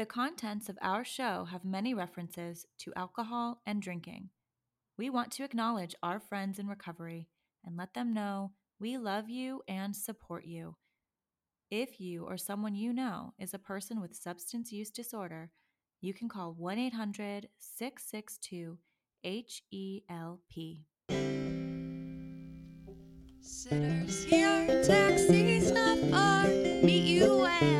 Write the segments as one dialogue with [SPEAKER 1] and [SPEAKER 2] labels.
[SPEAKER 1] The contents of our show have many references to alcohol and drinking. We want to acknowledge our friends in recovery and let them know we love you and support you. If you or someone you know is a person with substance use disorder, you can call 1 800 662 HELP.
[SPEAKER 2] Sitters here, taxis not far. Meet you at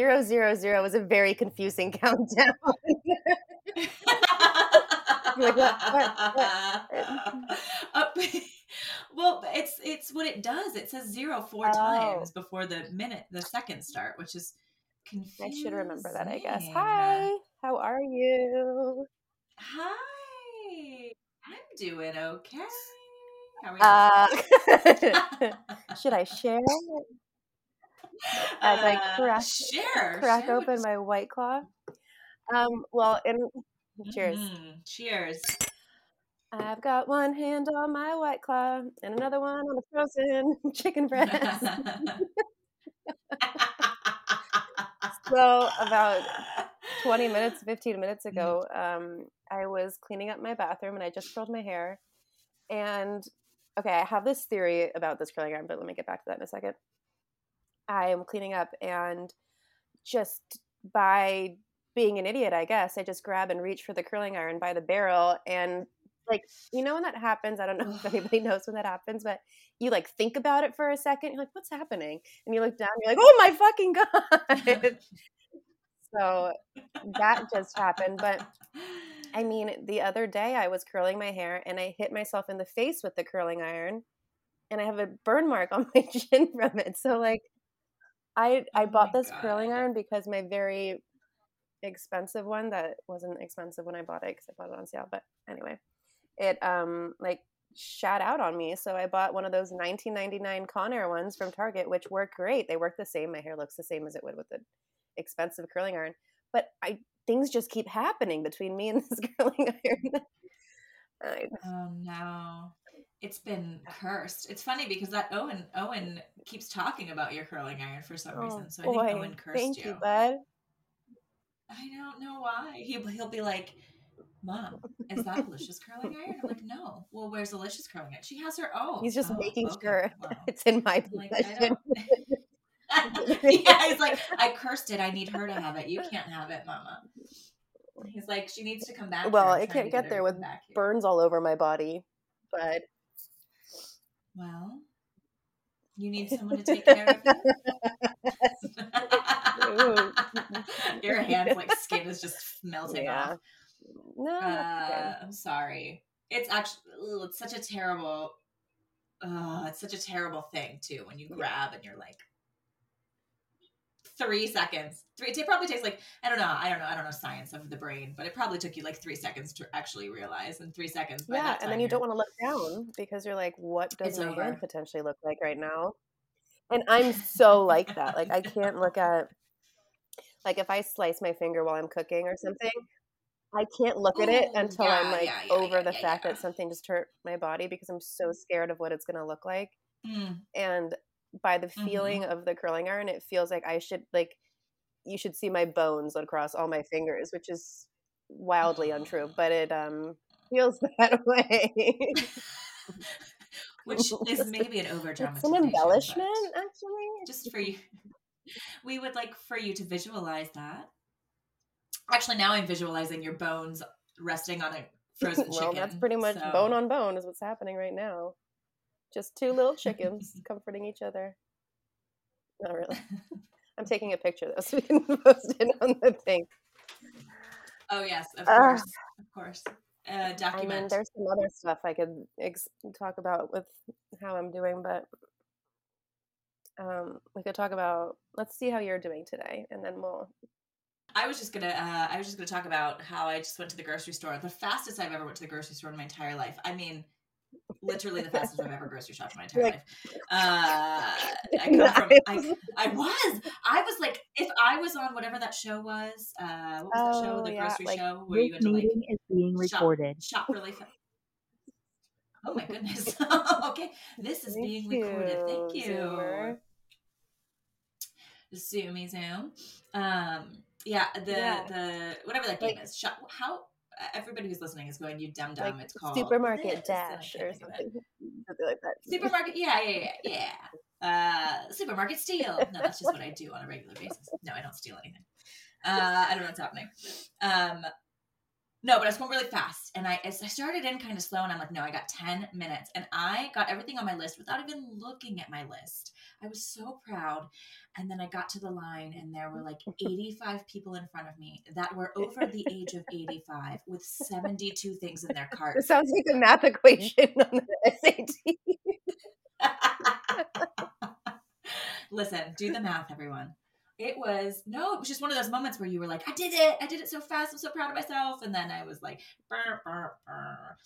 [SPEAKER 3] zero zero zero is a very confusing countdown. Like, what, what, what?
[SPEAKER 1] Up- well, it's it's what it does. It says zero four
[SPEAKER 3] Oh.
[SPEAKER 1] times before the minute, the second start, which is confusing.
[SPEAKER 3] I should remember that, I guess. Hi, how are you?
[SPEAKER 1] Hi, I'm doing okay. How are you?
[SPEAKER 3] Uh, should I share as I
[SPEAKER 1] Uh,
[SPEAKER 3] crack
[SPEAKER 1] share
[SPEAKER 3] crack
[SPEAKER 1] share
[SPEAKER 3] open my white claw? Um, well, in cheers.
[SPEAKER 1] Mhm, Cheers.
[SPEAKER 3] I've got one hand on my white claw and another one on the frozen chicken breast. so about 20 minutes 15 minutes ago um, i was cleaning up my bathroom and i just curled my hair and okay i have this theory about this curling iron but let me get back to that in a second i'm cleaning up and just by being an idiot i guess i just grab and reach for the curling iron by the barrel and like you know when that happens? I don't know if anybody knows when that happens but you like think about it for a second you're like what's happening? And you look down you're like oh my fucking god. So that just happened but I mean, the other day I was curling my hair and I hit myself in the face with the curling iron and I have a burn mark on my chin from it. So like I I
[SPEAKER 1] Oh
[SPEAKER 3] bought this curling iron because my very expensive one that wasn't expensive when I bought it cuz I bought it on sale, but anyway. It um like shat out on me. So I bought one of those 1999 Conair ones from Target which work great. They work the same. My hair looks the same as it would with the expensive curling iron. But I things just keep happening between me and this curling iron. I,
[SPEAKER 1] Oh no. It's been cursed. It's funny because that Owen Owen keeps talking about your curling iron for some
[SPEAKER 3] oh
[SPEAKER 1] reason. So I
[SPEAKER 3] boy,
[SPEAKER 1] think Owen cursed
[SPEAKER 3] thank
[SPEAKER 1] you.
[SPEAKER 3] you, bud.
[SPEAKER 1] I don't know why. He he'll be like, "Mom, is that Alicia's curling iron?" I'm like, "No." Well, where's Alicia's curling iron? She has her own.
[SPEAKER 3] He's just
[SPEAKER 1] "Oh,
[SPEAKER 3] making
[SPEAKER 1] okay,
[SPEAKER 3] sure
[SPEAKER 1] well."
[SPEAKER 3] it's in my
[SPEAKER 1] like,
[SPEAKER 3] possession.
[SPEAKER 1] yeah, he's like, I cursed it. I need her to have it. You can't have it, Mama. He's like, she needs to come back.
[SPEAKER 3] Well, I
[SPEAKER 1] trying
[SPEAKER 3] can't
[SPEAKER 1] to
[SPEAKER 3] get there with. Burns all over my body, but
[SPEAKER 1] Well, you need someone to take care of you. Your hands, like skin, is just melting
[SPEAKER 3] yeah.
[SPEAKER 1] off.
[SPEAKER 3] No.
[SPEAKER 1] Uh, I'm sorry. It's actually ugh, it's such a terrible. Uh, it's such a terrible thing too when you grab and you're like three seconds. Three. It probably takes like I don't know. I don't know. I don't know science of the brain, but it probably took you like three seconds to actually realize. And three seconds.
[SPEAKER 3] Yeah, and then you don't want to look down because you're like, what does
[SPEAKER 1] It's
[SPEAKER 3] my
[SPEAKER 1] over.
[SPEAKER 3] hand potentially look like right now? And I'm so like that. Like I can't look at like if I slice my finger while I'm cooking or something, I can't look at it until
[SPEAKER 1] yeah,
[SPEAKER 3] I'm like
[SPEAKER 1] yeah, yeah,
[SPEAKER 3] over the fact that something just hurt my body because I'm so scared of what it's gonna look like.
[SPEAKER 1] Mm,
[SPEAKER 3] And by the
[SPEAKER 1] Mhm.
[SPEAKER 3] feeling of the curling iron, it feels like I should like you should see my bones across all my fingers, which is wildly untrue, but it um feels that way.
[SPEAKER 1] which is maybe an over
[SPEAKER 3] it's an embellishment, actually.
[SPEAKER 1] Just for you, we would like for you to visualize that. Actually, now I'm visualizing your bones resting on a frozen chicken.
[SPEAKER 3] well, that's pretty much
[SPEAKER 1] so-
[SPEAKER 3] bone on bone is what's happening right now. Just two little chickens comforting each other. Not really. I'm taking a picture though, so we can post it on the thing.
[SPEAKER 1] Oh yes, of
[SPEAKER 3] Ah.
[SPEAKER 1] course, of course. Uh,
[SPEAKER 3] I mean,
[SPEAKER 1] document.
[SPEAKER 3] there's some other stuff I could ex- talk about with how I'm doing, but um, we could talk about. Let's see how you're doing today, and then we'll.
[SPEAKER 1] I was just gonna. Uh, I was just gonna talk about how I just went to the grocery store. The fastest I've ever went to the grocery store in my entire life. I mean, literally the fastest I've ever grocery shopped in my entire life. Uh, I come from. I, I was. I was like, if I was on whatever that show was, uh, what was that show?
[SPEAKER 3] Oh,
[SPEAKER 1] The
[SPEAKER 3] yeah,
[SPEAKER 1] grocery
[SPEAKER 3] like,
[SPEAKER 1] show where you had to like
[SPEAKER 4] meeting is being recorded.
[SPEAKER 1] shop really fast. Oh my goodness. okay, this is
[SPEAKER 3] Thank
[SPEAKER 1] being recorded. Thank
[SPEAKER 3] you,
[SPEAKER 1] you.
[SPEAKER 3] Zoomer.
[SPEAKER 1] Zoomy Zoom. Um, yeah, the
[SPEAKER 3] Yeah.
[SPEAKER 1] the whatever that game
[SPEAKER 3] Like-
[SPEAKER 1] is. Shop, how everybody who's listening is going, you dumb dumb.
[SPEAKER 3] like
[SPEAKER 1] it's called
[SPEAKER 3] supermarket dash or
[SPEAKER 1] think of it.
[SPEAKER 3] something. something like that.
[SPEAKER 1] Supermarket, yeah, yeah, yeah, yeah. Uh, supermarket steal. No, that's just what I do on a regular basis. No, I don't steal anything. Uh, I don't know what's happening. Um, no, but I was going really fast, and I I started in kind of slow, and I'm like, no, I got ten minutes, and I got everything on my list without even looking at my list. I was so proud, and then I got to the line, and there were like 85 people in front of me that were over the age of 85 with 72 things in their cart.
[SPEAKER 3] This sounds like a math equation on the SAT.
[SPEAKER 1] Listen, do the math, everyone. It was no, it was just one of those moments where you were like, I did it, I did it so fast, I'm so proud of myself. And then I was like, burr, burr, burr.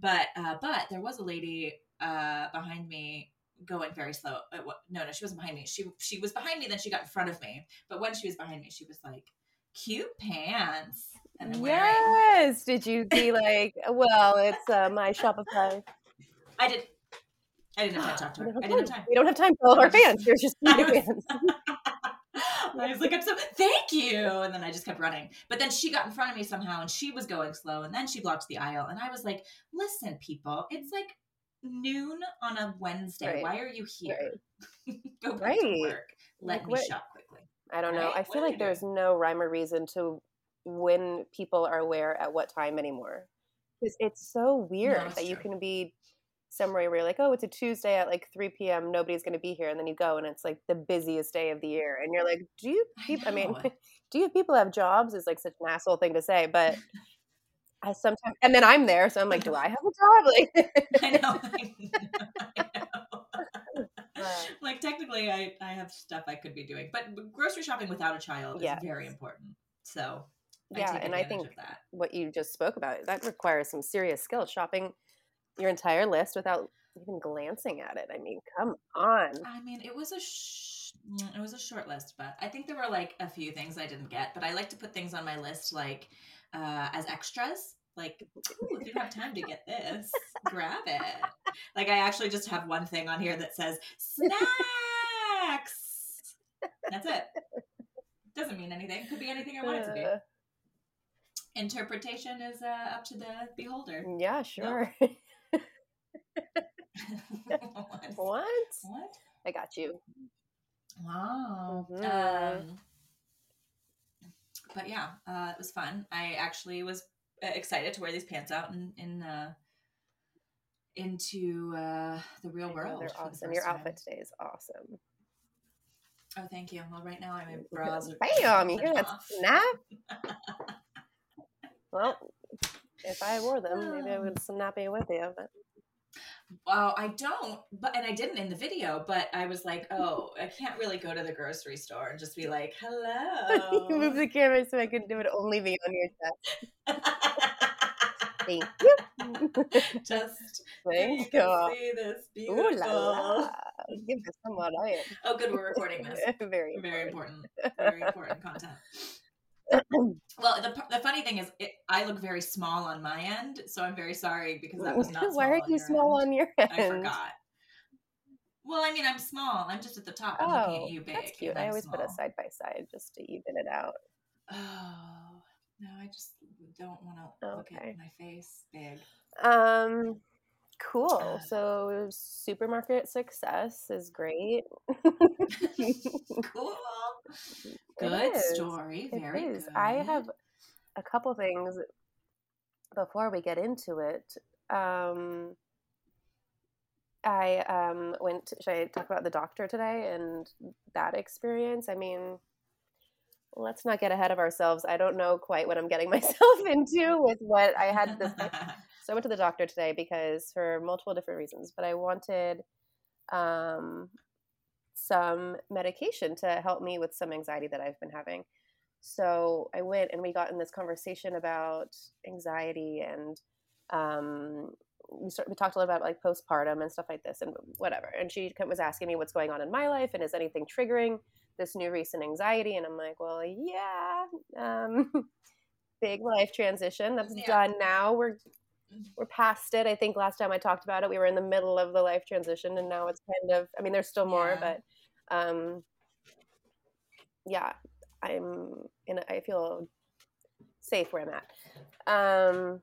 [SPEAKER 1] but uh, but there was a lady uh, behind me going very slow. Uh, no, no, she wasn't behind me. She she was behind me, then she got in front of me. But when she was behind me, she was like, cute pants. And I'm wearing.
[SPEAKER 3] Yes. Did you be like, well, it's uh, my Shopify.
[SPEAKER 1] I did. I didn't have time to talk to her. I didn't have
[SPEAKER 3] time. We don't have time for all of our fans. There's just
[SPEAKER 1] I was-
[SPEAKER 3] fans.
[SPEAKER 1] I was like, I'm so thank you. And then I just kept running. But then she got in front of me somehow and she was going slow. And then she blocked the aisle. And I was like, listen, people, it's like noon on a Wednesday.
[SPEAKER 3] Right.
[SPEAKER 1] Why are you here? Go back
[SPEAKER 3] Right.
[SPEAKER 1] to work. Let
[SPEAKER 3] Like,
[SPEAKER 1] me
[SPEAKER 3] what-
[SPEAKER 1] shop quickly.
[SPEAKER 3] I don't know.
[SPEAKER 1] Right?
[SPEAKER 3] I feel
[SPEAKER 1] are
[SPEAKER 3] like there's no rhyme or reason to when people are where at what time anymore. Because it's so weird
[SPEAKER 1] it's
[SPEAKER 3] that you can be somewhere where you're like, oh, it's a Tuesday at like 3 p.m. Nobody's going to be here. And then you go and it's like the busiest day of the year. And you're like, do you
[SPEAKER 1] I
[SPEAKER 3] I, mean, do you people have jobs? Is like such an asshole thing to say. But I sometimes, and then I'm there. So I'm like, do I have a job? Like,
[SPEAKER 1] I know. I know. I. Like technically I, I have stuff I could be doing. But grocery shopping without a child
[SPEAKER 3] Yes.
[SPEAKER 1] is very important. So I
[SPEAKER 3] yeah.
[SPEAKER 1] take
[SPEAKER 3] And I think
[SPEAKER 1] that.
[SPEAKER 3] what you just spoke about, that requires some serious skill. Shopping your entire list without even glancing at it. I mean, come on.
[SPEAKER 1] I mean, it was a sh- mm, it was a short list, but I think there were like a few things I didn't get. But I like to put things on my list like uh, as extras. Like, "Ooh, if you have time to get this, grab it. Like, I actually just have one thing on here that says snacks. That's it. Doesn't mean anything. Could be anything I want it to be.
[SPEAKER 3] Uh,
[SPEAKER 1] Interpretation is uh, up to the beholder.
[SPEAKER 3] yeah, sure.
[SPEAKER 1] what?
[SPEAKER 3] what?
[SPEAKER 1] What?
[SPEAKER 3] I got you.
[SPEAKER 1] Wow.
[SPEAKER 3] Mhm.
[SPEAKER 1] Um, but yeah, uh, it was fun. I actually was uh, excited to wear these pants out in, in uh, into uh, the real world.
[SPEAKER 3] They're awesome. Your
[SPEAKER 1] time.
[SPEAKER 3] outfit today is awesome.
[SPEAKER 1] Oh, thank you. Well, right now I'm in bras.
[SPEAKER 3] Bam! You hear that snap? Well, if I wore them, maybe I would snap it with you. But
[SPEAKER 1] Well, I don't, but and I didn't in the video. But I was like, oh, I can't really go to the grocery store and just be like, hello.
[SPEAKER 3] you move the camera so I can do it only be on your chest. Thank you.
[SPEAKER 1] just
[SPEAKER 3] Thank
[SPEAKER 1] you
[SPEAKER 3] you.
[SPEAKER 1] see this
[SPEAKER 3] Ooh
[SPEAKER 1] beautiful.
[SPEAKER 3] la la. Give this some what I
[SPEAKER 1] Oh, good, we're recording this.
[SPEAKER 3] Very
[SPEAKER 1] Very
[SPEAKER 3] important.
[SPEAKER 1] important. Very important content. Well, the, the funny thing is, it, I look very small on my end, so I'm very sorry because that was not. Small
[SPEAKER 3] Why are you small
[SPEAKER 1] end.
[SPEAKER 3] on your end?
[SPEAKER 1] I forgot. Well, I mean, I'm small. I'm just at the top. I'm looking
[SPEAKER 3] Oh,
[SPEAKER 1] at you big.
[SPEAKER 3] that's cute. I always put it
[SPEAKER 1] small.
[SPEAKER 3] side by side just to even it out.
[SPEAKER 1] Oh no, I just don't want to look
[SPEAKER 3] Okay.
[SPEAKER 1] at my face big.
[SPEAKER 3] Um, cool.
[SPEAKER 1] Uh,
[SPEAKER 3] So supermarket success is great.
[SPEAKER 1] Cool. Good story.
[SPEAKER 3] It
[SPEAKER 1] Very
[SPEAKER 3] is.
[SPEAKER 1] good.
[SPEAKER 3] I have a couple things before we get into it. Um, I um, went. To, should I talk about the doctor today and that experience? I mean, let's not get ahead of ourselves. I don't know quite what I'm getting myself into with what I had this. So I went to the doctor today because for multiple different reasons, but I wanted um, some medication to help me with some anxiety that I've been having. So I went and we got in this conversation about anxiety and um, we, start, we talked a little about like postpartum and stuff like this and whatever. And she was asking me what's going on in my life and is anything triggering this new recent anxiety. And I'm like, well, yeah, um, big life transition. That's yeah. done now. We're. We're past it. I think last time I talked about it, we were in the middle of the life transition, and now it's kind of. I mean, there's still more, yeah. but um, yeah, I'm in. A, I feel safe where I'm at. Um,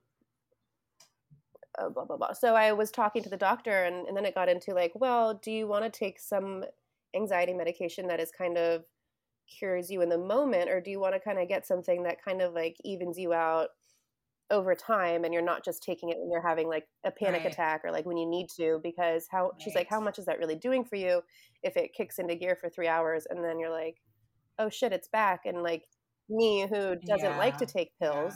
[SPEAKER 3] oh, blah blah blah. So I was talking to the doctor, and, and then it got into like, well, do you want to take some anxiety medication that is kind of cures you in the moment, or do you want to kind of get something that kind of like evens you out over time, and you're not just taking it when you're having like a panic right. attack or like when you need to? Because how right. she's like, how much is that really doing for you if it kicks into gear for three hours and then you're like, oh shit, it's back, and like me who doesn't yeah. like to take pills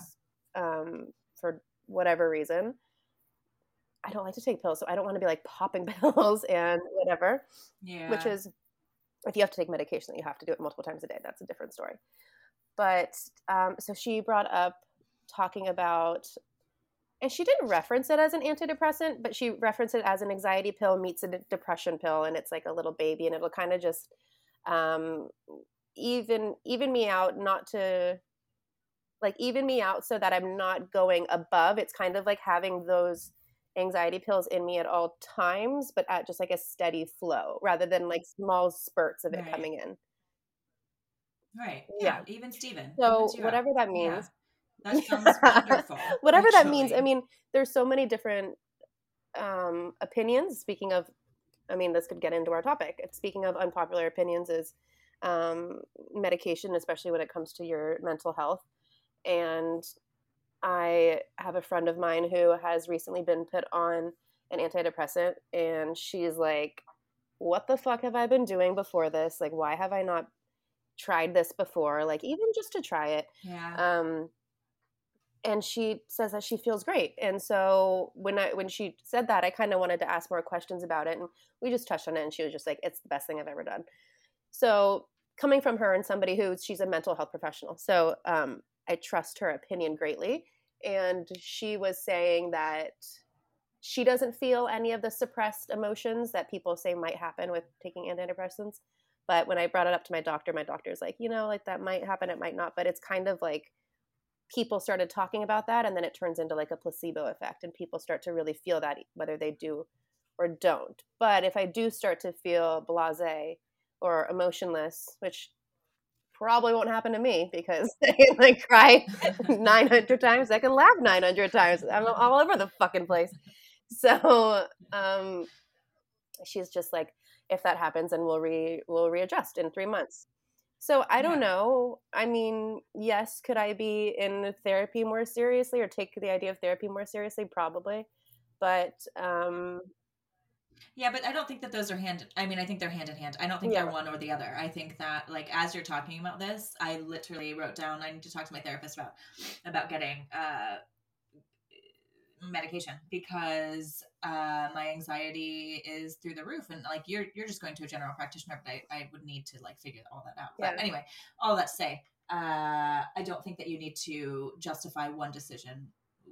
[SPEAKER 3] yeah. um, for whatever reason I don't like to take pills, so I don't want to be like popping pills and whatever. Yeah. Which is, if you have to take medication, you have to do it multiple times a day. That's a different story. But um, so she brought up talking about, and she didn't reference it as an antidepressant, but she referenced it as an anxiety pill meets a depression pill, and it's like a little baby, and it'll kind of just um, even even me out, not to like even me out, so that I'm not going above. It's kind of like having those anxiety pills in me at all times, but at just like a steady flow rather than like small spurts of it right. coming in.
[SPEAKER 1] Right. Yeah. yeah. Even Steven.
[SPEAKER 3] So whatever that means.
[SPEAKER 1] Yeah. That sounds wonderful.
[SPEAKER 3] whatever actually. that means. I mean, there's so many different um, opinions. Speaking of, I mean, this could get into our topic. Speaking of unpopular opinions, is um, medication, especially when it comes to your mental health. And I have a friend of mine who has recently been put on an antidepressant, and she's like, What the fuck have I been doing before this? Like, why have I not tried this before? Like, even just to try it.
[SPEAKER 1] Yeah.
[SPEAKER 3] Um, and she says that she feels great. And so when I when she said that, I kind of wanted to ask more questions about it, and we just touched on it. And she was just like, "It's the best thing I've ever done." So coming from her and somebody who she's a mental health professional, so um, I trust her opinion greatly and she was saying that she doesn't feel any of the suppressed emotions that people say might happen with taking antidepressants. But when I brought it up to my doctor, my doctor's like, you know, like that might happen, it might not. But it's kind of like people started talking about that, and then it turns into like a placebo effect, and people start to really feel that whether they do or don't. But if I do start to feel blase or emotionless, which probably won't happen to me because I can like cry 900 times. I can laugh 900 times. I'm all over the fucking place. So um, she's just like, if that happens, and we'll re we'll readjust in three months. So I don't yeah. know. I mean, yes, could I be in therapy more seriously or take the idea of therapy more seriously? Probably, but um,
[SPEAKER 1] yeah, but I don't think that those are hand. I mean, I think they're hand in hand. I don't think yeah. they're one or the other. I think that, like, as you're talking about this, I literally wrote down. I need to talk to my therapist about about getting uh, medication because uh, my anxiety is through the roof, and like you're you're just going to a general practitioner, but I, I would need to like figure all that out. Yeah. But anyway, all that to say, uh, I don't think that you need to justify one decision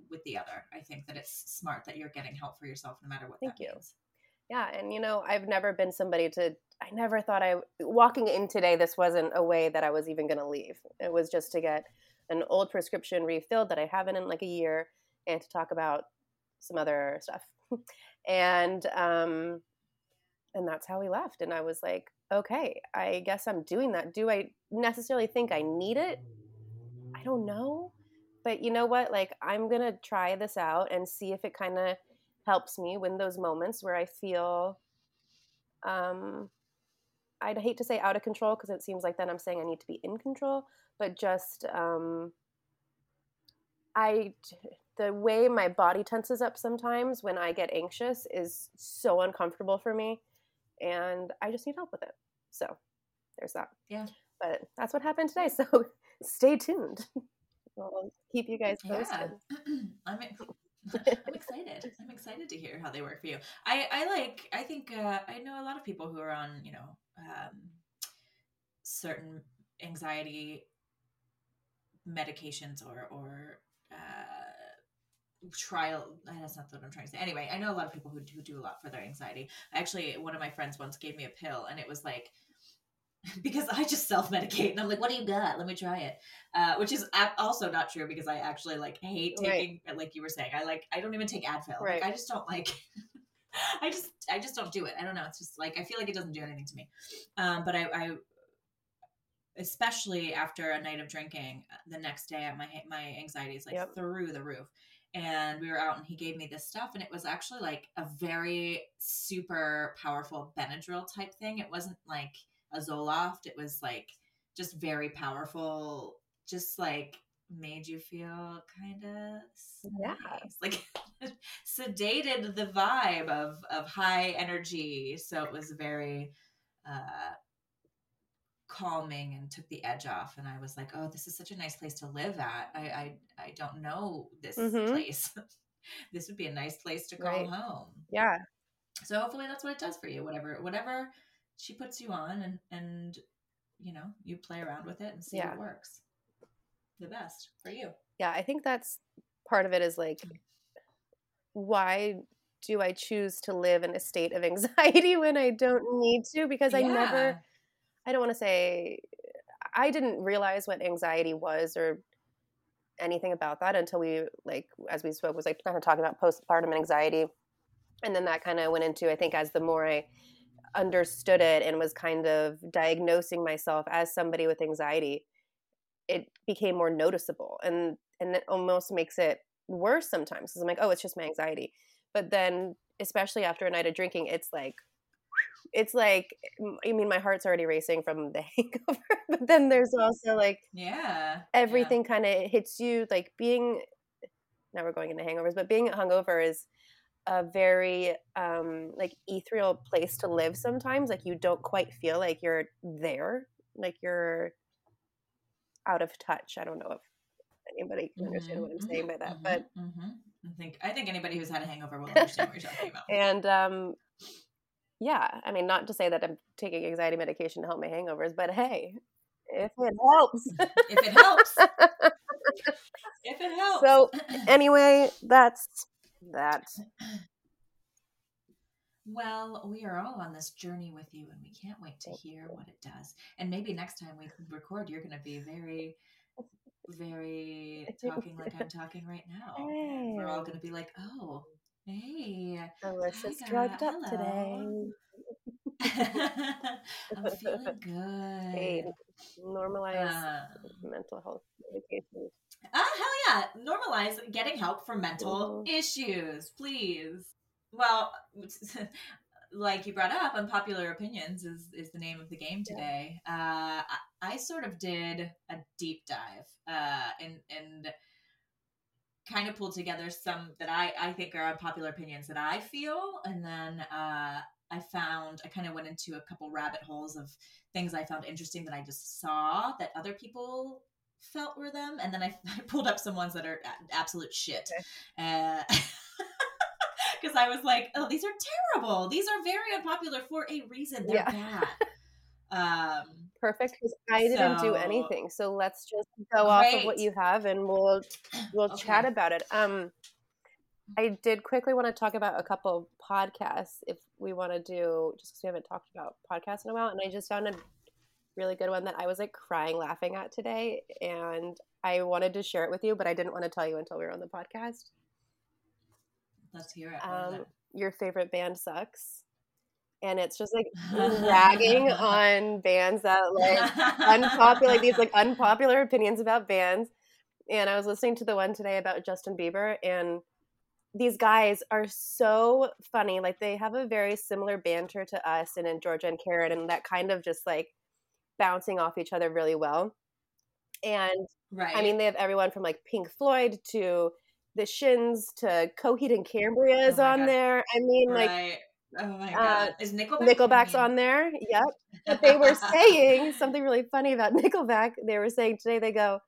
[SPEAKER 1] with the other. I think that it's smart that you're getting help for yourself, no matter what.
[SPEAKER 3] Thank you.
[SPEAKER 1] Means
[SPEAKER 3] yeah and you know i've never been somebody to i never thought i walking in today this wasn't a way that i was even going to leave it was just to get an old prescription refilled that i haven't in like a year and to talk about some other stuff. And um and that's how we left. And i was like okay i guess i'm doing that. Do i necessarily think i need it? I don't know. But you know what? Like i'm gonna try this out and see if it kind of helps me when those moments where I feel um I'd hate to say out of control because it seems like then I'm saying I need to be in control, but just um I the way my body tenses up sometimes when I get anxious is so uncomfortable for me and I just need help with it. So there's that.
[SPEAKER 1] Yeah.
[SPEAKER 3] But that's what happened today. So stay tuned. I'll keep you guys posted.
[SPEAKER 1] Yeah. I'm I'm excited. I'm excited to hear how they work for you. I, I like, I think, uh, I know a lot of people who are on, you know, um, certain anxiety medications or, or, trial that's not what i'm trying to say anyway i know a lot of people who, who do a lot for their anxiety actually one of my friends once gave me a pill and it was like because I just self medicate and I'm like, what do you got? Let me try it. Uh, which is also not true because I actually like hate taking, right. like you were saying, I like, I don't even take Advil. Right. Like, I just don't like, I just, I just don't do it. I don't know. It's just like, I feel like it doesn't do anything to me. Um, but I, I, especially after a night of drinking uh, the next day, my, my anxiety is like yep. through the roof. And we were out and he gave me this stuff and it was actually like a very super powerful Benadryl type thing. It wasn't like, a Zoloft. It was like just very powerful, just like made you feel kind of yeah. nice. like sedated the vibe of of high energy. So it was very uh calming and took the edge off and I was like, "Oh, this is such a nice place to live at. I I, I don't know this mm-hmm. place. this would be a nice place to call right. home."
[SPEAKER 3] Yeah.
[SPEAKER 1] So hopefully that's what it does for you. Whatever whatever she puts you on and and you know you play around with it and see yeah. what works the best for you
[SPEAKER 3] yeah i think that's part of it is like why do i choose to live in a state of anxiety when i don't need to because i never i don't want to say i didn't realize what anxiety was or anything about that until we like as we spoke was like kind of talking about postpartum anxiety. And then that kind of went into i think as the more i understood it and was kind of diagnosing myself as somebody with anxiety it became more noticeable and and it almost makes it worse sometimes because i'm like oh it's just my anxiety. But then especially after a night of drinking it's like it's like i mean my heart's already racing from the hangover but then there's also like
[SPEAKER 1] yeah
[SPEAKER 3] everything yeah. kind of hits you like being now we're going into hangovers but being hungover is a very um like ethereal place to live sometimes like you don't quite feel like you're there like you're out of touch i don't know if anybody can understand mm-hmm, what i'm saying by that
[SPEAKER 1] mm-hmm,
[SPEAKER 3] but
[SPEAKER 1] mm-hmm. i think i think anybody who's had a hangover will understand what you're talking about
[SPEAKER 3] and um yeah i mean not to say that i'm taking anxiety medication to help my hangovers but hey if it helps
[SPEAKER 1] if it helps if it helps
[SPEAKER 3] so anyway that's that?
[SPEAKER 1] Well, we are all on this journey with you, and we can't wait to hear what it does. And maybe next time we record, you're going to be very, very talking like I'm talking right now. Hey. We're all going to be like, "Oh, hey,
[SPEAKER 3] Alyssa's drugged up today."
[SPEAKER 1] I'm feeling good.
[SPEAKER 3] Hey, normalize uh, mental health medication.
[SPEAKER 1] Ah, hell yeah. Normalize getting help for mental mm-hmm. issues, please. Well, like you brought up, unpopular opinions is, is the name of the game today. Yeah. Uh, I, I, sort of did a deep dive uh, and, and kind of pulled together some that I, I think are unpopular opinions that I feel. And then uh, I found, I kind of went into a couple rabbit holes of things I found interesting that I just saw that other people felt were them, and then I, I pulled up some ones that are absolute shit. Because okay. uh, I was like, oh, these are terrible. These are very unpopular for a reason. They're yeah. bad. Um,
[SPEAKER 3] Perfect, because I didn't do anything. So let's just go off of what you have, and we'll we'll okay. chat about it. Um, I did quickly want to talk about a couple podcasts if we want to do, just because we haven't talked about podcasts in a while. And I just found a really good one that I was like crying laughing at today. And I wanted to share it with you, but I didn't want to tell you until we were on the podcast.
[SPEAKER 1] Let's hear it.
[SPEAKER 3] Um, your favorite band sucks. And it's just like ragging on bands that like unpopular, like these like unpopular opinions about bands. And I was listening to the one today about Justin Bieber, and these guys are so funny. Like they have a very similar banter to us and in Georgia and Karen, and that kind of just like bouncing off each other really well. And right. I mean, they have everyone from like Pink Floyd to the Shins to Coheed and oh Cambria is oh on God. there. I mean, right. like.
[SPEAKER 1] Oh my uh, god! Uh, Is Nickelback?
[SPEAKER 3] Nickelback's on there. Yep. But they were saying something really funny about Nickelback. They were saying today they go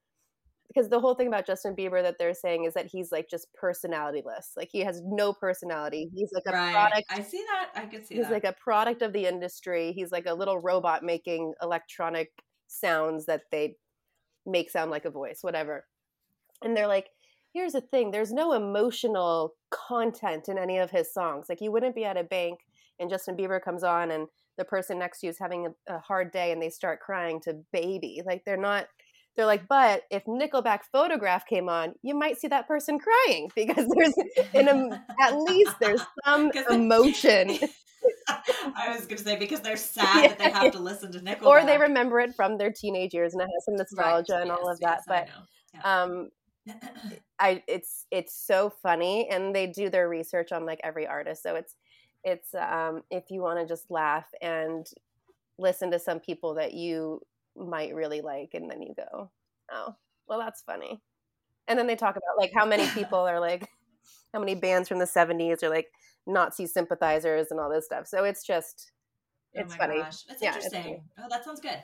[SPEAKER 3] because the whole thing about Justin Bieber that they're saying is that he's like just personalityless. Like he has no personality. He's like a right. product.
[SPEAKER 1] I see that. I could see
[SPEAKER 3] he's
[SPEAKER 1] that.
[SPEAKER 3] like a product of the industry. He's like a little robot making electronic sounds that they make sound like a voice, whatever. And they're like, here's the thing there's no emotional content in any of his songs like you wouldn't be at a bank and justin bieber comes on and the person next to you is having a, a hard day and they start crying to baby like they're not they're like but if nickelback photograph came on you might see that person crying because there's in a, at least there's some emotion
[SPEAKER 1] I was going to say because they're sad yeah, that they have to listen to Nickelback,
[SPEAKER 3] or they remember it from their teenage years and it has some nostalgia right. and yes, all of that. Yes, but yeah. um, I it's it's so funny, and they do their research on like every artist, so it's it's um, if you want to just laugh and listen to some people that you might really like, and then you go, oh, well, that's funny, and then they talk about like how many people are like how many bands from the 70s are like Nazi sympathizers and all this stuff. So it's just oh it's oh funny.
[SPEAKER 1] Gosh. That's yeah, interesting. Oh, that sounds good.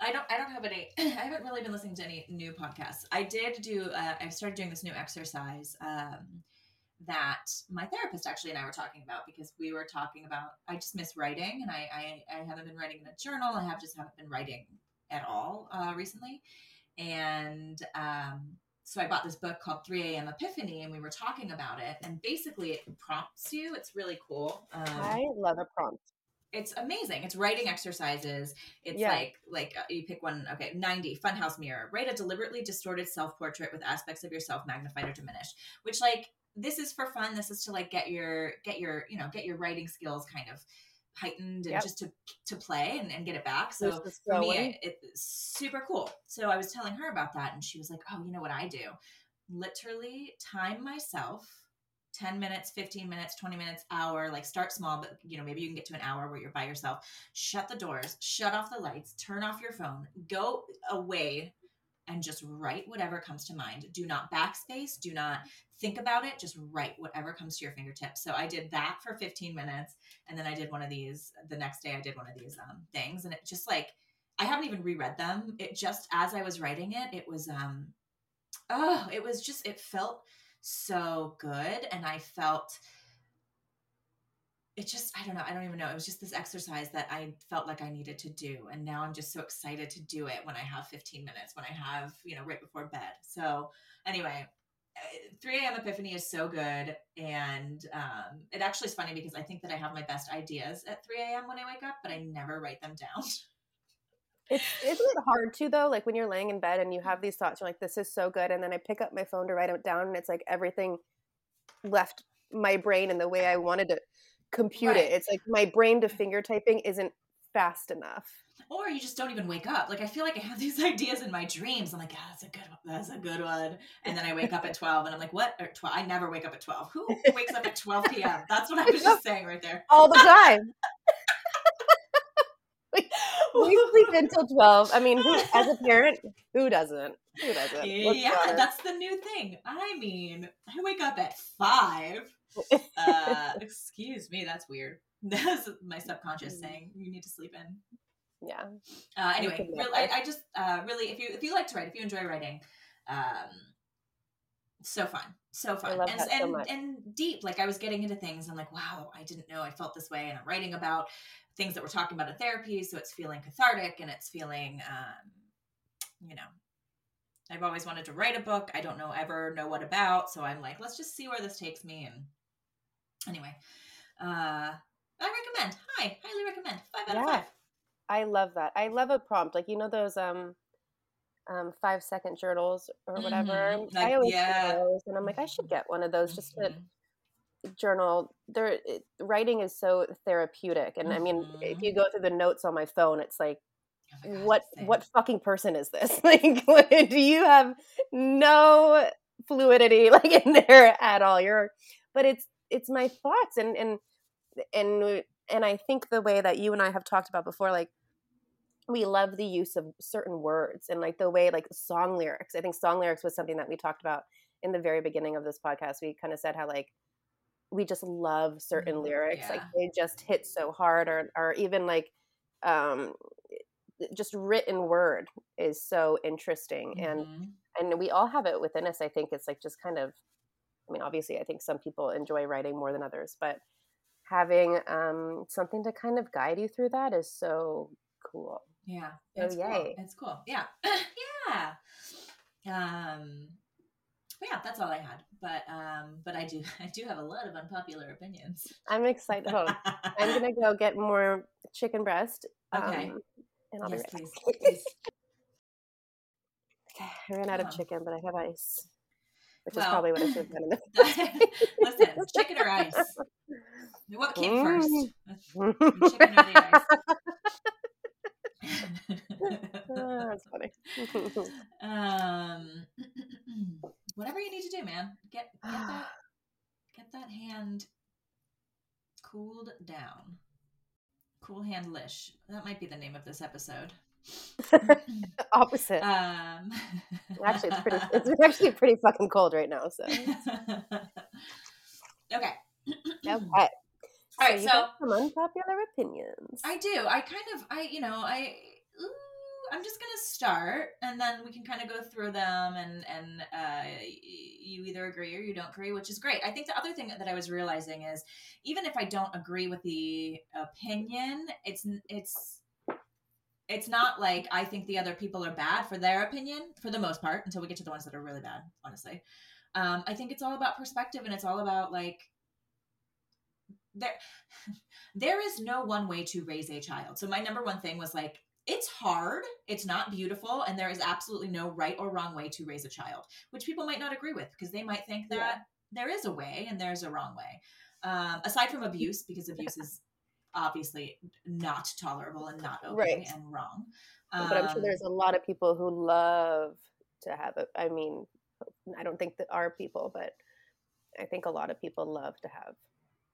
[SPEAKER 1] I don't I don't have any I haven't really been listening to any new podcasts. I did do uh, I started doing this new exercise um, that my therapist actually and I were talking about because we were talking about I just miss writing and I I, I haven't been writing in a journal. I have just haven't been writing at all uh, recently. And um, so I bought this book called 3 a.m. Epiphany, and we were talking about it. And basically, it prompts you. It's really cool.
[SPEAKER 3] Um, I love a prompt.
[SPEAKER 1] It's amazing. It's writing exercises. It's yeah. like like uh, you pick one. Okay, 90 Funhouse Mirror. Write a deliberately distorted self portrait with aspects of yourself magnified or diminished. Which like this is for fun. This is to like get your get your you know get your writing skills kind of heightened and yep. just to to play and, and get it back. So for me, it, it's super cool. So I was telling her about that, and she was like, "Oh, you know what I do? Literally time myself." 10 minutes 15 minutes 20 minutes hour like start small but you know maybe you can get to an hour where you're by yourself shut the doors shut off the lights turn off your phone go away and just write whatever comes to mind. Do not backspace, do not think about it, just write whatever comes to your fingertips. So I did that for 15 minutes and then I did one of these the next day I did one of these um, things and it just like I haven't even reread them. It just as I was writing it, it was um oh, it was just it felt so good and I felt it just i don't know i don't even know it was just this exercise that i felt like i needed to do and now i'm just so excited to do it when i have 15 minutes when i have you know right before bed. So anyway uh, 3 a.m epiphany is so good and um, it actually is funny because i think that i have my best ideas at 3 a.m when i wake up but i never write them down
[SPEAKER 3] it's isn't it hard too though like when you're laying in bed and you have these thoughts you're like this is so good and then i pick up my phone to write it down and it's like everything left my brain in the way i wanted to compute right. it. It's like my brain to finger typing isn't fast enough.
[SPEAKER 1] Or you just don't even wake up. Like I feel like I have these ideas in my dreams. I'm like, ah, that's a good one. That's a good one. And then I wake up at 12 and I'm like, what? Or 12. I never wake up at 12. Who wakes up at 12 p.m.? That's what I was just saying right there.
[SPEAKER 3] All the time. we sleep until 12. I mean, who, as a parent, who doesn't? Who doesn't?
[SPEAKER 1] yeah, that's the new thing. I mean, I wake up at 5 uh, excuse me, that's weird. That's my subconscious mm. saying you need to sleep in.
[SPEAKER 3] Yeah.
[SPEAKER 1] Uh, anyway, really, I, I, just uh, really, if you if you like to write, if you enjoy writing, um, so fun, so fun, and and, so and deep. Like I was getting into things, and like, wow, I didn't know I felt this way, and I'm writing about things that we're talking about in therapy, so it's feeling cathartic and it's feeling, um, you know, I've always wanted to write a book. I don't know ever know what about, so I'm like, let's just see where this takes me, and Anyway, uh, I recommend. Hi, highly recommend. Five out yeah. of five.
[SPEAKER 3] I love that. I love a prompt. Like you know those um um five second journals or whatever. Mm-hmm. Like, I always yeah. those and I'm like, I should get one of those just mm-hmm. to journal. There writing is so therapeutic. And mm-hmm. I mean, if mm-hmm. you go through the notes on my phone, it's like oh God, what what fucking person is this? like do you have no fluidity like in there at all? You're but it's it's my thoughts and and and and I think the way that you and I have talked about before, like we love the use of certain words and like the way like song lyrics. I think song lyrics was something that we talked about in the very beginning of this podcast. We kind of said how like we just love certain mm-hmm. lyrics, yeah. like they just hit so hard, or or even like um just written word is so interesting mm-hmm. and and we all have it within us i think it's like just kind of I mean, obviously, I think some people enjoy writing more than others, but having um, something to kind of guide you through that is so cool.
[SPEAKER 1] Yeah, it's so! Cool. It's cool. Yeah, yeah. Um, but yeah, that's all I had. But um, but I do I do have a lot of unpopular opinions.
[SPEAKER 3] I'm excited. On. I'm gonna go get more chicken breast.
[SPEAKER 1] Okay.
[SPEAKER 3] um, and I'll
[SPEAKER 1] yes,
[SPEAKER 3] be right
[SPEAKER 1] please. please.
[SPEAKER 3] Okay, I ran out of chicken, but I have ice, which is probably what I should have done in
[SPEAKER 1] Listen, chicken or ice? What came
[SPEAKER 3] Mm.
[SPEAKER 1] first? Chicken or the ice?
[SPEAKER 3] Ah, That's funny.
[SPEAKER 1] um, whatever you need to do, man. Get get that get that hand cooled down. Cool hand lish. That might be the name of this episode.
[SPEAKER 3] Opposite.
[SPEAKER 1] Um,
[SPEAKER 3] actually, it's pretty. It's actually pretty fucking cold right now. So
[SPEAKER 1] okay.
[SPEAKER 3] okay.
[SPEAKER 1] All right, so
[SPEAKER 3] got some unpopular opinions.
[SPEAKER 1] I do. I kind of, I, you know, I, ooh, I'm just gonna start, and then we can kind of go through them, and and uh, you either agree or you don't agree, which is great. I think the other thing that I was realizing is, even if I don't agree with the opinion, it's it's it's not like I think the other people are bad for their opinion for the most part until we get to the ones that are really bad. Honestly, um, I think it's all about perspective, and it's all about like there there is no one way to raise a child. So my number one thing was like it's hard, it's not beautiful, and there is absolutely no right or wrong way to raise a child, which people might not agree with because they might think that
[SPEAKER 3] Yeah.
[SPEAKER 1] there is a way and there's a wrong way. Um, aside from abuse, because abuse is obviously not tolerable and not okay
[SPEAKER 3] Right.
[SPEAKER 1] and wrong.
[SPEAKER 3] but I'm sure
[SPEAKER 1] Um,
[SPEAKER 3] there's a lot of people who love to have it. I mean, I don't think that are people, but I think a lot of people love to have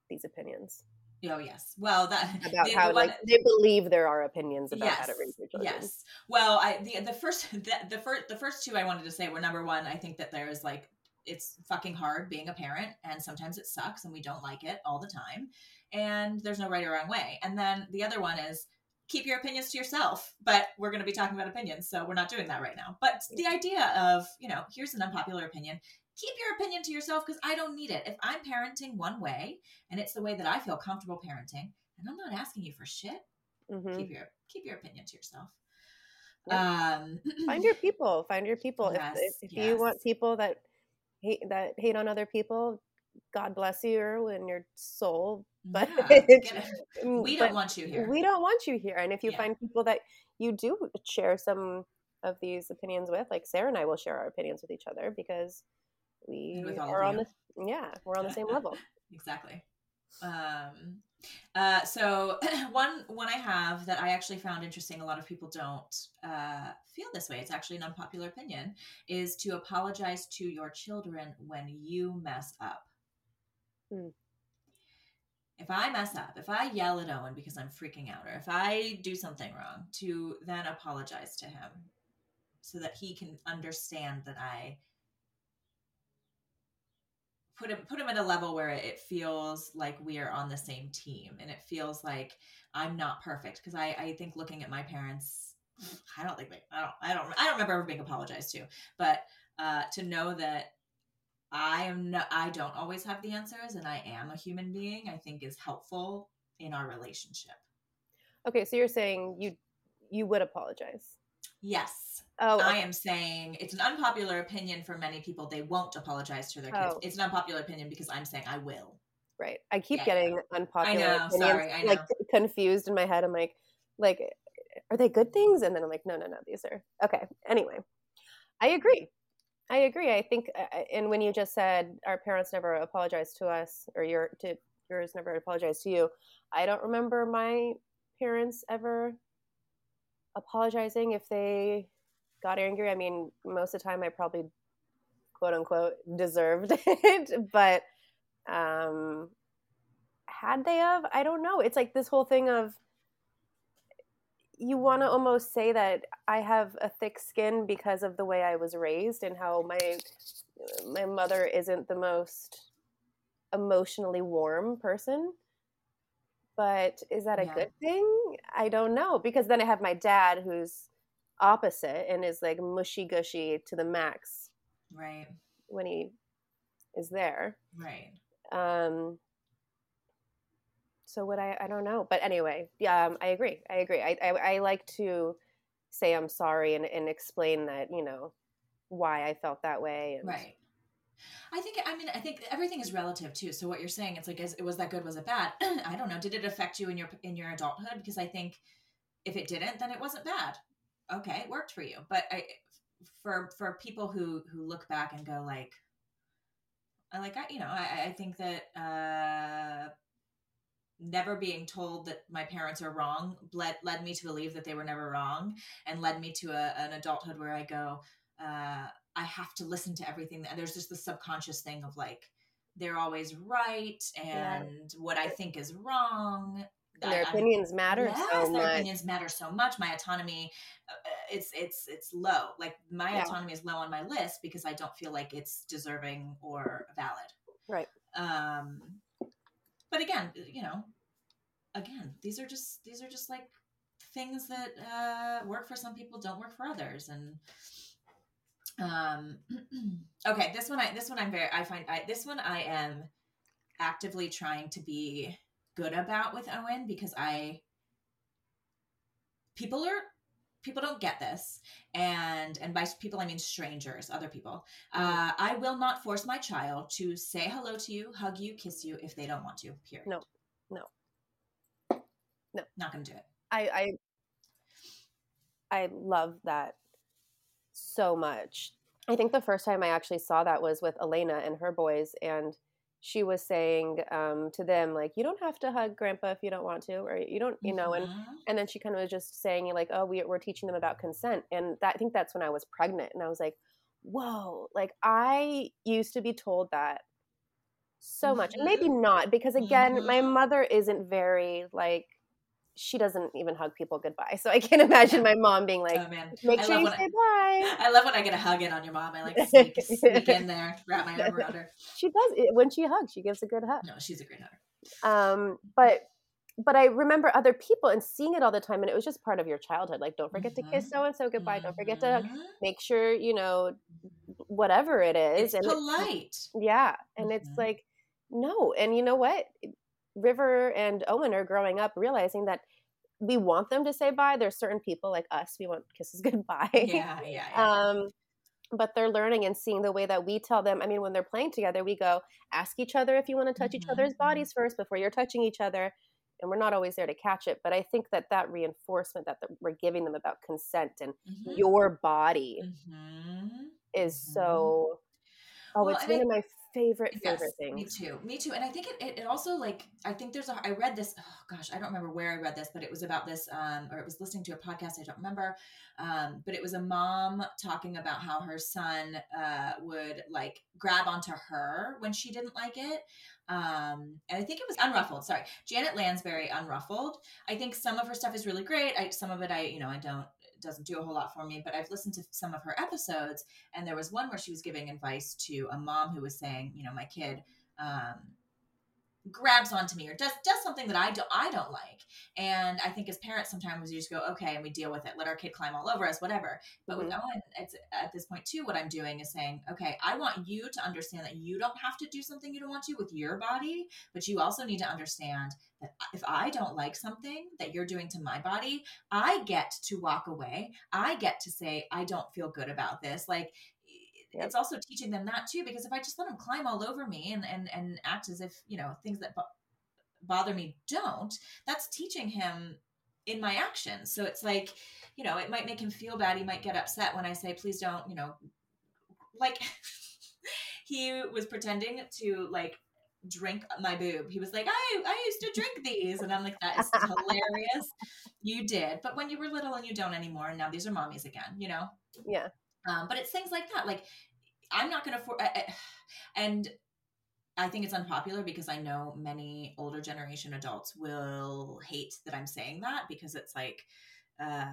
[SPEAKER 3] these opinions
[SPEAKER 1] Oh yes. Well, that
[SPEAKER 3] about
[SPEAKER 1] the-
[SPEAKER 3] how
[SPEAKER 1] the one-
[SPEAKER 3] like they believe there are opinions about how to
[SPEAKER 1] Yes,
[SPEAKER 3] raise your children.
[SPEAKER 1] Yes. Well, I the the first the, the first the first two I wanted to say were number one. I think that there is like it's fucking hard being a parent, and sometimes it sucks, and we don't like it all the time, and there's no right or wrong way. And then the other one is keep your opinions to yourself. But we're going to be talking about opinions, so we're not doing that right now. But the idea of you know here's an unpopular opinion. Keep your opinion to yourself because I don't need it. If I'm parenting one way and it's the way that I feel comfortable parenting, and I'm not asking you for shit,
[SPEAKER 3] Mhm.
[SPEAKER 1] keep your keep your opinion to yourself.
[SPEAKER 3] Yeah.
[SPEAKER 1] Um,
[SPEAKER 3] Find your people. Find your people. If-
[SPEAKER 1] Yes,
[SPEAKER 3] if if you
[SPEAKER 1] yes.
[SPEAKER 3] want people that hate that hate on other people, God bless you and your soul. But
[SPEAKER 1] yeah.
[SPEAKER 3] Mm,
[SPEAKER 1] we don't want you here.
[SPEAKER 3] we don't want you here. And if you
[SPEAKER 1] Yeah.
[SPEAKER 3] find people that you do share some of these opinions with, like Sarah and I will share our opinions with each other because we
[SPEAKER 1] And with all of
[SPEAKER 3] are on this. Yeah, we're on the same level.
[SPEAKER 1] exactly. Um, uh, so one one I have that I actually found interesting. A lot of people don't uh, feel this way. It's actually an unpopular opinion. Is to apologize to your children when you mess up.
[SPEAKER 3] Hmm.
[SPEAKER 1] If I mess up, if I yell at Owen because I'm freaking out, or if I do something wrong, to then apologize to him so that he can understand that I put him put him at a level where it feels like we are on the same team and it feels like I'm not perfect because I I think looking at my parents I don't think they I don't I don't I don't remember ever being apologized to but uh to know that I am not I don't always have the answers and I am a human being I think is helpful in our relationship.
[SPEAKER 3] Okay, so you're saying you you would apologize.
[SPEAKER 1] Yes.
[SPEAKER 3] Oh,
[SPEAKER 1] I
[SPEAKER 3] okay.
[SPEAKER 1] am saying it's an unpopular opinion for many people. They won't apologize to their kids.
[SPEAKER 3] Oh.
[SPEAKER 1] It's an unpopular opinion because I'm saying I will.
[SPEAKER 3] right. I keep
[SPEAKER 1] Yeah,
[SPEAKER 3] getting unpopular
[SPEAKER 1] know,
[SPEAKER 3] opinions,
[SPEAKER 1] sorry, I
[SPEAKER 3] like confused in my head. I'm like, like, are they good things? And then I'm like, no, no, no. These are okay. Anyway, I agree. I agree. I think, uh, and when you just said our parents never apologized to us, or your to yours never apologized to you, I don't remember my parents ever apologizing if they got angry. I mean, most of the time, I probably quote unquote deserved it, but um, had they of? I don't know. It's like this whole thing of you want to almost say that I have a thick skin because of the way I was raised and how my my mother isn't the most emotionally warm person. But is that a
[SPEAKER 1] Yeah.
[SPEAKER 3] good thing? I don't know because then I have my dad who's opposite and is like mushy gushy to the max
[SPEAKER 1] Right.
[SPEAKER 3] when he is there.
[SPEAKER 1] Right.
[SPEAKER 3] Um, so what I I don't know, but anyway, yeah, um, I agree. I agree. I, I I like to say I'm sorry and and explain that you know why I felt that way and
[SPEAKER 1] Right. I think I mean I think everything is relative too. So what you're saying, it's like, is, it was that good? Was it bad? I don't know. Did it affect you in your in your adulthood? Because I think if it didn't, then it wasn't bad. Okay, it worked for you. But I, for for people who who look back and go like, I like I you know I I think that uh, never being told that my parents are wrong led led me to believe that they were never wrong, and led me to a, an adulthood where I go. Uh, I have to listen to everything. And there's just the subconscious thing of like, they're always right and yeah. what I think is wrong.
[SPEAKER 3] And their I, opinions matter yes, so
[SPEAKER 1] their
[SPEAKER 3] much.
[SPEAKER 1] opinions matter so much. My autonomy, uh, it's it's it's low. Like my yeah. autonomy is low on my list because I don't feel like it's deserving or valid.
[SPEAKER 3] Right.
[SPEAKER 1] Um, but again, you know, again, these are just these are just like things that uh, work for some people, don't work for others, and um, okay, this one I this one I'm very I find I this one I am actively trying to be good about with Owen because I people are people don't get this. And and by people i mean strangers other people. Uh, i will not force my child to say hello to you hug you kiss you if they don't want to period.
[SPEAKER 3] No no. No.
[SPEAKER 1] Not gonna do it.
[SPEAKER 3] I i i love that so much. I think the first time I actually saw that was with Elena and her boys, and she was saying um, to them like, "You don't have to hug Grandpa if you don't want to, or you don't, you know." And
[SPEAKER 1] Mhm.
[SPEAKER 3] and then she kind of was just saying like, "Oh, we, we're teaching them about consent," and that I think that's when I was pregnant, and I was like, "Whoa!" Like I used to be told that so much, and maybe not because again, my
[SPEAKER 1] Mhm.
[SPEAKER 3] mother isn't very like she doesn't even hug people goodbye. So I can't imagine my mom being like,
[SPEAKER 1] oh man
[SPEAKER 3] make
[SPEAKER 1] I
[SPEAKER 3] sure you
[SPEAKER 1] when I-
[SPEAKER 3] say bye.
[SPEAKER 1] I love when I get a hug in on your mom. I like sneak, sneak in there, wrap my arm around her.
[SPEAKER 3] She does it when she hugs. She gives a good hug.
[SPEAKER 1] No, she's a great hugger.
[SPEAKER 3] Um, but but I remember other people and seeing it all the time, and it was just part of your childhood. Like, don't forget to kiss so and so goodbye. Don't forget to.
[SPEAKER 1] Mhm.
[SPEAKER 3] make sure you know whatever it is.
[SPEAKER 1] It's
[SPEAKER 3] and it-
[SPEAKER 1] polite.
[SPEAKER 3] yeah, and it's
[SPEAKER 1] Mhm.
[SPEAKER 3] like no, and you know what? River and Owen are growing up realizing that we want them to say bye. There's certain people like us, we want kisses goodbye.
[SPEAKER 1] Yeah, yeah, yeah.
[SPEAKER 3] um but they're learning and seeing the way that we tell them i mean when they're playing together we go ask each other if you want to touch each
[SPEAKER 1] Mhm,
[SPEAKER 3] other's bodies first before you're touching each other and we're not always there to catch it but i think that that reinforcement that the, we're giving them about consent and
[SPEAKER 1] Mhm.
[SPEAKER 3] your body
[SPEAKER 1] Mhm.
[SPEAKER 3] is
[SPEAKER 1] Mhm.
[SPEAKER 3] so oh
[SPEAKER 1] Well,
[SPEAKER 3] it's one
[SPEAKER 1] I-
[SPEAKER 3] of my favorite
[SPEAKER 1] Yes,
[SPEAKER 3] favorite
[SPEAKER 1] me too. Me too. And I think it, it, it also like I think there's a I read this oh gosh, I don't remember where I read this, but it was about this um or it was listening to a podcast, I don't remember. Um, but it was a mom talking about how her son uh would like grab onto her when she didn't like it. Um, and I think it was Unruffled. Sorry, Janet Lansbury, Unruffled. I think some of her stuff is really great. I some of it I you know I don't doesn't do a whole lot for me, but I've listened to some of her episodes, and there was one where she was giving advice to a mom who was saying, you know, my kid um, grabs onto me or does does something that I don't I don't like. And I think as parents sometimes we just go, okay, and we deal with it. Let our kid climb all over us, whatever. But with
[SPEAKER 3] Mhm.
[SPEAKER 1] Owen, it's at this point too, what I'm doing is saying, okay, I want you to understand that you don't have to do something you don't want to with your body, but you also need to understand that if I don't like something that you're doing to my body, I get to walk away. I get to say, I don't feel good about this. Like
[SPEAKER 3] Yep.
[SPEAKER 1] it's also teaching them that too, because if I just let them climb all over me and, and, and act as if, you know, things that bo- bother me don't, that's teaching him in my actions. So it's like, you know, it might make him feel bad. He might get upset when I say, please don't, you know, like he was pretending to like drink my boob. He was like, I I used to drink these. And I'm like, that is hilarious. You did. But when you were little and you don't anymore, and now these are mommies again, you know?
[SPEAKER 3] yeah
[SPEAKER 1] Um, but it's things like that. Like, I'm not going to, for- I- I- and I think it's unpopular because I know many older generation adults will hate that I'm saying that because it's like, uh,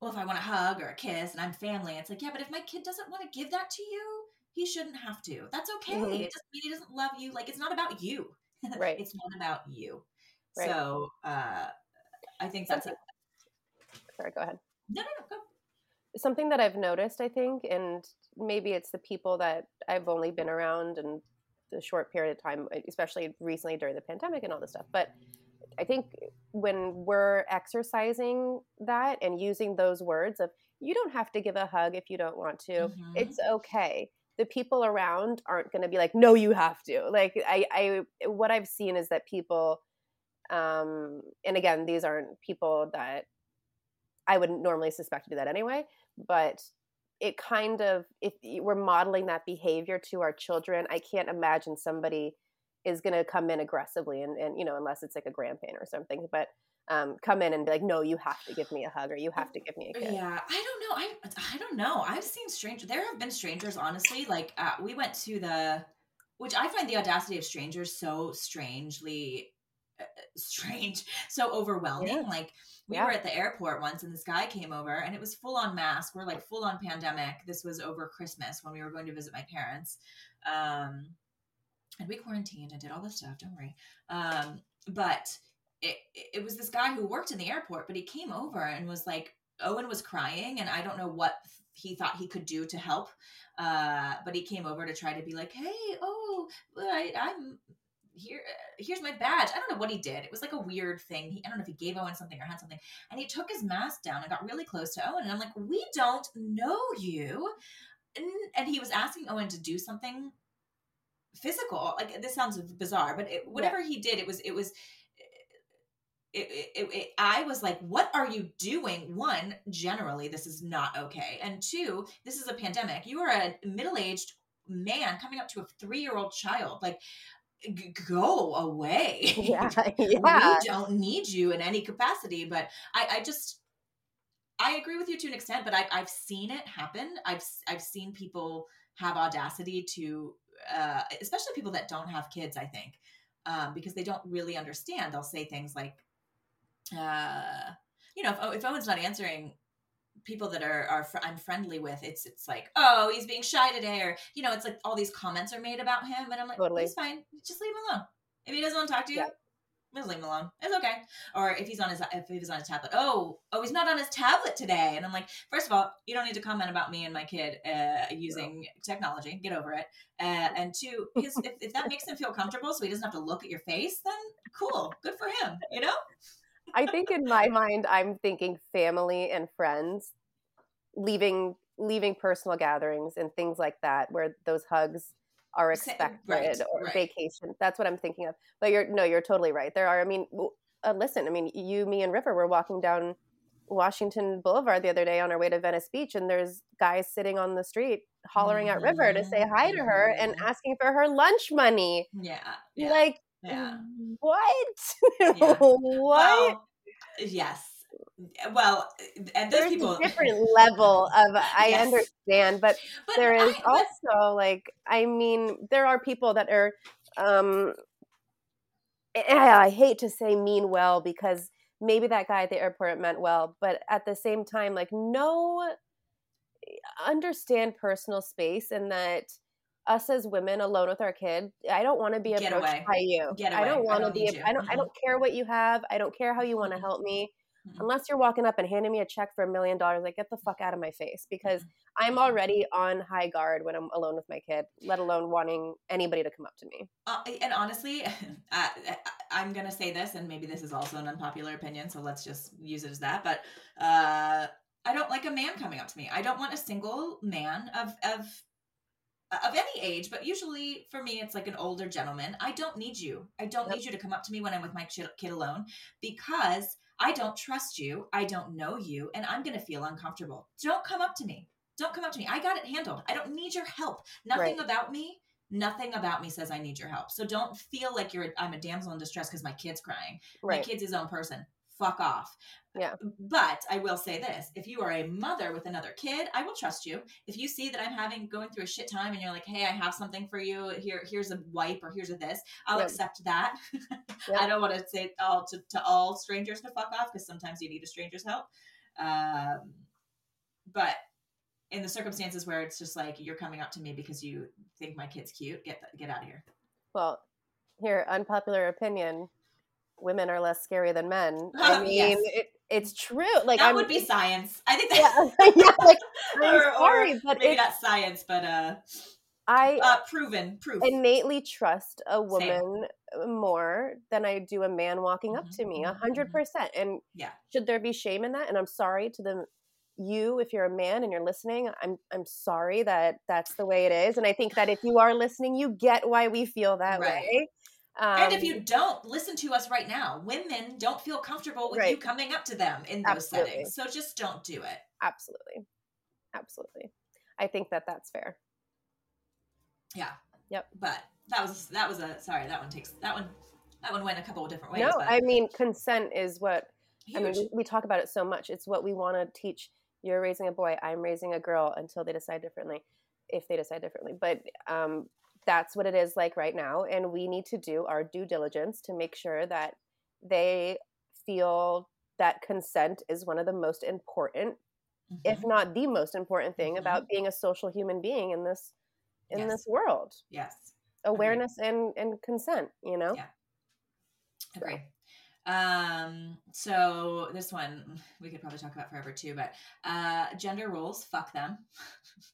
[SPEAKER 1] well, if I want a hug or a kiss and I'm family, it's like, yeah, but if my kid doesn't want to give that to you, he shouldn't have to. That's okay.
[SPEAKER 3] Mhm.
[SPEAKER 1] It doesn't mean he doesn't love you. Like, it's not about you.
[SPEAKER 3] Right.
[SPEAKER 1] it's not about you.
[SPEAKER 3] Right.
[SPEAKER 1] So, uh, I think that's it.
[SPEAKER 3] sorry go ahead
[SPEAKER 1] no, no, no, go.
[SPEAKER 3] Something that I've noticed, I think, and maybe it's the people that I've only been around and the short period of time, especially recently during the pandemic and all this stuff. But I think when we're exercising that and using those words of you don't have to give a hug if you don't want to,
[SPEAKER 1] Mhm.
[SPEAKER 3] it's okay. the people around aren't going to be like, no, you have to. Like I, I, what I've seen is that people, um, and again, these aren't people that I wouldn't normally suspect to do that anyway, but it kind of if we're modeling that behavior to our children, I can't imagine somebody is going to come in aggressively and, and you know unless it's like a grandparent or something, but um, come in and be like, no, you have to give me a hug or you have to give me a kiss.
[SPEAKER 1] Yeah, I don't know. I I don't know. I've seen strangers. There have been strangers, honestly. Like uh, we went to the, which I find the audacity of strangers so strangely strange, so overwhelming. Yeah. Like we yeah. were at the airport once and this guy came over and it was full on mask. We're like full on pandemic. This was over Christmas when we were going to visit my parents. Um, and we quarantined and did all this stuff. Don't worry. Um, but it, it was this guy who worked in the airport, but he came over and was like, Owen was crying, and I don't know what he thought he could do to help. Uh, but he came over to try to be like, "Hey, oh, I, am here. Here's my badge." I don't know what he did. It was like a weird thing. He, I don't know if he gave Owen something or had something, and he took his mask down and got really close to Owen. And I'm like, "We don't know you," and, and he was asking Owen to do something physical. Like this sounds bizarre, but it, whatever yeah. he did, it was it was it, it, it, I was like, what are you doing? One, generally, this is not okay. And two, this is a pandemic. You are a middle aged man coming up to a three year old child. Like, go away.
[SPEAKER 3] Yeah. yeah.
[SPEAKER 1] we don't need you in any capacity. But I, I just, I agree with you to an extent, but I, I've seen it happen. I've, I've seen people have audacity to, uh, especially people that don't have kids, I think. Um, because they don't really understand. They'll say things like, uh, you know, if, if Owen's not answering people that are are fr- I'm friendly with, it's it's like, oh, he's being shy today, or you know, it's like all these comments are made about him, and I'm like, totally. he's fine, just leave him alone. If he doesn't want to talk to you, yeah. just leave him alone. It's okay. Or if he's on his if he's on his tablet, oh, oh, he's not on his tablet today, and I'm like, first of all, you don't need to comment about me and my kid uh, using technology. Get over it. Uh, and two, his if, if that makes him feel comfortable, so he doesn't have to look at your face, then cool, good for him. You know.
[SPEAKER 3] I think in my mind, I'm thinking family and friends, leaving leaving personal gatherings and things like that, where those hugs are expected right, or right. vacation. That's what I'm thinking of. But you're no, you're totally right. There are. I mean, uh, listen. I mean, you, me, and River were walking down Washington Boulevard the other day on our way to Venice Beach, and there's guys sitting on the street hollering at River to say hi to her and mm-hmm. asking for her lunch money.
[SPEAKER 1] Yeah, yeah.
[SPEAKER 3] like
[SPEAKER 1] yeah.
[SPEAKER 3] Um, what?
[SPEAKER 1] Yeah.
[SPEAKER 3] what?
[SPEAKER 1] Well, yes. Well, eh, and those
[SPEAKER 3] There's
[SPEAKER 1] people
[SPEAKER 3] a different level of uh, I
[SPEAKER 1] Yes.
[SPEAKER 3] understand, but,
[SPEAKER 1] But
[SPEAKER 3] there is
[SPEAKER 1] I- but-
[SPEAKER 3] also like I mean, there are people that are um eh, eh I hate to say mean well because maybe that guy at the airport meant well, but at the same time, like no eh, understand personal space and that us as women alone with our kid, I don't want to be approached
[SPEAKER 1] away.
[SPEAKER 3] by you.
[SPEAKER 1] Get
[SPEAKER 3] I don't want to be. I don't. I don't care what you have. I don't care how you want to help me.
[SPEAKER 1] Mhm.
[SPEAKER 3] Unless you're walking up and handing me a check for a million dollars, like get the fuck out of my face because
[SPEAKER 1] Mhm.
[SPEAKER 3] I'm already on high guard when I'm alone with my kid. Let alone wanting anybody to come up to me.
[SPEAKER 1] Uh, and honestly, uh, I'm gonna say this, and maybe this is also an unpopular opinion, so let's just use it as that. But uh, I don't like a man coming up to me. I don't want a single man of of of any age, but usually for me, it's like an older gentleman. I don't need you. I don't
[SPEAKER 3] Yep.
[SPEAKER 1] need you to come up to me when I'm with my kid alone because I don't trust you. I don't know you, and I'm gonna feel uncomfortable. Don't come up to me. Don't come up to me. I got it handled. I don't need your help. Nothing
[SPEAKER 3] Right.
[SPEAKER 1] about me nothing about me says I need your help. So don't feel like you're I'm a damsel in distress because my kid's crying. My kid's his own person. Fuck off.
[SPEAKER 3] Yeah.
[SPEAKER 1] But I will say this: if you are a mother with another kid, I will trust you. If you see that I'm having going through a shit time and you're like, "Hey, I have something for you. Here, here's a wipe or here's a this," I'll
[SPEAKER 3] Yep.
[SPEAKER 1] accept that.
[SPEAKER 3] Yep.
[SPEAKER 1] I don't want to say all to, to all strangers to fuck off because sometimes you need a stranger's help. Um, but in the circumstances where it's just like you're coming up to me because you think my kid's cute, get get out of here.
[SPEAKER 3] Well, here, unpopular opinion: women are less scary than men. I mean,
[SPEAKER 1] Yes.
[SPEAKER 3] it, it's true. Like
[SPEAKER 1] that
[SPEAKER 3] I'm,
[SPEAKER 1] would be science. I think that,
[SPEAKER 3] yeah, yeah. Like I'm
[SPEAKER 1] or, or
[SPEAKER 3] sorry, but
[SPEAKER 1] maybe not science, but uh,
[SPEAKER 3] I
[SPEAKER 1] uh, proven proof.
[SPEAKER 3] innately trust a woman more than I do a man walking up
[SPEAKER 1] Mhm,
[SPEAKER 3] to me, a hundred
[SPEAKER 1] mhm.
[SPEAKER 3] percent. And
[SPEAKER 1] Yeah.
[SPEAKER 3] should there be shame in that? And I'm sorry to the you if you're a man and you're listening i'm i'm sorry that that's the way it is and i think that if you are listening you get why we feel that
[SPEAKER 1] Right.
[SPEAKER 3] way um,
[SPEAKER 1] and if you don't listen to us right now, women don't feel comfortable with you coming up to them in those
[SPEAKER 3] Absolutely.
[SPEAKER 1] settings. So just don't do it.
[SPEAKER 3] absolutely absolutely i think that that's fair
[SPEAKER 1] Yeah.
[SPEAKER 3] Yep.
[SPEAKER 1] But that was that was a sorry, that one takes that one that one went a couple of different ways.
[SPEAKER 3] no
[SPEAKER 1] but
[SPEAKER 3] i mean consent is what
[SPEAKER 1] huge.
[SPEAKER 3] I mean, we, we talk about it so much. It's what we want to teach. You're raising a boy. I'm raising a girl until they decide differently, if they decide differently. But um, that's what it is like right now, and we need to do our due diligence to make sure that they feel that consent is one of the most important, if
[SPEAKER 1] Mhm.
[SPEAKER 3] not the most important thing
[SPEAKER 1] Mhm.
[SPEAKER 3] about being a social human being in this in
[SPEAKER 1] Yes.
[SPEAKER 3] this world.
[SPEAKER 1] yes.
[SPEAKER 3] Awareness and and consent. You know.
[SPEAKER 1] Yeah. Agree. Um, so this one we could probably talk about forever too, but uh gender roles, fuck them.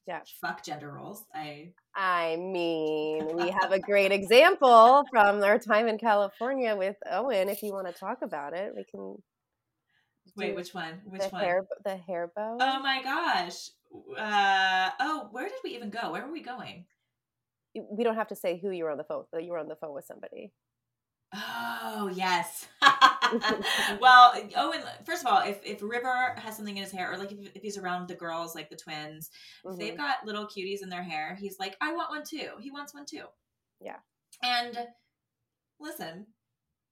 [SPEAKER 3] Yeah.
[SPEAKER 1] fuck gender roles. I
[SPEAKER 3] I mean, we have a great example from our time in California with Owen. If you want to talk about it, we can.
[SPEAKER 1] wait, which one? Which
[SPEAKER 3] the
[SPEAKER 1] one?
[SPEAKER 3] hair, the hair bow.
[SPEAKER 1] Oh my gosh. Uh oh, where did we even go? Where were we going?
[SPEAKER 3] we don't have to say who you were on the phone. That you were on the phone with somebody.
[SPEAKER 1] Oh yes. well, Owen. First of all, if if River has something in his hair, or like if, if he's around the girls, like the twins, if they've got little cuties in their hair, he's like, I want one too. He wants one too.
[SPEAKER 3] Yeah.
[SPEAKER 1] And listen,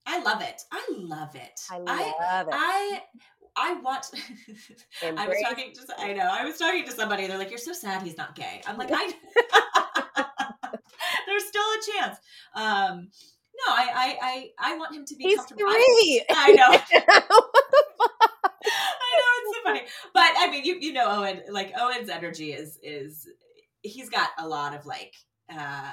[SPEAKER 1] I love it. I love it.
[SPEAKER 3] I
[SPEAKER 1] I
[SPEAKER 3] love it.
[SPEAKER 1] I, I want. I was talking to. I know. I was talking to somebody. They're like, "You're so sad he's not gay." I'm like, I. There's still a chance. Um, no, I, I, I, I want him to be
[SPEAKER 3] He's
[SPEAKER 1] comfortable. I-
[SPEAKER 3] three.
[SPEAKER 1] I know.
[SPEAKER 3] what the fuck?
[SPEAKER 1] I know it's so funny, but I mean, you you know Owen. Like Owen's energy is is he's got a lot of like, uh,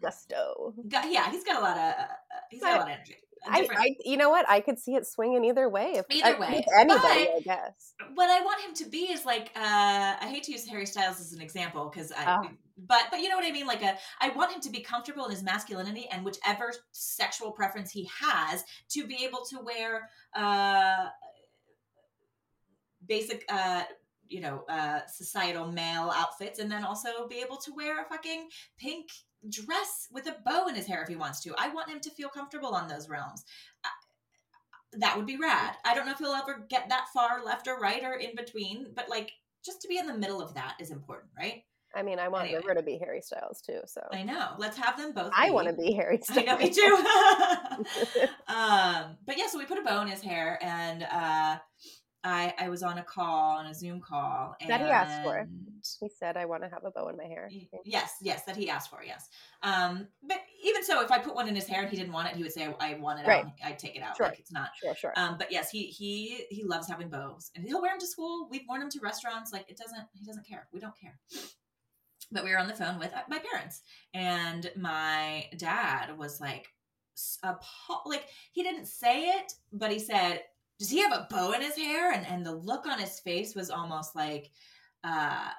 [SPEAKER 3] Gusto.
[SPEAKER 1] got, yeah, he's got a lot of uh, he's got a lot of energy.
[SPEAKER 3] I, I, you know what? I could see it swinging either way. If
[SPEAKER 1] Either way,
[SPEAKER 3] with anybody, I guess.
[SPEAKER 1] what I want him to be is like uh I hate to use Harry Styles as an example because I
[SPEAKER 3] Ah.
[SPEAKER 1] But but you know what I mean like a I want him to be comfortable in his masculinity and whichever sexual preference he has to be able to wear uh basic uh you know uh societal male outfits and then also be able to wear a fucking pink dress with a bow in his hair if he wants to. I want him to feel comfortable on those realms. I- That would be rad. I don't know if he'll ever get that far left or right or in between, but like just to be in the middle of that is important, right?
[SPEAKER 3] I mean, I want
[SPEAKER 1] Anyway.
[SPEAKER 3] River to be Harry Styles too. So
[SPEAKER 1] I know. Let's have them both.
[SPEAKER 3] I want to be Harry Styles.
[SPEAKER 1] I know, me too. um, but yeah, so we put a bow in his hair, and uh, I I was on a call, on a Zoom call, and
[SPEAKER 3] That he asked for. he said, "I want to have a bow in my hair."
[SPEAKER 1] Yes, yes, that he asked for, yes. Um, but even so, if I put one in his hair and he didn't want it, he would say, "I want it
[SPEAKER 3] Right.
[SPEAKER 1] out." I'd take it out.
[SPEAKER 3] Sure.
[SPEAKER 1] Like it's not.
[SPEAKER 3] Sure, sure.
[SPEAKER 1] Um, but yes, he he he loves having bows, and he'll wear them to school. We've worn them to restaurants. Like it doesn't. He doesn't care. We don't care. But we were on the phone with my parents, and my dad was like, s- like he didn't say it, but he said, "Does he have a bow in his hair?" And and the look on his face was almost like, uh,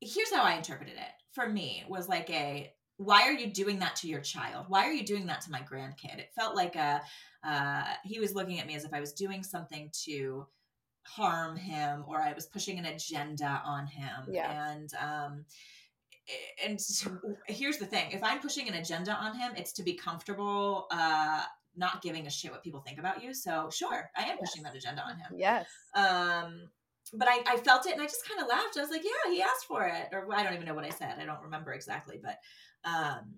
[SPEAKER 1] here's how I interpreted it. For me, was like a why are you doing that to your child? Why are you doing that to my grandkid? It felt like a uh, he was looking at me as if I was doing something to harm him or I was pushing an agenda on him.
[SPEAKER 3] Yeah.
[SPEAKER 1] And um and here's the thing if i'm pushing an agenda on him it's to be comfortable uh not giving a shit what people think about you. So sure i am pushing that agenda on him.
[SPEAKER 3] Yes.
[SPEAKER 1] um but I, I felt it and i just kind of laughed. I was like yeah he asked for it. Or i don't even know what i said. I don't remember exactly but um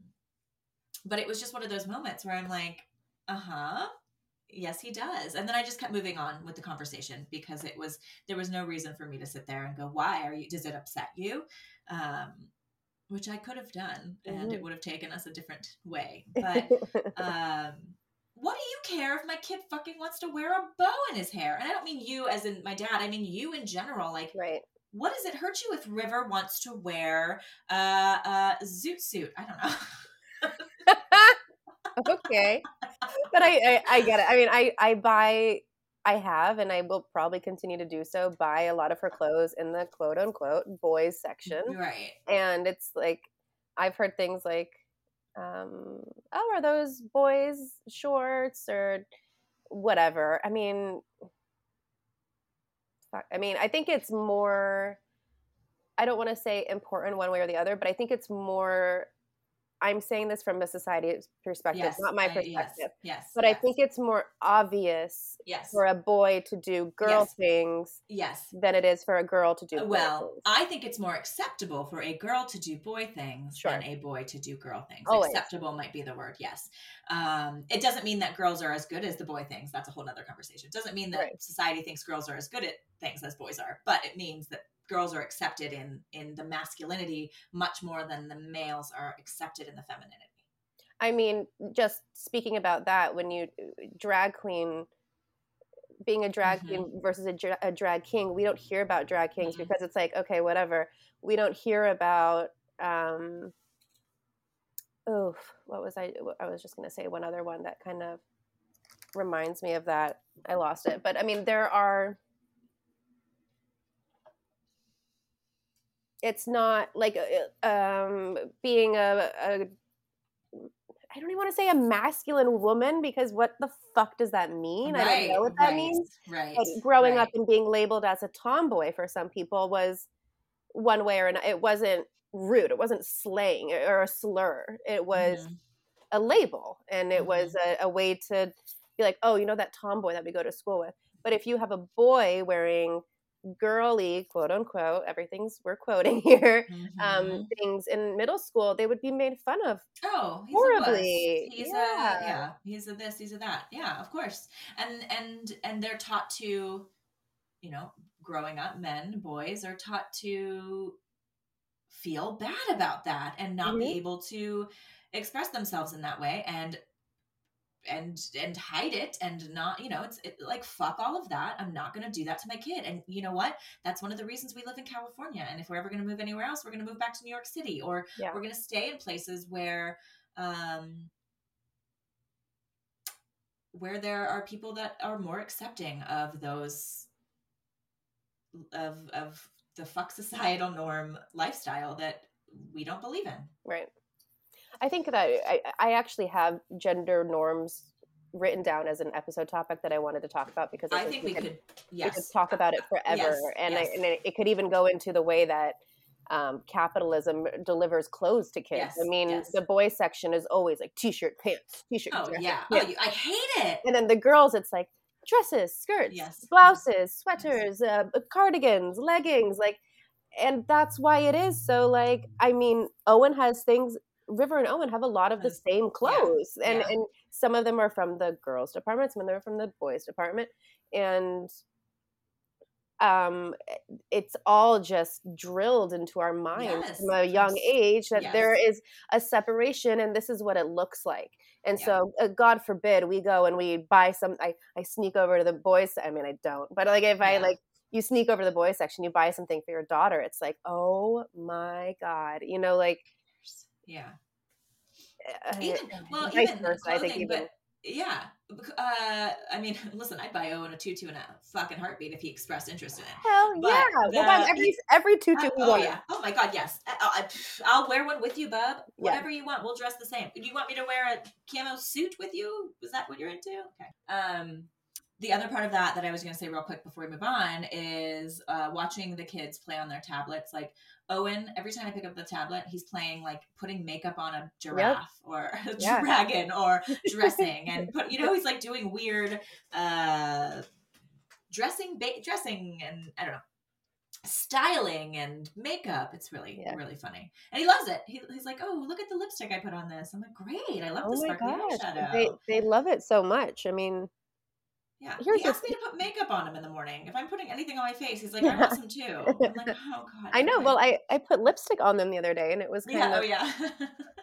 [SPEAKER 1] but it was just one of those moments where i'm like uh-huh yes he does and then i just kept moving on with the conversation because it was there was no reason for me to sit there and go why are you does it upset you um which i could have done and it
[SPEAKER 3] Mhm.
[SPEAKER 1] would have taken us a different way but um what do you care if my kid fucking wants to wear a bow in his hair and i don't mean you as in my dad i mean you in general like
[SPEAKER 3] right.
[SPEAKER 1] what does it hurt you if river wants to wear uh, a zoot suit i don't know
[SPEAKER 3] okay. But I, I, I get it. I mean, I, I buy, I have, and I will probably continue to do so. Buy a lot of her clothes in the quote unquote boys section,
[SPEAKER 1] right
[SPEAKER 3] and it's like I've heard things like, um, "Oh, are those boys shorts or whatever?" I mean. I mean, I think it's more. I don't want to say important one way or the other, but I think it's more. I'm saying this from a society perspective,
[SPEAKER 1] Yes,
[SPEAKER 3] not my
[SPEAKER 1] I-
[SPEAKER 3] perspective.
[SPEAKER 1] Yes, yes,
[SPEAKER 3] But I think it's more obvious
[SPEAKER 1] yes,
[SPEAKER 3] for a boy to do girl
[SPEAKER 1] Yes.
[SPEAKER 3] things
[SPEAKER 1] yes.
[SPEAKER 3] than it is for a girl to do boy
[SPEAKER 1] Well. I think it's more acceptable for a girl to do boy things
[SPEAKER 3] Sure.
[SPEAKER 1] than a boy to do girl things.
[SPEAKER 3] Always.
[SPEAKER 1] Acceptable might be the word, yes. Um, it doesn't mean that girls are as good as the boy things. That's a whole other conversation. It doesn't mean that
[SPEAKER 3] Right.
[SPEAKER 1] society thinks girls are as good at things as boys are, but it means that girls are accepted in in the masculinity much more than the males are accepted in the femininity.
[SPEAKER 3] I mean, just speaking about that, when you drag queen, being a drag
[SPEAKER 1] Mhm.
[SPEAKER 3] queen versus a, dra- a drag king, we don't hear about drag kings
[SPEAKER 1] Mhm.
[SPEAKER 3] because it's like, okay, whatever. We don't hear about, um, oh, what was I? I was just going to say one other one that kind of reminds me of that. I lost it. But I mean, there are, it's not like uh, um, being a, a I don't even want to say a masculine woman because what the fuck does that mean? I don't know what that
[SPEAKER 1] right,
[SPEAKER 3] means.
[SPEAKER 1] Right.
[SPEAKER 3] But growing
[SPEAKER 1] right.
[SPEAKER 3] up and being labeled as a tomboy for some people was one way or another. It wasn't rude. It wasn't slang or a slur. It was
[SPEAKER 1] Mhm.
[SPEAKER 3] a label, and it was
[SPEAKER 1] Mm-hmm.
[SPEAKER 3] a, a way to be like, oh, you know that tomboy that we go to school with. But if you have a boy wearing girly quote unquote everything's we're quoting here um
[SPEAKER 1] Mhm.
[SPEAKER 3] things in middle school they would be made fun of
[SPEAKER 1] Oh, he's
[SPEAKER 3] Horribly,
[SPEAKER 1] A. He's
[SPEAKER 3] yeah.
[SPEAKER 1] a yeah. He's a this. He's a that. Yeah, of course. And and and they're taught to, you know, growing up, men, boys are taught to feel bad about that and not be
[SPEAKER 3] Mhm.
[SPEAKER 1] able to express themselves in that way and and and hide it and not you know it's it, like fuck all of that. I'm not going to do that to my kid. And you know what? That's one of the reasons we live in california. And if we're ever going to move anywhere else we're going to move back to new york city or
[SPEAKER 3] Yeah.
[SPEAKER 1] we're going to stay in places where um where there are people that are more accepting of those of of the fuck societal norm lifestyle that we don't believe in.
[SPEAKER 3] Right. I think that I, I actually have gender norms written down as an episode topic that I wanted to talk about because
[SPEAKER 1] i think we could
[SPEAKER 3] we
[SPEAKER 1] yes
[SPEAKER 3] could talk about it forever,
[SPEAKER 1] Yes,
[SPEAKER 3] and,
[SPEAKER 1] yes.
[SPEAKER 3] I, and it, could even go into the way that um, capitalism delivers clothes to kids. I mean, the boys section is always like t-shirt, pants, t-shirt,
[SPEAKER 1] oh yeah
[SPEAKER 3] pants.
[SPEAKER 1] oh you, i hate it
[SPEAKER 3] and then the girls, it's like dresses, skirts,
[SPEAKER 1] Yes,
[SPEAKER 3] blouses, sweaters, uh, cardigans, leggings, like, and that's why it is so. Like, I mean, Owen has things. River and Owen have a lot of the same clothes, and
[SPEAKER 1] yeah.
[SPEAKER 3] and some of them are from the girls' department, some of them are from the boys' department, and um it's all just drilled into our minds
[SPEAKER 1] Yes,
[SPEAKER 3] from a young
[SPEAKER 1] yes,
[SPEAKER 3] age that there
[SPEAKER 1] yes.
[SPEAKER 3] is a separation and this is what it looks like and
[SPEAKER 1] Yeah.
[SPEAKER 3] so uh, god forbid we go and we buy some I, I sneak over to the boys i mean i don't but like if i like you sneak over to the boys section you buy something for your daughter it's like oh my god you know like
[SPEAKER 1] yeah.
[SPEAKER 3] Uh,
[SPEAKER 1] even well even
[SPEAKER 3] versa, I think
[SPEAKER 1] clothing,
[SPEAKER 3] even-
[SPEAKER 1] but yeah uh i mean listen i'd buy owen a tutu in a fucking heartbeat if he expressed interest in it.
[SPEAKER 3] Hell
[SPEAKER 1] but
[SPEAKER 3] yeah. We'll buy every every tutu
[SPEAKER 1] Uh,
[SPEAKER 3] we
[SPEAKER 1] oh
[SPEAKER 3] want.
[SPEAKER 1] yeah. Oh my god yes. I, I, i'll wear one with you bub.
[SPEAKER 3] Yeah.
[SPEAKER 1] whatever you want. We'll dress the same. Do you want me to wear a camo suit with you? Is that what you're into? Okay. Um the other part of that that I was going to say real quick before we move on is uh, watching the kids play on their tablets. Like Owen, every time I pick up the tablet, he's playing like putting makeup on a giraffe or a
[SPEAKER 3] Yeah.
[SPEAKER 1] dragon or dressing, and put you know he's like doing weird uh, dressing, ba- dressing, and I don't know styling and makeup. It's really
[SPEAKER 3] Yeah.
[SPEAKER 1] really funny, and he loves it. He, he's like, "Oh, look at the lipstick I put on this." I'm like, "Great, I love
[SPEAKER 3] oh
[SPEAKER 1] the
[SPEAKER 3] my
[SPEAKER 1] sparkly
[SPEAKER 3] gosh
[SPEAKER 1] eyeshadow."
[SPEAKER 3] they, they love it so much i mean
[SPEAKER 1] Yeah,
[SPEAKER 3] Here's
[SPEAKER 1] he asked me to put makeup on him in the morning. If I'm putting anything on my face, he's like, "I want some too." I'm like, "Oh God."
[SPEAKER 3] i know
[SPEAKER 1] okay."
[SPEAKER 3] well i i put lipstick on them the other day and it was kind
[SPEAKER 1] yeah,
[SPEAKER 3] of
[SPEAKER 1] oh yeah,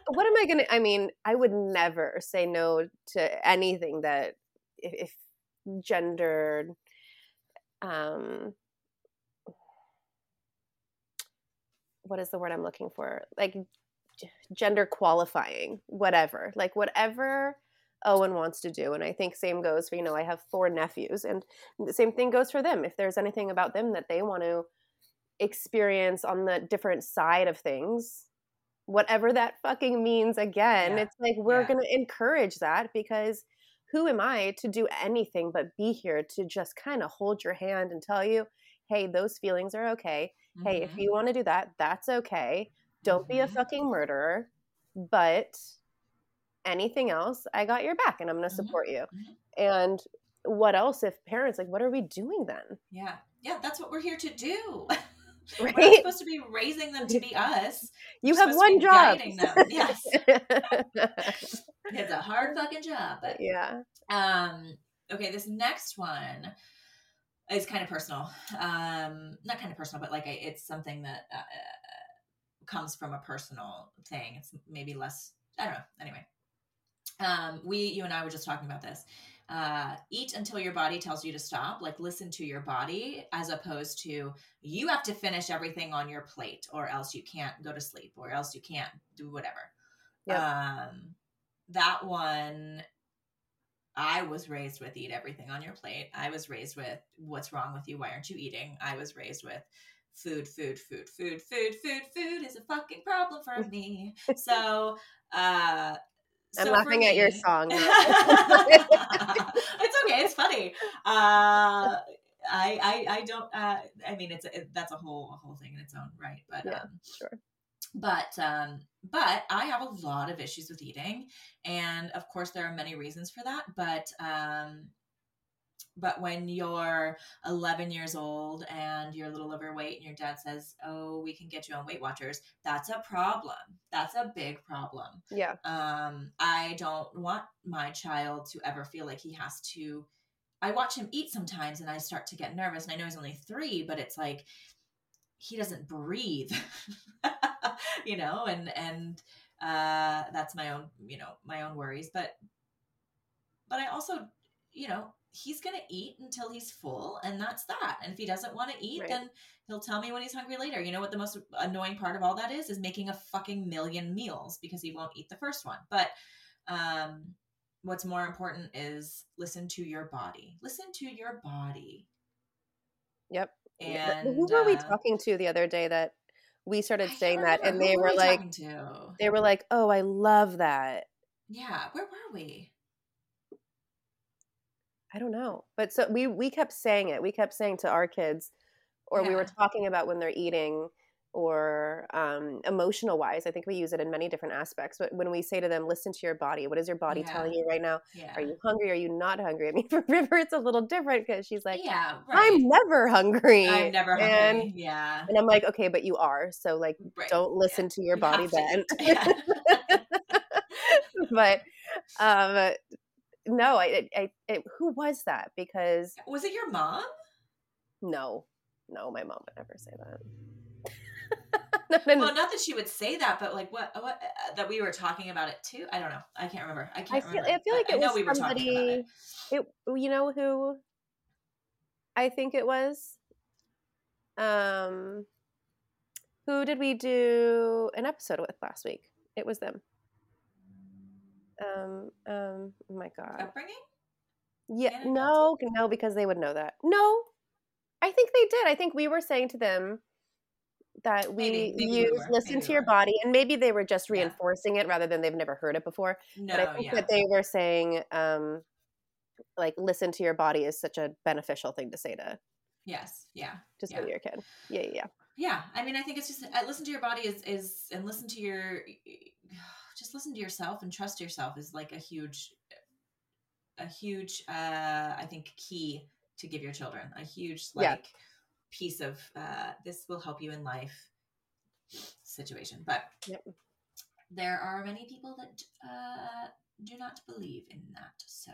[SPEAKER 3] what am I gonna? I mean, I would never say no to anything that if, if gendered, um, what is the word I'm looking for? Like gender qualifying, whatever. Like whatever Owen wants to do, and I think same goes for you know I have four nephews, and the same thing goes for them. If there's anything about them that they want to experience on the different side of things whatever that fucking means again
[SPEAKER 1] Yeah.
[SPEAKER 3] it's like we're
[SPEAKER 1] Yeah.
[SPEAKER 3] going to encourage that because who am i to do anything but be here to just kind of hold your hand and tell you hey, those feelings are okay. Hey, if
[SPEAKER 1] Mhm.
[SPEAKER 3] you want to do that, that's okay. Don't be a
[SPEAKER 1] Mhm.
[SPEAKER 3] fucking murderer, but anything else, I got your back and I'm going to
[SPEAKER 1] Mhm.
[SPEAKER 3] support you.
[SPEAKER 1] Mhm.
[SPEAKER 3] And what else if parents like what are we doing then?
[SPEAKER 1] Yeah. Yeah, that's what we're here to do. We're not supposed to be raising them to be us.
[SPEAKER 3] You
[SPEAKER 1] We're
[SPEAKER 3] have one job.
[SPEAKER 1] Yes. It's a hard fucking job. But
[SPEAKER 3] yeah.
[SPEAKER 1] um okay, this next one is kind of personal. Um not kind of personal, but like I, it's something that uh, comes from a personal thing. It's maybe less I don't know. Anyway. Um we you and I were just talking about this. Uh, eat until your body tells you to stop. Like listen to your body, as opposed to you have to finish everything on your plate, or else you can't go to sleep, or else you can't do whatever.
[SPEAKER 3] Yep.
[SPEAKER 1] Um, that one, I was raised with eat everything on your plate. I was raised with what's wrong with you? Why aren't you eating? I was raised with food, food, food, food, food, food, food is a fucking problem for me. So, uh, so for
[SPEAKER 3] laughing at your song.
[SPEAKER 1] it's okay. It's funny. Uh, I, I, I don't. Uh, I mean, it's a, it, that's a whole a whole thing in its own right. But
[SPEAKER 3] Yeah,
[SPEAKER 1] um,
[SPEAKER 3] sure.
[SPEAKER 1] But um, but I have a lot of issues with eating, and of course there are many reasons for that. But um, but when you're 11 years old and you're a little overweight and your dad says, "Oh, we can get you on Weight Watchers," that's a problem. That's a big problem
[SPEAKER 3] yeah.
[SPEAKER 1] um i don't want my child to ever feel like he has to i watch him eat sometimes and i start to get nervous and i know he's only three but it's like he doesn't breathe you know and and uh that's my own you know my own worries but but i also you know he's gonna eat until he's full and that's that and if he doesn't want to eat
[SPEAKER 3] Right.
[SPEAKER 1] then he'll tell me when he's hungry later you know what the most annoying part of all that is is making a fucking million meals because he won't eat the first one but um what's more important is listen to your body listen to your body
[SPEAKER 3] Yep.
[SPEAKER 1] And
[SPEAKER 3] who were we
[SPEAKER 1] uh,
[SPEAKER 3] talking to the other day that we started
[SPEAKER 1] can't
[SPEAKER 3] saying that and they were
[SPEAKER 1] we
[SPEAKER 3] like
[SPEAKER 1] to?
[SPEAKER 3] they were like, "Oh, I love that."
[SPEAKER 1] yeah where were we
[SPEAKER 3] I don't know. But so we we kept saying it. We kept saying to our kids or we were talking about when they're eating or um, emotional wise. I think we use it in many different aspects. But when we say to them, listen to your body. What is your body telling you right now?
[SPEAKER 1] yeah
[SPEAKER 3] Are you hungry? Are you not hungry? I mean, for River, it's a little different because she's like,
[SPEAKER 1] yeah right
[SPEAKER 3] I'm never hungry.
[SPEAKER 1] i'm never hungry
[SPEAKER 3] And,
[SPEAKER 1] yeah
[SPEAKER 3] and I'm like, okay, but you are. So like,
[SPEAKER 1] right
[SPEAKER 3] don't listen to your body then.
[SPEAKER 1] Yeah.
[SPEAKER 3] but um, no, I, I, I, who was that? Because
[SPEAKER 1] was it your mom
[SPEAKER 3] no, no, my mom would never say that. No, no, no.
[SPEAKER 1] well not that she would say that but like what what uh, that we were talking about it too i don't know i can't remember i
[SPEAKER 3] I
[SPEAKER 1] can't
[SPEAKER 3] feel,
[SPEAKER 1] remember
[SPEAKER 3] I feel like it
[SPEAKER 1] I
[SPEAKER 3] was
[SPEAKER 1] we were
[SPEAKER 3] somebody.
[SPEAKER 1] it
[SPEAKER 3] It, you know who? I think it was. Um, who did we do an episode with last week? It was them. Um, um, oh my god.
[SPEAKER 1] upbringing
[SPEAKER 3] Yeah,
[SPEAKER 1] Anna
[SPEAKER 3] no, no, because they would know that. No, I think they did. I think we were saying to them that we
[SPEAKER 1] Maybe- we
[SPEAKER 3] use listen
[SPEAKER 1] maybe
[SPEAKER 3] to
[SPEAKER 1] we
[SPEAKER 3] your body, and maybe they were just
[SPEAKER 1] Yeah.
[SPEAKER 3] reinforcing it rather than they've never heard it before.
[SPEAKER 1] no
[SPEAKER 3] but I think
[SPEAKER 1] yeah
[SPEAKER 3] that they were saying, um, like, listen to your body is such a beneficial thing to say to
[SPEAKER 1] yes yeah
[SPEAKER 3] Just
[SPEAKER 1] Yeah.
[SPEAKER 3] your kid. Yeah, yeah, yeah.
[SPEAKER 1] yeah i mean i think it's just uh, listen to your body is is and listen to your just listen to yourself and trust yourself is like a huge a huge uh i think key to give your children a huge like
[SPEAKER 3] Yeah.
[SPEAKER 1] piece of uh this will help you in life situation but
[SPEAKER 3] Yep.
[SPEAKER 1] there are many people that uh do not believe in that so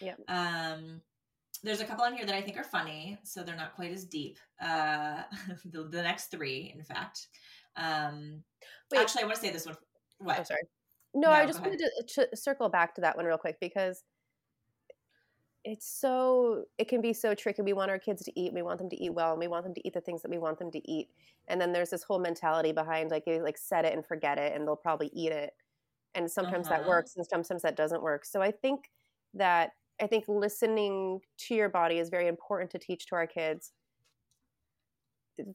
[SPEAKER 3] Yep.
[SPEAKER 1] um there's a couple on here that I think are funny, so they're not quite as deep. Uh, the, the next three, in fact. Um,
[SPEAKER 3] Wait.
[SPEAKER 1] actually, I want to say this one. What?
[SPEAKER 3] I'm sorry. No,
[SPEAKER 1] No,
[SPEAKER 3] I just wanted to ch- circle back to that one real quick because it's so it can be so tricky. We want our kids to eat, we want them to eat well, and we want them to eat the things that we want them to eat. And then there's this whole mentality behind like you like set it and forget it, and they'll probably eat it. And sometimes that
[SPEAKER 1] Uh-huh.
[SPEAKER 3] works, and sometimes that doesn't work. So I think that I think listening to your body is very important to teach to our kids.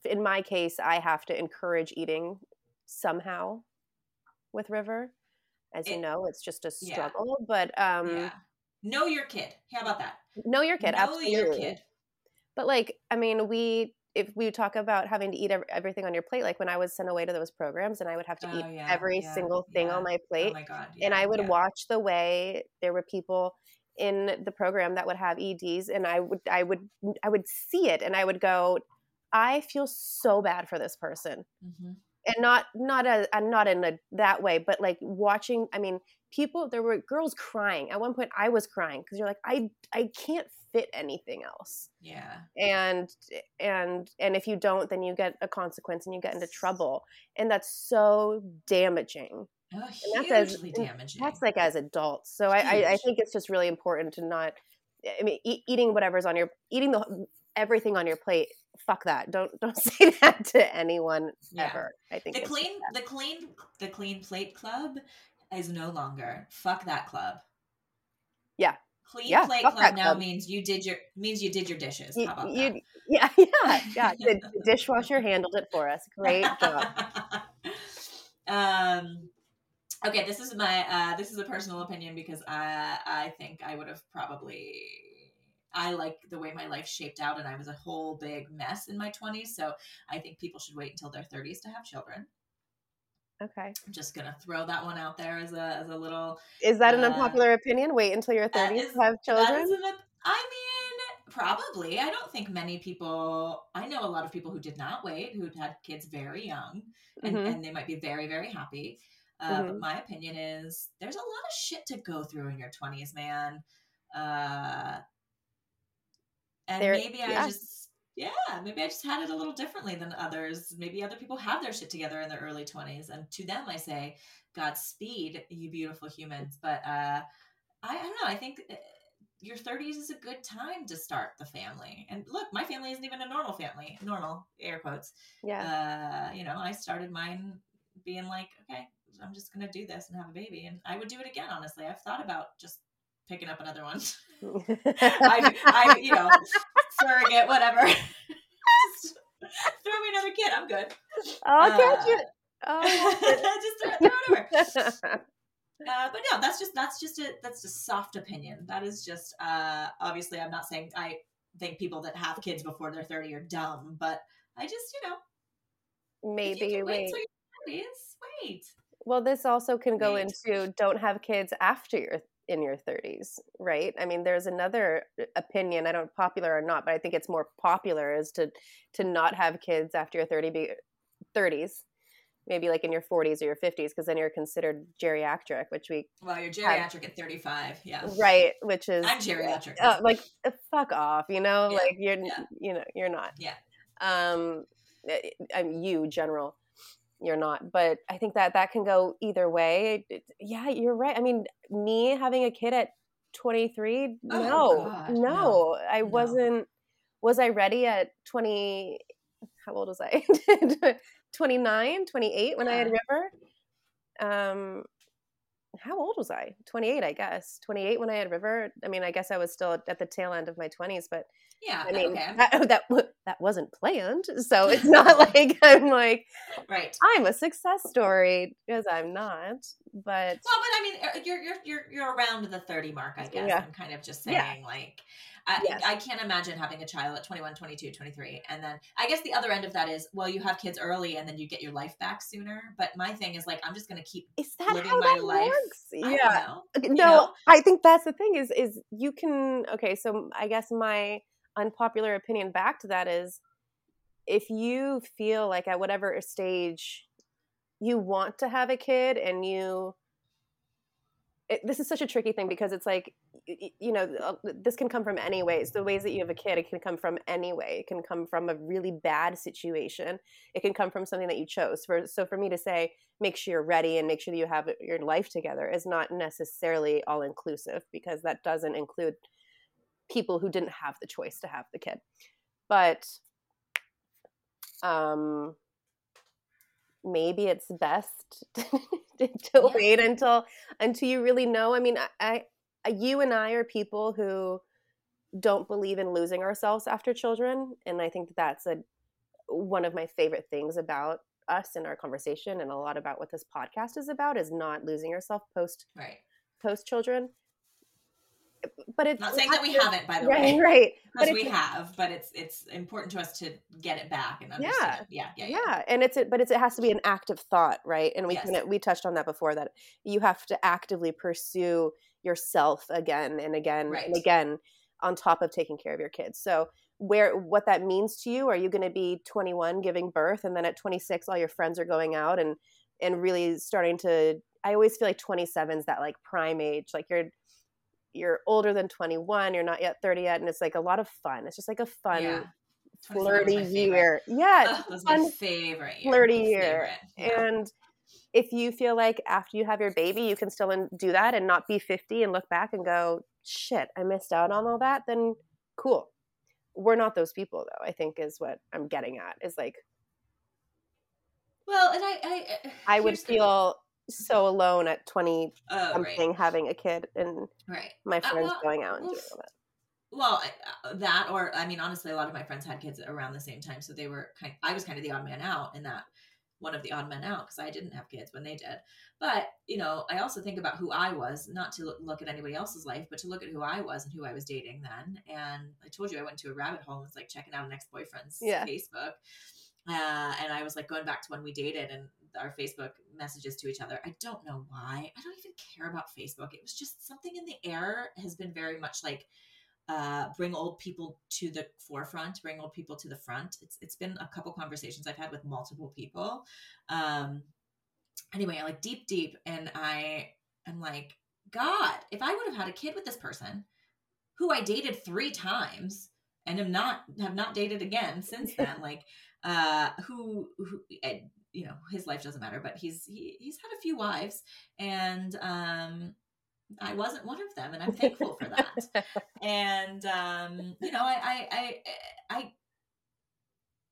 [SPEAKER 3] In my case, I have to encourage eating somehow with River. As you know, it's just a
[SPEAKER 1] yeah.
[SPEAKER 3] struggle, but um
[SPEAKER 1] yeah. Know your kid. How about that?
[SPEAKER 3] know your kid
[SPEAKER 1] know
[SPEAKER 3] absolutely.
[SPEAKER 1] your kid.
[SPEAKER 3] but like i mean we if we talk about having to eat everything on your plate like when i was sent away to those programs and i would have to
[SPEAKER 1] Oh,
[SPEAKER 3] eat
[SPEAKER 1] yeah,
[SPEAKER 3] every
[SPEAKER 1] yeah,
[SPEAKER 3] single thing
[SPEAKER 1] yeah.
[SPEAKER 3] on my plate.
[SPEAKER 1] Oh
[SPEAKER 3] plate
[SPEAKER 1] my god.
[SPEAKER 3] and I would
[SPEAKER 1] yeah.
[SPEAKER 3] watch the way there were people in the program that would have EDs, and I would I would I would see it, and I would go, I feel so bad for this person,
[SPEAKER 1] Mhm.
[SPEAKER 3] And not not a and not in a that way, but like watching. I mean, people there were girls crying at one point. I was crying because you're like I I can't fit anything else
[SPEAKER 1] Yeah.
[SPEAKER 3] and and and if you don't then you get a consequence and you get into trouble and that's so damaging
[SPEAKER 1] Oh,
[SPEAKER 3] that's as-
[SPEAKER 1] hugely damaging.
[SPEAKER 3] that's like as adults so I, I i think it's just really important to not i mean eat, eating whatever's on your eating the everything on your plate. Fuck that. Don't don't say that to anyone
[SPEAKER 1] Yeah.
[SPEAKER 3] ever. I think
[SPEAKER 1] the clean the clean the clean plate club is no longer. Fuck that club.
[SPEAKER 3] Yeah.
[SPEAKER 1] clean
[SPEAKER 3] Yeah,
[SPEAKER 1] plate club now
[SPEAKER 3] club.
[SPEAKER 1] means you did your means you did your dishes.
[SPEAKER 3] You, you- yeah yeah yeah. The, the dishwasher handled it for us. Great job.
[SPEAKER 1] Um okay this is my uh this is a personal opinion because i i think i would have probably i like the way my life shaped out and i was a whole big mess in my 20s so i think people should wait until their 30s to have children
[SPEAKER 3] okay
[SPEAKER 1] i'm just gonna throw that one out there as a as a little
[SPEAKER 3] is that an
[SPEAKER 1] Uh,
[SPEAKER 3] unpopular opinion wait until you're
[SPEAKER 1] that
[SPEAKER 3] 30
[SPEAKER 1] is-
[SPEAKER 3] to have children
[SPEAKER 1] an I mean, probably. I don't think many people. I know a lot of people who did not wait, who had kids very young, and,
[SPEAKER 3] Mhm.
[SPEAKER 1] and they might be very, very happy. Uh, But
[SPEAKER 3] Mhm.
[SPEAKER 1] my opinion is there's a lot of shit to go through in your 20s, man. Uh, and
[SPEAKER 3] There-
[SPEAKER 1] maybe I
[SPEAKER 3] yeah.
[SPEAKER 1] just, yeah, maybe I just had it a little differently than others. Maybe other people have their shit together in their early 20s. And to them, I say, Godspeed, you beautiful humans. But uh, I, I don't know. I think uh, your 30s is a good time to start the family. And look, my family isn't even a normal family, normal air quotes.
[SPEAKER 3] yeah
[SPEAKER 1] Uh, you know, I started mine being like, okay, I'm just going to do this and have a baby. And I would do it again, honestly. I've thought about just picking up another one. I, I, you know, surrogate, whatever. just throw me another kid. I'm good.
[SPEAKER 3] oh catch
[SPEAKER 1] Uh,
[SPEAKER 3] it oh
[SPEAKER 1] just throw, throw it over. Uh, but no, that's just that's just a that's a soft opinion. That is just uh, obviously I'm not saying I think people that have kids before they're 30 are dumb, but I just you know
[SPEAKER 3] maybe
[SPEAKER 1] you wait
[SPEAKER 3] wait
[SPEAKER 1] till you're 30s, wait.
[SPEAKER 3] Well, this also can go
[SPEAKER 1] Wait.
[SPEAKER 3] into don't have kids after you're in your 30s, right? I mean, there's another uh, opinion, I don't popular or not, but I think it's more popular is to to not have kids after your 30 be, 30s. Maybe like in your 40s or your 50s because then you're considered geriatric, which we
[SPEAKER 1] Well, you're geriatric at 35. Yeah,
[SPEAKER 3] right, which is
[SPEAKER 1] I'm geriatric.
[SPEAKER 3] uh, like uh, fuck off, you know,
[SPEAKER 1] Yeah,
[SPEAKER 3] like you're
[SPEAKER 1] yeah.
[SPEAKER 3] you know, you're not.
[SPEAKER 1] Yeah.
[SPEAKER 3] Um I'm you general you're not but i think that that can go either way It- yeah you're right i mean me having a kid at 23
[SPEAKER 1] Oh,
[SPEAKER 3] no
[SPEAKER 1] God,
[SPEAKER 3] no,
[SPEAKER 1] no,
[SPEAKER 3] i
[SPEAKER 1] no.
[SPEAKER 3] wasn't was i ready at 20 how old was i 29 28 when i had
[SPEAKER 1] Yeah.
[SPEAKER 3] river um how old was i 28 i guess 28 when i had river i mean i guess i was still at the tail end of my 20s but
[SPEAKER 1] yeah,
[SPEAKER 3] i mean
[SPEAKER 1] okay,
[SPEAKER 3] that, that that wasn't planned so it's not like i'm like
[SPEAKER 1] right.
[SPEAKER 3] I'm a success story because I'm not. But
[SPEAKER 1] Well, but I mean, uh, you're you're you're you're around the 30 mark, I guess.
[SPEAKER 3] Yeah.
[SPEAKER 1] I'm kind of just saying,
[SPEAKER 3] Yeah.
[SPEAKER 1] like, I,
[SPEAKER 3] Yes.
[SPEAKER 1] I can't imagine having a child at 21, 22, 23. And then I guess the other end of that is, well, you have kids early and then you get your life back sooner. But my thing is, like, I'm just going to keep.
[SPEAKER 3] is that
[SPEAKER 1] Living
[SPEAKER 3] how
[SPEAKER 1] my
[SPEAKER 3] that
[SPEAKER 1] life. I
[SPEAKER 3] Yeah.
[SPEAKER 1] know.
[SPEAKER 3] Uh,
[SPEAKER 1] you
[SPEAKER 3] no,
[SPEAKER 1] know?
[SPEAKER 3] I think that's the thing is is you can okay, so I guess my unpopular opinion back to that is if you feel like at whatever stage you want to have a kid and you it, this is such a tricky thing because it's like you know uh, this can come from any ways. The ways that you have a kid it can come from any way. It can come from a really bad situation. It can come from something that you chose. For so for me to say make sure you're ready and make sure that you have your life together is not necessarily all inclusive because that doesn't include people who didn't have the choice to have the kid. But um maybe it's best to
[SPEAKER 1] Yeah.
[SPEAKER 3] wait until until you really know i mean I, I you and i are people who don't believe in losing ourselves after children and i think that's a one of my favorite things about us in our conversation and a lot about what this podcast is about is not losing yourself post
[SPEAKER 1] Right.
[SPEAKER 3] post children but it's
[SPEAKER 1] Not saying that we haven't, by the
[SPEAKER 3] right,
[SPEAKER 1] way.
[SPEAKER 3] right. But
[SPEAKER 1] Because we have, but it's it's important to us to get it back and
[SPEAKER 3] Yeah.
[SPEAKER 1] understand. it. Yeah, yeah, yeah.
[SPEAKER 3] yeah and it's a, but it's, it has to be an active thought right and we
[SPEAKER 1] Yes.
[SPEAKER 3] kind of we touched on that before that you have to actively pursue yourself again and again
[SPEAKER 1] Right.
[SPEAKER 3] and again on top of taking care of your kids so where what that means to you are you going to be 21 giving birth and then at 26 all your friends are going out and and really starting to i always feel like 27 is that like prime age like you're you're older than 21 you're not yet 30 yet and it's like a lot of fun it's just like a fun
[SPEAKER 1] Yeah.
[SPEAKER 3] flirty year yeah it's
[SPEAKER 1] it was
[SPEAKER 3] fun
[SPEAKER 1] my favorite year.
[SPEAKER 3] flirty year.
[SPEAKER 1] Yeah.
[SPEAKER 3] and if you feel like after you have your baby you can still do that and not be 50 and look back and go shit i missed out on all that then cool we're not those people though i think is what i'm getting at is like
[SPEAKER 1] Well, and I, I,
[SPEAKER 3] i would feel so alone at 20
[SPEAKER 1] oh, right,
[SPEAKER 3] having a kid and
[SPEAKER 1] right.
[SPEAKER 3] my
[SPEAKER 1] Uh,
[SPEAKER 3] friends
[SPEAKER 1] well,
[SPEAKER 3] going out and
[SPEAKER 1] well,
[SPEAKER 3] doing all that
[SPEAKER 1] Well, uh, that or I mean, honestly, a lot of my friends had kids around the same time, so they were kind. I was kind of the odd man out in that one of the odd men out because I didn't have kids when they did. But you know, I also think about who I was, not to look, at anybody else's life, but to look at who I was and who I was dating then. And I told you I went to a rabbit hole and was like checking out an ex boyfriend's
[SPEAKER 3] Yeah.
[SPEAKER 1] Facebook. Uh, and I was like going back to when we dated and our Facebook messages to each other. I don't know why. I don't even care about Facebook. It was just something in the air has been very much like uh, bring old people to the forefront, bring old people to the front. It's it's been a couple conversations I've had with multiple people. Um, anyway, I like deep, deep, and I am like, God, if I would have had a kid with this person, who I dated three times and am not have not dated again since then, like, uh, who who. You know his life doesn't matter but he's he, he's had a few wives and um i wasn't one of them and i'm thankful for that and um you know I, I i i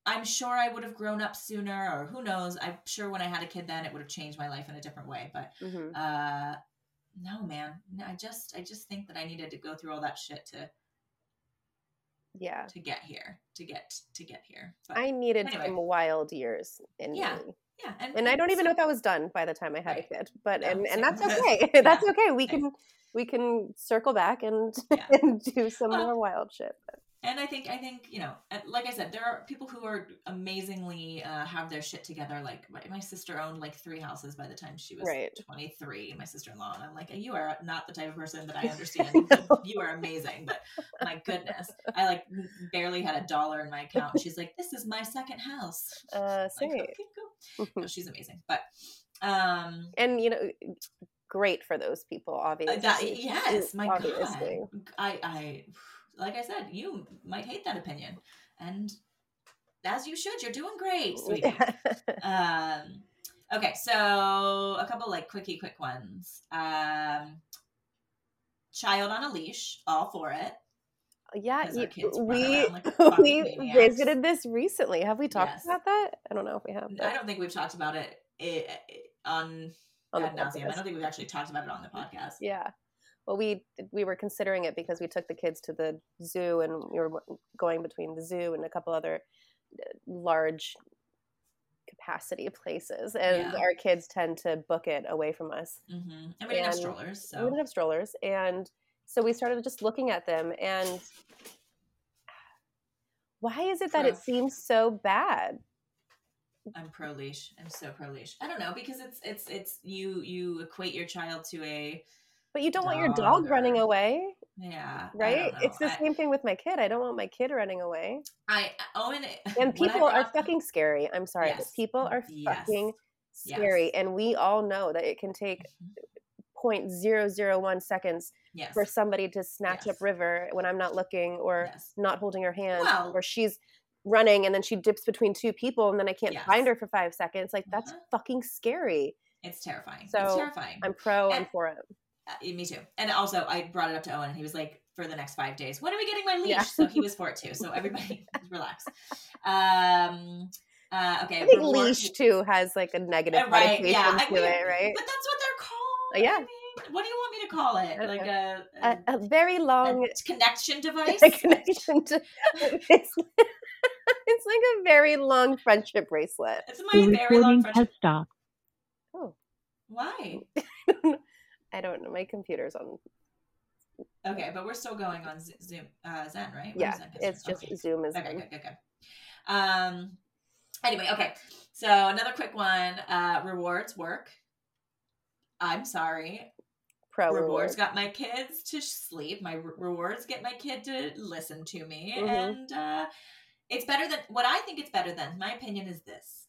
[SPEAKER 1] i'm sure i would have grown up sooner or who knows i'm sure when i had a kid then it would have changed my life in a different way but
[SPEAKER 3] Mhm.
[SPEAKER 1] uh no man no, i just i just think that i needed to go through all that shit to
[SPEAKER 3] yeah
[SPEAKER 1] to get here to get to get here but,
[SPEAKER 3] i needed
[SPEAKER 1] anyway.
[SPEAKER 3] some wild years in
[SPEAKER 1] Yeah.
[SPEAKER 3] me
[SPEAKER 1] yeah
[SPEAKER 3] and I don't even know if I was done by the time I had
[SPEAKER 1] Right.
[SPEAKER 3] a kid. But
[SPEAKER 1] No,
[SPEAKER 3] and, and that's okay.
[SPEAKER 1] Yeah.
[SPEAKER 3] that's okay. We can we can circle back and
[SPEAKER 1] Yeah.
[SPEAKER 3] and do some
[SPEAKER 1] Well,
[SPEAKER 3] more wild shit. But
[SPEAKER 1] and I think I think you know, like I said, there are people who are amazingly uh, have their shit together. Like my, my sister owned like three houses by the time she was
[SPEAKER 3] Right.
[SPEAKER 1] twenty three. My sister in law, and I'm like, you are not the type of person that I understand. you are amazing, but my goodness, I like barely had a dollar in my account. She's like, this is my second house.
[SPEAKER 3] uh,
[SPEAKER 1] Like, okay, cool. No, she's amazing, but um,
[SPEAKER 3] and you know, great for those people.
[SPEAKER 1] uh,
[SPEAKER 3] Obviously,
[SPEAKER 1] that, yes, my
[SPEAKER 3] obviously.
[SPEAKER 1] God, I I like I said, you might hate that opinion, and as you should. You're doing great, sweetie. um, okay, so a couple like quickie quick ones. Um, child on a leash, all for it.
[SPEAKER 3] Yeah, you- we
[SPEAKER 1] like
[SPEAKER 3] we
[SPEAKER 1] maniacs.
[SPEAKER 3] visited this recently. Have we talked
[SPEAKER 1] Yes.
[SPEAKER 3] about that? I don't know if we have.
[SPEAKER 1] I don't think we've talked about it eh, eh, on
[SPEAKER 3] on the
[SPEAKER 1] ad nauseam. I don't think we've actually talked about it on the podcast.
[SPEAKER 3] Yeah. Well, we we were considering it because we took the kids to the zoo and we were going between the zoo and a couple other uh, large capacity places, and
[SPEAKER 1] Yeah.
[SPEAKER 3] our kids tend to book it away from us.
[SPEAKER 1] hmm And we didn't have strollers,
[SPEAKER 3] We didn't have strollers, and so we started just looking at them. And why is it that it seems so bad?
[SPEAKER 1] I'm pro leash. I'm so pro leash. I don't know because it's it's it's you you equate your child to a
[SPEAKER 3] But you don't want your
[SPEAKER 1] Dog
[SPEAKER 3] dog running away,
[SPEAKER 1] yeah
[SPEAKER 3] right? It's the
[SPEAKER 1] I-
[SPEAKER 3] same thing with my kid. I don't want my kid running away.
[SPEAKER 1] I Owen
[SPEAKER 3] and
[SPEAKER 1] when
[SPEAKER 3] people are fucking scary i'm sorry
[SPEAKER 1] Yes.
[SPEAKER 3] people are
[SPEAKER 1] Yes.
[SPEAKER 3] fucking
[SPEAKER 1] Yes.
[SPEAKER 3] scary and we all know that it can take
[SPEAKER 1] Mhm.
[SPEAKER 3] 0.001 seconds
[SPEAKER 1] yes
[SPEAKER 3] for somebody to snatch
[SPEAKER 1] Yes.
[SPEAKER 3] up river when i'm not looking or
[SPEAKER 1] yes
[SPEAKER 3] not holding her hand
[SPEAKER 1] Well-
[SPEAKER 3] or she's running and then she dips between two people and then i can't find her for five seconds like that's
[SPEAKER 1] Uh-huh.
[SPEAKER 3] fucking scary
[SPEAKER 1] it's terrifying. it's
[SPEAKER 3] So,
[SPEAKER 1] terrifying.
[SPEAKER 3] i'm pro i'm for it
[SPEAKER 1] Uh, me too. And also, I brought it up to Owen, and he was like, "For the next five days, when are we getting my leash?"
[SPEAKER 3] Yeah.
[SPEAKER 1] So he was for it too. So everybody, relax. Um. Uh, okay.
[SPEAKER 3] i think
[SPEAKER 1] reward-
[SPEAKER 3] leash too has like a negative
[SPEAKER 1] Uh, right,
[SPEAKER 3] connotation
[SPEAKER 1] yeah, I
[SPEAKER 3] to
[SPEAKER 1] mean,
[SPEAKER 3] it right
[SPEAKER 1] But that's what they're called.
[SPEAKER 3] Uh, yeah.
[SPEAKER 1] I mean, what do you want me to call it?
[SPEAKER 3] don't
[SPEAKER 1] Like a,
[SPEAKER 3] a,
[SPEAKER 1] a,
[SPEAKER 3] a very long
[SPEAKER 1] a connection device?
[SPEAKER 3] a connection to it's, it's like a very long friendship bracelet
[SPEAKER 1] It's my
[SPEAKER 4] The
[SPEAKER 1] very long
[SPEAKER 4] recording
[SPEAKER 1] friendship.
[SPEAKER 4] has stopped.
[SPEAKER 3] oh
[SPEAKER 1] Why?
[SPEAKER 3] I don't know my computer's on
[SPEAKER 1] Okay, but we're still going on Zoom, uh, Zen, right?
[SPEAKER 3] Yeah,
[SPEAKER 1] Zen
[SPEAKER 3] it's just
[SPEAKER 1] Okay.
[SPEAKER 3] Zoom is
[SPEAKER 1] Okay, good, good, good. Um, anyway, okay. So another quick one. Uh, rewards work. I'm sorry.
[SPEAKER 3] pro
[SPEAKER 1] rewards got my kids to sleep. My re- rewards get my kid to listen to me,
[SPEAKER 3] Mhm.
[SPEAKER 1] and uh, it's better than what I think. It's better than my opinion is this.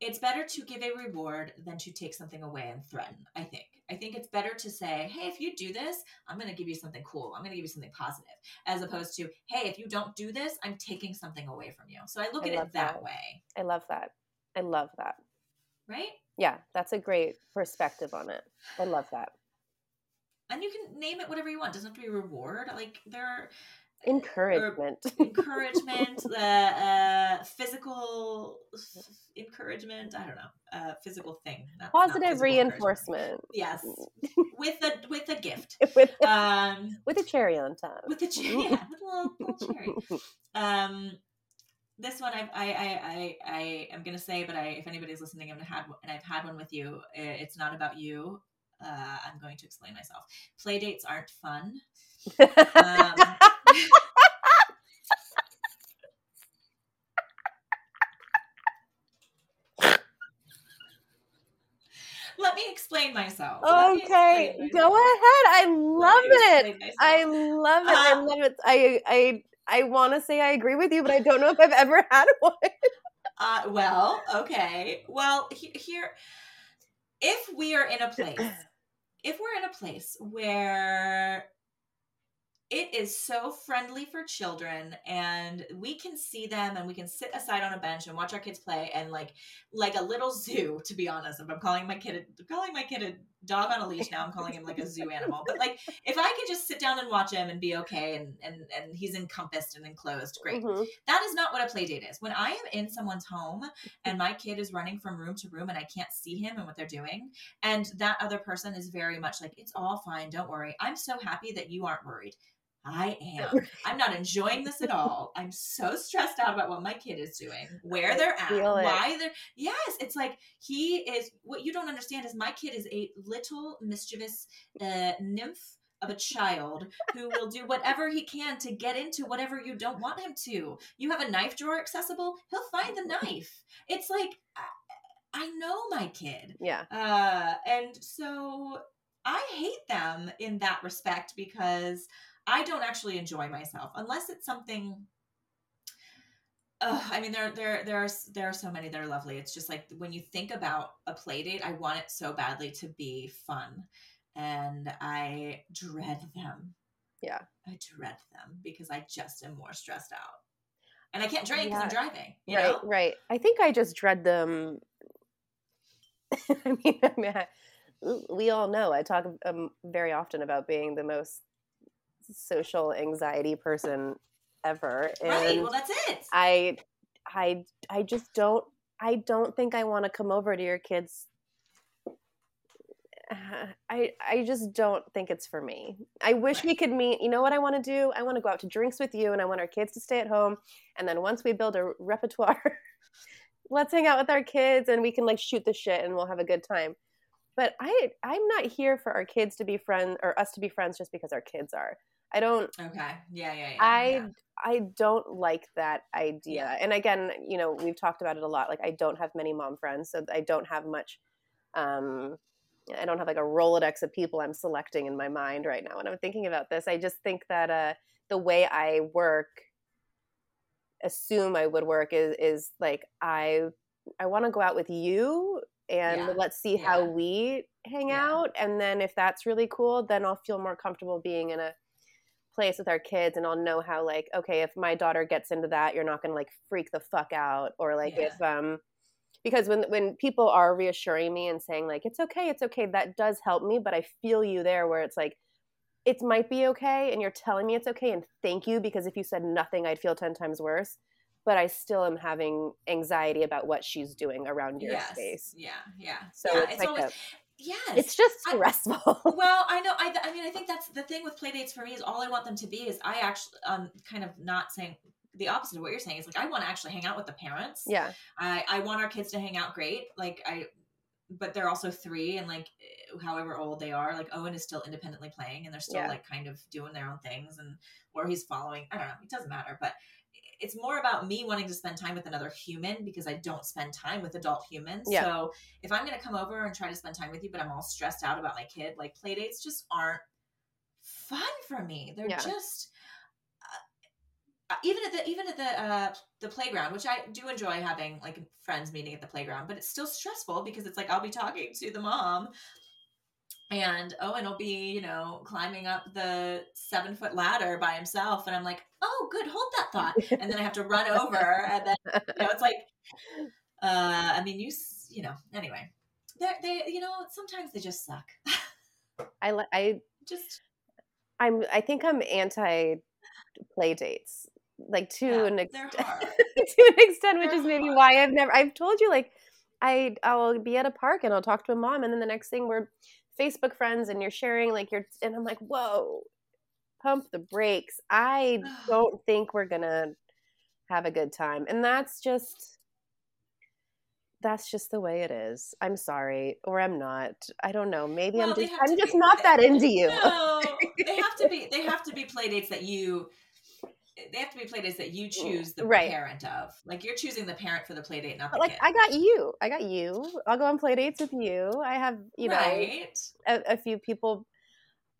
[SPEAKER 1] It's better to give a reward than to take something away and threaten. I think. I think it's better to say, "Hey, if you do this, I'm going to give you something cool. I'm going to give you something positive," as opposed to, "Hey, if you don't do this, I'm taking something away from you." So I look
[SPEAKER 3] I
[SPEAKER 1] at it that,
[SPEAKER 3] that.
[SPEAKER 1] way,
[SPEAKER 3] I love that. I love that.
[SPEAKER 1] right?
[SPEAKER 3] Yeah, that's a great perspective on it. I love that.
[SPEAKER 1] And you can name it whatever you want. It doesn't have to be reward. Like there are
[SPEAKER 3] Encouragement.
[SPEAKER 1] encouragement, uh, uh, physical encouragement. I don't know, uh, physical thing. not- not
[SPEAKER 3] Positive
[SPEAKER 1] physical
[SPEAKER 3] reinforcement
[SPEAKER 1] Yes, with a with a gift.
[SPEAKER 3] with
[SPEAKER 1] Um,
[SPEAKER 3] with a cherry on top.
[SPEAKER 1] with a cherry, yeah, with a little, little cherry. Um, this one I I I I, I am gonna say, but I if anybody's listening and had and I've had one with you, it's not about you. Uh, I'm going to explain myself. Play dates aren't fun. Um, let me explain myself.
[SPEAKER 3] Okay,
[SPEAKER 1] explain
[SPEAKER 3] go ahead. I love it.
[SPEAKER 1] myself.
[SPEAKER 3] I love it. I
[SPEAKER 1] Uh,
[SPEAKER 3] love it. I I I want to say I agree with you, but I don't know if I've ever had one.
[SPEAKER 1] Uh, well, okay. Well, he- here, if we are in a place, if we're in a place where it is so friendly for children and we can see them and we can sit aside on a bench and watch our kids play and like like a little zoo to be honest if i'm calling my kid a, calling my kid a dog on a leash now i'm calling him like a zoo animal but like if i can just sit down and watch him and be okay and and and he's encompassed and enclosed great
[SPEAKER 3] Mhm.
[SPEAKER 1] that is not what a play date is. When I am in someone's home and my kid is running from room to room and I can't see him and what they're doing, and that other person is very much like, it's all fine, don't worry. I'm so happy that you aren't worried. I am. I'm not enjoying this at all. I'm so stressed out about what my kid is doing, where they're at, why they're. Yes, it's like he is. What you don't understand is my kid is a little mischievous uh, nymph of a child who will do whatever he can to get into whatever you don't want him to. You have a knife drawer accessible, he'll find the knife. It's like I, I know my kid.
[SPEAKER 3] Yeah.
[SPEAKER 1] Uh and so I hate them in that respect because I don't actually enjoy myself unless it's something uh, I mean, there, there, there are, there are so many that are lovely. It's just like when you think about a play date, I want it so badly to be fun, and I dread them.
[SPEAKER 3] Yeah.
[SPEAKER 1] I dread them because I just am more stressed out, and I can't drink because I'm driving.
[SPEAKER 3] Right,
[SPEAKER 1] know?
[SPEAKER 3] right. I think I just dread them. I mean, I mean, I- we all know I talk um, very often about being the most social anxiety person ever, and
[SPEAKER 1] Right. Well, that's it.
[SPEAKER 3] I, I, I just don't. I don't think I want to come over to your kids. I I just don't think it's for me. I wish
[SPEAKER 1] Right.
[SPEAKER 3] we could meet. You know what I want to do? I want to go out to drinks with you, and I want our kids to stay at home. And then once we build a repertoire, let's hang out with our kids, and we can like shoot the shit, and we'll have a good time. But I I'm not here for our kids to be friends or us to be friends just because our kids are. I don't.
[SPEAKER 1] okay. Yeah. Yeah. Yeah.
[SPEAKER 3] I
[SPEAKER 1] yeah.
[SPEAKER 3] I don't like that idea.
[SPEAKER 1] Yeah.
[SPEAKER 3] And again, you know, we've talked about it a lot. Like I don't have many mom friends, so I don't have much um I don't have like a Rolodex of people I'm selecting in my mind right now when I'm thinking about this. I just think that uh the way I work assume I would work is is like I I want to go out with you and
[SPEAKER 1] Yeah.
[SPEAKER 3] let's see how we hang
[SPEAKER 1] Yeah.
[SPEAKER 3] out and then if that's really cool, then I'll feel more comfortable being in a place with our kids and I'll know how like okay if my daughter gets into that you're not going to like freak the fuck out or like
[SPEAKER 1] Yeah.
[SPEAKER 3] if um because when when people are reassuring me and saying like it's okay it's okay that does help me but I feel you there where it's like it might be okay and you're telling me it's okay and thank you because if you said nothing I'd feel 10 times worse but I still am having anxiety about what she's doing around your
[SPEAKER 1] yes.
[SPEAKER 3] space
[SPEAKER 1] Yeah. Yeah.
[SPEAKER 3] so
[SPEAKER 1] yeah,
[SPEAKER 3] it's,
[SPEAKER 1] it's
[SPEAKER 3] like
[SPEAKER 1] always
[SPEAKER 3] a,
[SPEAKER 1] yes.
[SPEAKER 3] it's just
[SPEAKER 1] I-
[SPEAKER 3] stressful
[SPEAKER 1] well i know I, I mean i think that's the thing with playdates for me is all i want them to be is i actually um kind of not saying the opposite of what you're saying is like i want to actually hang out with the parents
[SPEAKER 3] yeah
[SPEAKER 1] i i want our kids to hang out great like i but they're also three and like however old they are like owen is still independently playing and they're still
[SPEAKER 3] Yeah.
[SPEAKER 1] like kind of doing their own things and or he's following i don't know it doesn't matter but it's more about me wanting to spend time with another human because i don't spend time with adult humans
[SPEAKER 3] Yeah.
[SPEAKER 1] so if i'm going to come over and try to spend time with you but i'm all stressed out about my kid like play dates just aren't fun for me they're
[SPEAKER 3] Yeah.
[SPEAKER 1] just uh, even at the even at the uh the playground which i do enjoy having like friends meeting at the playground but it's still stressful because it's like i'll be talking to the mom and owen will be you know climbing up the seven foot ladder by himself and i'm like oh good hold that thought and then i have to run over and then you know it's like uh i mean you you know anyway they they you know sometimes they just suck
[SPEAKER 3] I li- I
[SPEAKER 1] just
[SPEAKER 3] I'm I think I'm anti play dates. Like to
[SPEAKER 1] yeah,
[SPEAKER 3] an extent to an extent, which
[SPEAKER 1] They're
[SPEAKER 3] is maybe
[SPEAKER 1] hard.
[SPEAKER 3] why I've never I've told you like I I'll be at a park and I'll talk to a mom and then the next thing we're Facebook friends and you're sharing like you're and I'm like, whoa, pump the brakes. I don't think we're gonna have a good time. And that's just that's just the way it is. I'm sorry. Or I'm not. I don't know. Maybe
[SPEAKER 1] Well,
[SPEAKER 3] I'm just I'm just not that into you.
[SPEAKER 1] No, they have to be. They have to be play dates that you. They have to be play dates that you choose the
[SPEAKER 3] Mm, Right.
[SPEAKER 1] parent of. Like you're choosing the parent for the play date, not the
[SPEAKER 3] like
[SPEAKER 1] kid.
[SPEAKER 3] I got you. I got you. I'll go on play dates with you. I have, you know,
[SPEAKER 1] right?
[SPEAKER 3] a, a few people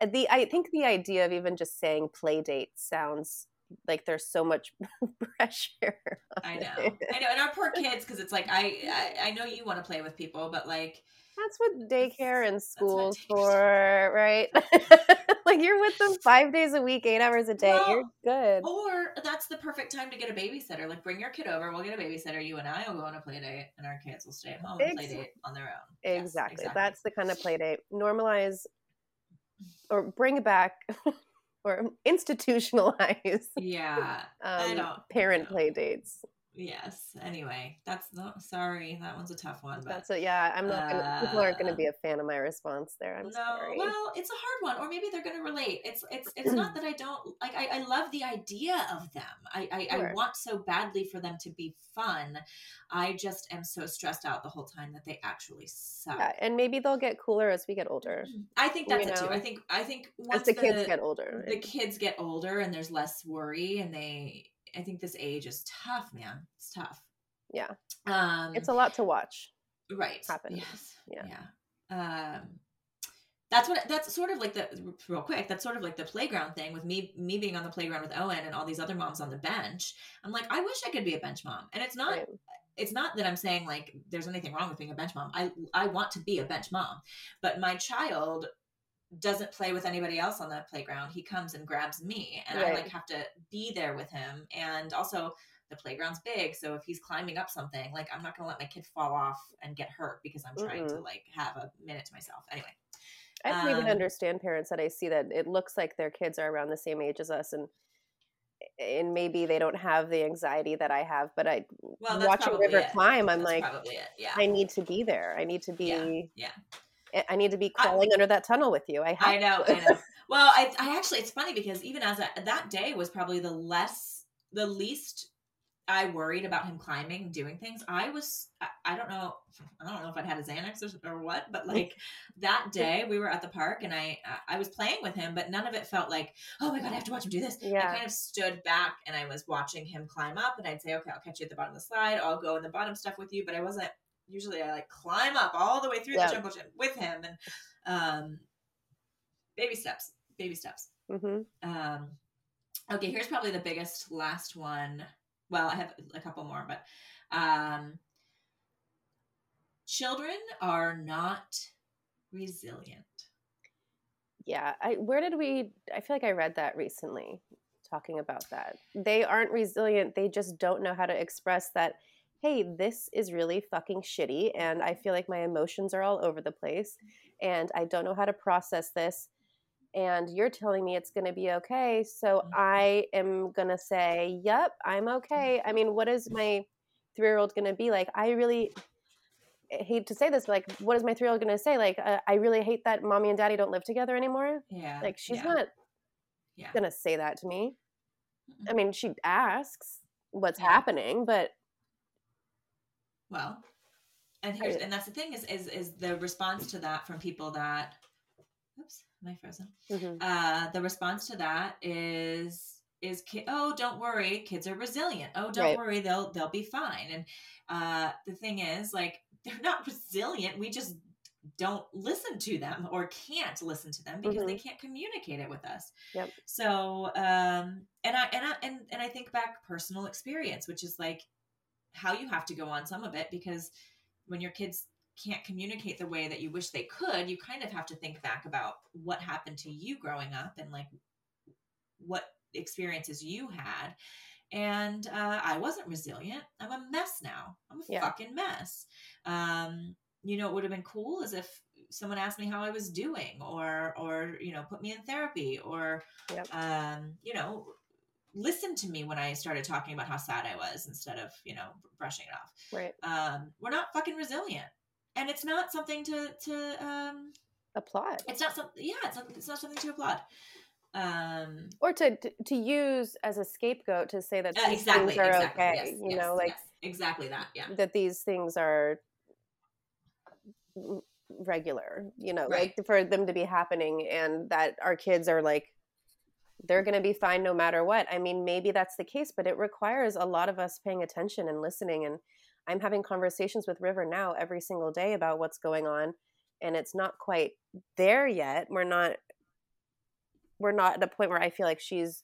[SPEAKER 3] uh, the i think the idea of even just saying play date sounds like there's so much pressure
[SPEAKER 1] I know.
[SPEAKER 3] it.
[SPEAKER 1] I know. And our poor kids, because it's like I, I, I know you want to play with people, but like,
[SPEAKER 3] that's what daycare and school's for right like you're with them five days a week eight hours a day you're good
[SPEAKER 1] or that's the perfect time to get a babysitter. Like, bring your kid over. We'll get a babysitter. You and I will go on a play date, and our kids will stay at home and play date on their own. Yes,
[SPEAKER 3] exactly. that's the kind of play date normalize or bring back or institutionalize
[SPEAKER 1] yeah. I
[SPEAKER 3] um, parent play dates
[SPEAKER 1] Yes. Anyway, that's not sorry. That one's a tough one. But
[SPEAKER 3] that's it yeah i'm not gonna people aren't gonna
[SPEAKER 1] Uh,
[SPEAKER 3] be a fan of my response there i'm
[SPEAKER 1] no,
[SPEAKER 3] sorry
[SPEAKER 1] well, it's a hard one, or maybe they're going to relate. It's it's it's not that I don't like. I, I love the idea of them. I I,
[SPEAKER 3] Sure.
[SPEAKER 1] I want so badly for them to be fun. I just am so stressed out the whole time that they actually suck.
[SPEAKER 3] Yeah, and maybe they'll get cooler as we get older,
[SPEAKER 1] I think
[SPEAKER 3] you
[SPEAKER 1] that's it too. I think I think once
[SPEAKER 3] the kids get older.
[SPEAKER 1] the kids get older and there's less worry, and they. I think this age is tough, man. It's tough.
[SPEAKER 3] Yeah,
[SPEAKER 1] Um,
[SPEAKER 3] it's a lot to watch.
[SPEAKER 1] right
[SPEAKER 3] happen.
[SPEAKER 1] yes
[SPEAKER 3] Yeah.
[SPEAKER 1] yeah um that's what that's sort of like the real quick that's sort of like the playground thing with me me being on the playground with owen and all these other moms on the bench i'm like i wish i could be a bench mom and it's not
[SPEAKER 3] Right.
[SPEAKER 1] it's not that i'm saying like there's anything wrong with being a bench mom i i want to be a bench mom but my child doesn't play with anybody else on the playground he comes and grabs me and i like have to be there with him and also the playground's big so if he's climbing up something like i'm not going to let my kid fall off and get hurt because i'm trying to
[SPEAKER 3] Mm-mm.
[SPEAKER 1] like have a minute to myself anyway
[SPEAKER 3] I can even
[SPEAKER 1] Um,
[SPEAKER 3] understand parents that I see that it looks like their kids are around the same age as us, and and maybe they don't have the anxiety that I have. But I
[SPEAKER 1] well
[SPEAKER 3] watching River
[SPEAKER 1] it.
[SPEAKER 3] climb, I'm
[SPEAKER 1] That's
[SPEAKER 3] like,
[SPEAKER 1] yeah
[SPEAKER 3] I need to be there. I need to be.
[SPEAKER 1] Yeah, yeah.
[SPEAKER 3] I- I need to be
[SPEAKER 1] I-
[SPEAKER 3] crawling under that tunnel with you. I have
[SPEAKER 1] I know. I know. Well, I, I actually, it's funny because even as a, that day was probably the less, the least I worried about him climbing, doing things. I was, I, I don't know, I don't know if I'd had a Xanax or, or what, but like that day we were at the park and I, I was playing with him, but none of it felt like, oh my god, I have to watch him do this.
[SPEAKER 3] Yeah.
[SPEAKER 1] I kind of stood back and I was watching him climb up, and I'd say, okay, I'll catch you at the bottom of the slide. I'll go in the bottom stuff with you, but I wasn't. Usually, I like climb up all the way through the jungle gym with him, and um, baby steps, baby steps.
[SPEAKER 3] hmm
[SPEAKER 1] Um, okay, here's probably the biggest last one. Well, I have a couple more, but um, children are not resilient.
[SPEAKER 3] Yeah. I where did we? I feel like I read that recently, talking about that. They aren't resilient. They just don't know how to express that. Hey, this is really fucking shitty, and I feel like my emotions are all over the place, and I don't know how to process this. And you're telling me it's going to be okay, so
[SPEAKER 1] Mhm.
[SPEAKER 3] I am going to say, "Yep, I'm okay." I mean, what is my three-year-old going to be like? I really hate to say this, but like, what is my three-year-old going to say? Like, uh, I really hate that mommy and daddy don't live together anymore.
[SPEAKER 1] Yeah,
[SPEAKER 3] Like, she's
[SPEAKER 1] yeah,
[SPEAKER 3] not
[SPEAKER 1] Yeah.
[SPEAKER 3] going to say that to me. I
[SPEAKER 1] Mm-mm.
[SPEAKER 3] mean, she asks what's
[SPEAKER 1] Yeah.
[SPEAKER 3] happening, but
[SPEAKER 1] Well, and here's and that's the thing is is is the response to that from people that oops am i frozen?
[SPEAKER 3] Mhm.
[SPEAKER 1] uh the response to that is is ki- oh don't worry kids are resilient. Oh don't
[SPEAKER 3] Right.
[SPEAKER 1] worry they'll they'll be fine. And uh the thing is like they're not resilient. We just don't listen to them or can't listen to them because they can't communicate it with us.
[SPEAKER 3] Yep.
[SPEAKER 1] so um and i and i and, and i think back personal experience which is like how you have to go on some of it because when your kids can't communicate the way that you wish they could, you kind of have to think back about what happened to you growing up and like what experiences you had. And uh, I wasn't resilient. I'm a mess now. I'm a
[SPEAKER 3] Yeah.
[SPEAKER 1] fucking mess. Um, you know, it would have been cool as if someone asked me how I was doing, or or you know, put me in therapy, or
[SPEAKER 3] Yep.
[SPEAKER 1] um, you know, listen to me when I started talking about how sad I was instead of you know brushing it off
[SPEAKER 3] Right.
[SPEAKER 1] um, we're not fucking resilient and it's not something to to um
[SPEAKER 3] Applaud.
[SPEAKER 1] it's not something yeah it's not, it's not something to applaud um
[SPEAKER 3] Or to, to to use as a scapegoat to say that
[SPEAKER 1] uh,
[SPEAKER 3] these
[SPEAKER 1] exactly
[SPEAKER 3] things are
[SPEAKER 1] exactly
[SPEAKER 3] okay.
[SPEAKER 1] yes,
[SPEAKER 3] you
[SPEAKER 1] yes,
[SPEAKER 3] know, like
[SPEAKER 1] yes, exactly that yeah
[SPEAKER 3] that these things are regular, you know,
[SPEAKER 1] Right.
[SPEAKER 3] like for them to be happening and that our kids are like they're going to be fine no matter what. I mean, maybe that's the case, but it requires a lot of us paying attention and listening and I'm having conversations with River now every single day about what's going on and it's not quite there yet. We're not we're not at a point where I feel like she's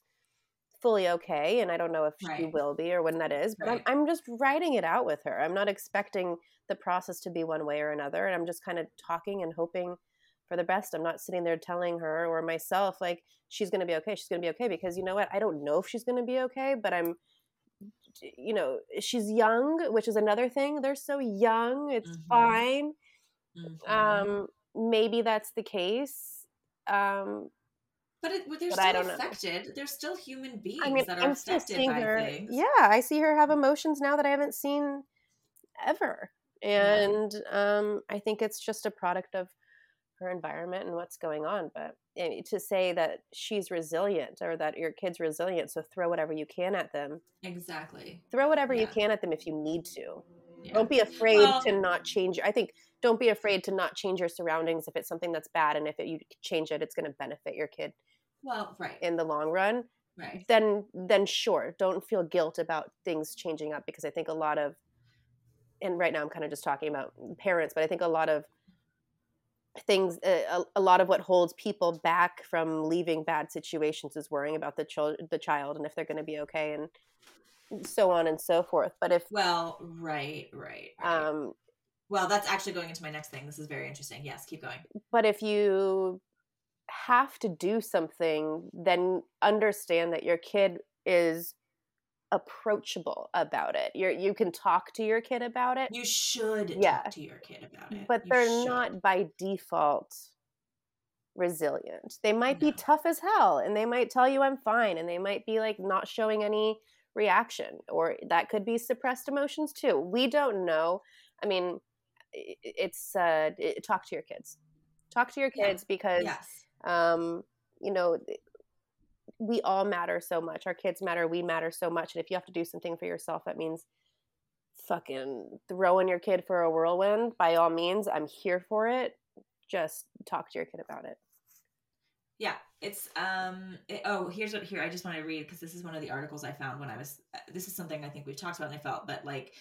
[SPEAKER 3] fully okay and I don't know if she will be or when that is, but
[SPEAKER 1] Right.
[SPEAKER 3] I'm, I'm just writing it out with her. I'm not expecting the process to be one way or another and I'm just kind of talking and hoping for the best. I'm not sitting there telling her or myself like she's going to be okay. She's going to be okay because you know what? I don't know if she's going to be okay, but I'm you know, she's young, which is another thing. They're so young. It's
[SPEAKER 1] Mhm.
[SPEAKER 3] fine.
[SPEAKER 1] Mhm.
[SPEAKER 3] Um maybe that's the case. Um
[SPEAKER 1] but it, they're
[SPEAKER 3] but
[SPEAKER 1] still
[SPEAKER 3] don't know.
[SPEAKER 1] affected they're still human beings
[SPEAKER 3] I mean,
[SPEAKER 1] that are
[SPEAKER 3] I'm still
[SPEAKER 1] affected by
[SPEAKER 3] her.
[SPEAKER 1] things
[SPEAKER 3] Yeah, I see her have emotions now that I haven't seen ever, and um, I think it's just a product of her environment and what's going on. But eh, to say that she's resilient or that your kid's resilient, so throw whatever you can at them.
[SPEAKER 1] exactly
[SPEAKER 3] Throw whatever you can at them if you need to.
[SPEAKER 1] yeah.
[SPEAKER 3] Don't be afraid
[SPEAKER 1] Well-
[SPEAKER 3] to not change. I think don't be afraid to not change your surroundings if it's something that's bad, and if it, you change it, it's going to benefit your kid
[SPEAKER 1] well right
[SPEAKER 3] in the long run
[SPEAKER 1] right
[SPEAKER 3] then then sure don't feel guilt about things changing up because i think a lot of and right now i'm kind of just talking about parents but i think a lot of things uh, a, a lot of what holds people back from leaving bad situations is worrying about the child the child and if they're going to be okay and so on and so forth. But if
[SPEAKER 1] well right right, right.
[SPEAKER 3] um
[SPEAKER 1] well that's actually going into my next thing. This is very interesting. Yes keep going.
[SPEAKER 3] But if you have to do something then understand that your kid is approachable about it. You're you can talk to your kid about it.
[SPEAKER 1] You should
[SPEAKER 3] Yeah.
[SPEAKER 1] talk to your kid about it.
[SPEAKER 3] But
[SPEAKER 1] You
[SPEAKER 3] they're
[SPEAKER 1] should.
[SPEAKER 3] not by default resilient. They might be tough as hell and they might tell you i'm fine and they might be like not showing any reaction or that could be suppressed emotions too. We don't know. I mean it's uh talk to your kids. Talk to your
[SPEAKER 1] Yeah.
[SPEAKER 3] kids because
[SPEAKER 1] yes.
[SPEAKER 3] um you know we all matter so much our kids matter we matter so much and if you have to do something for yourself that means fucking throwing your kid for a whirlwind by all means i'm here for it just talk to your kid about it
[SPEAKER 1] Yeah, it's um. It, oh, here's what here I just want to read because this is one of the articles I found when I was. uh, This is something I think we've talked about and I felt, but like,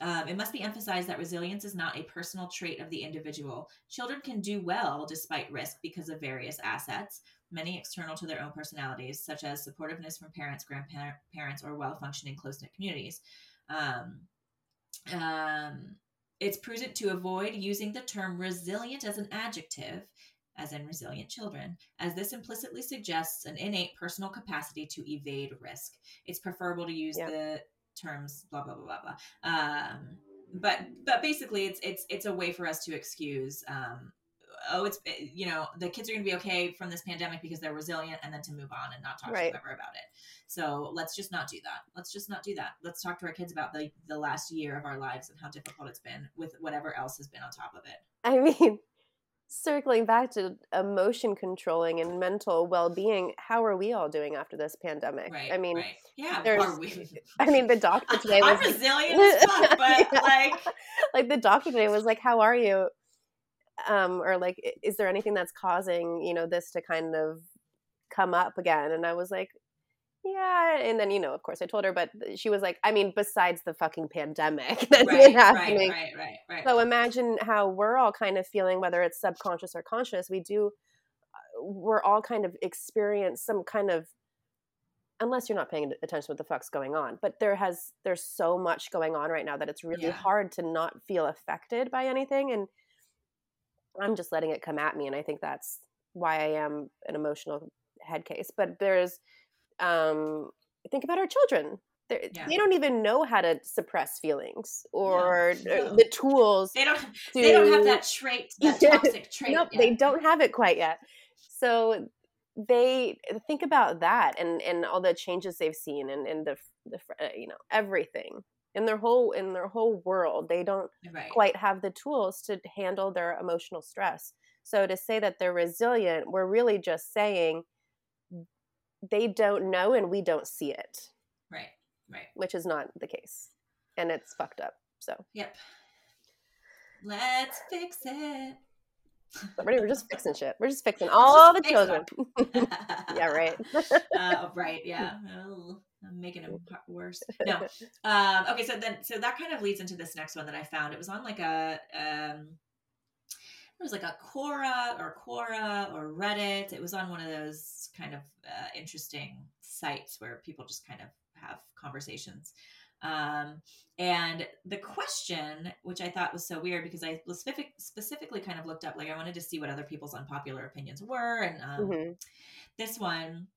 [SPEAKER 1] um, it must be emphasized that resilience is not a personal trait of the individual. Children can do well despite risk because of various assets, many external to their own personalities, such as supportiveness from parents, grandparents, or well-functioning close-knit communities. Um, um, it's prudent to avoid using the term resilient as an adjective as in resilient children, as this implicitly suggests an innate personal capacity to evade risk. It's preferable to use the terms blah blah blah blah blah. Um, but but basically, it's it's it's a way for us to excuse. Um, oh, it's eh, you know the kids are going to be okay from this pandemic because they're resilient, and then to move on and not talk
[SPEAKER 3] Right.
[SPEAKER 1] to whoever about it. So let's just not do that. Let's just not do that. Let's talk to our kids about the the last year of our lives and how difficult it's been with whatever else has been on top of it.
[SPEAKER 3] i mean circling back to emotion controlling and mental well-being how are we all doing after this pandemic
[SPEAKER 1] Right.
[SPEAKER 3] i mean
[SPEAKER 1] right. yeah.
[SPEAKER 3] there's-
[SPEAKER 1] Are we?
[SPEAKER 3] i mean the doctor today
[SPEAKER 1] I'm
[SPEAKER 3] was like,
[SPEAKER 1] resilient as fuck, but
[SPEAKER 3] Yeah.
[SPEAKER 1] like,
[SPEAKER 3] like the doctor today was like how are you um or like is there anything that's causing you know this to kind of come up again and i was like yeah and then you know of course i told her but she was like i mean besides the fucking pandemic that's
[SPEAKER 1] right,
[SPEAKER 3] been happening
[SPEAKER 1] right, right, right.
[SPEAKER 3] so imagine how we're all kind of feeling whether it's subconscious or conscious we do uh, we're all kind of experience some kind of unless you're not paying attention to what the fuck's going on but there has there's so much going on right now that it's really
[SPEAKER 1] Yeah.
[SPEAKER 3] hard to not feel affected by anything and i'm just letting it come at me and i think that's why i am an emotional head case but there's um think about our children
[SPEAKER 1] Yeah.
[SPEAKER 3] they don't even know how to suppress feelings or
[SPEAKER 1] No.
[SPEAKER 3] the tools
[SPEAKER 1] they don't. They don't have that trait, that toxic trait.
[SPEAKER 3] Nope,
[SPEAKER 1] yet.
[SPEAKER 3] they don't have it quite yet. So they think about that and and all the changes they've seen and and the the uh, you know everything in their whole in their whole world. They don't
[SPEAKER 1] Right.
[SPEAKER 3] quite have the tools to handle their emotional stress. So to say that they're resilient, we're really just saying they don't know and we don't see it,
[SPEAKER 1] Right. Right.
[SPEAKER 3] which is not the case. And it's fucked up. So
[SPEAKER 1] Yep. Let's fix it.
[SPEAKER 3] we're we're just fixing shit. We're just fixing all the
[SPEAKER 1] fix
[SPEAKER 3] children. yeah, right.
[SPEAKER 1] uh, right. Yeah. Oh, I'm making it worse. No. Um, okay. So then, so that kind of leads into this next one that I found. It was on like a, um, it was like a Quora or Quora or Reddit. It was on one of those kind of uh, interesting sites where people just kind of have conversations. Um, and the question, which I thought was so weird because I specific, specifically kind of looked up, like I wanted to see what other people's unpopular opinions were. And um,
[SPEAKER 3] Mhm.
[SPEAKER 1] this one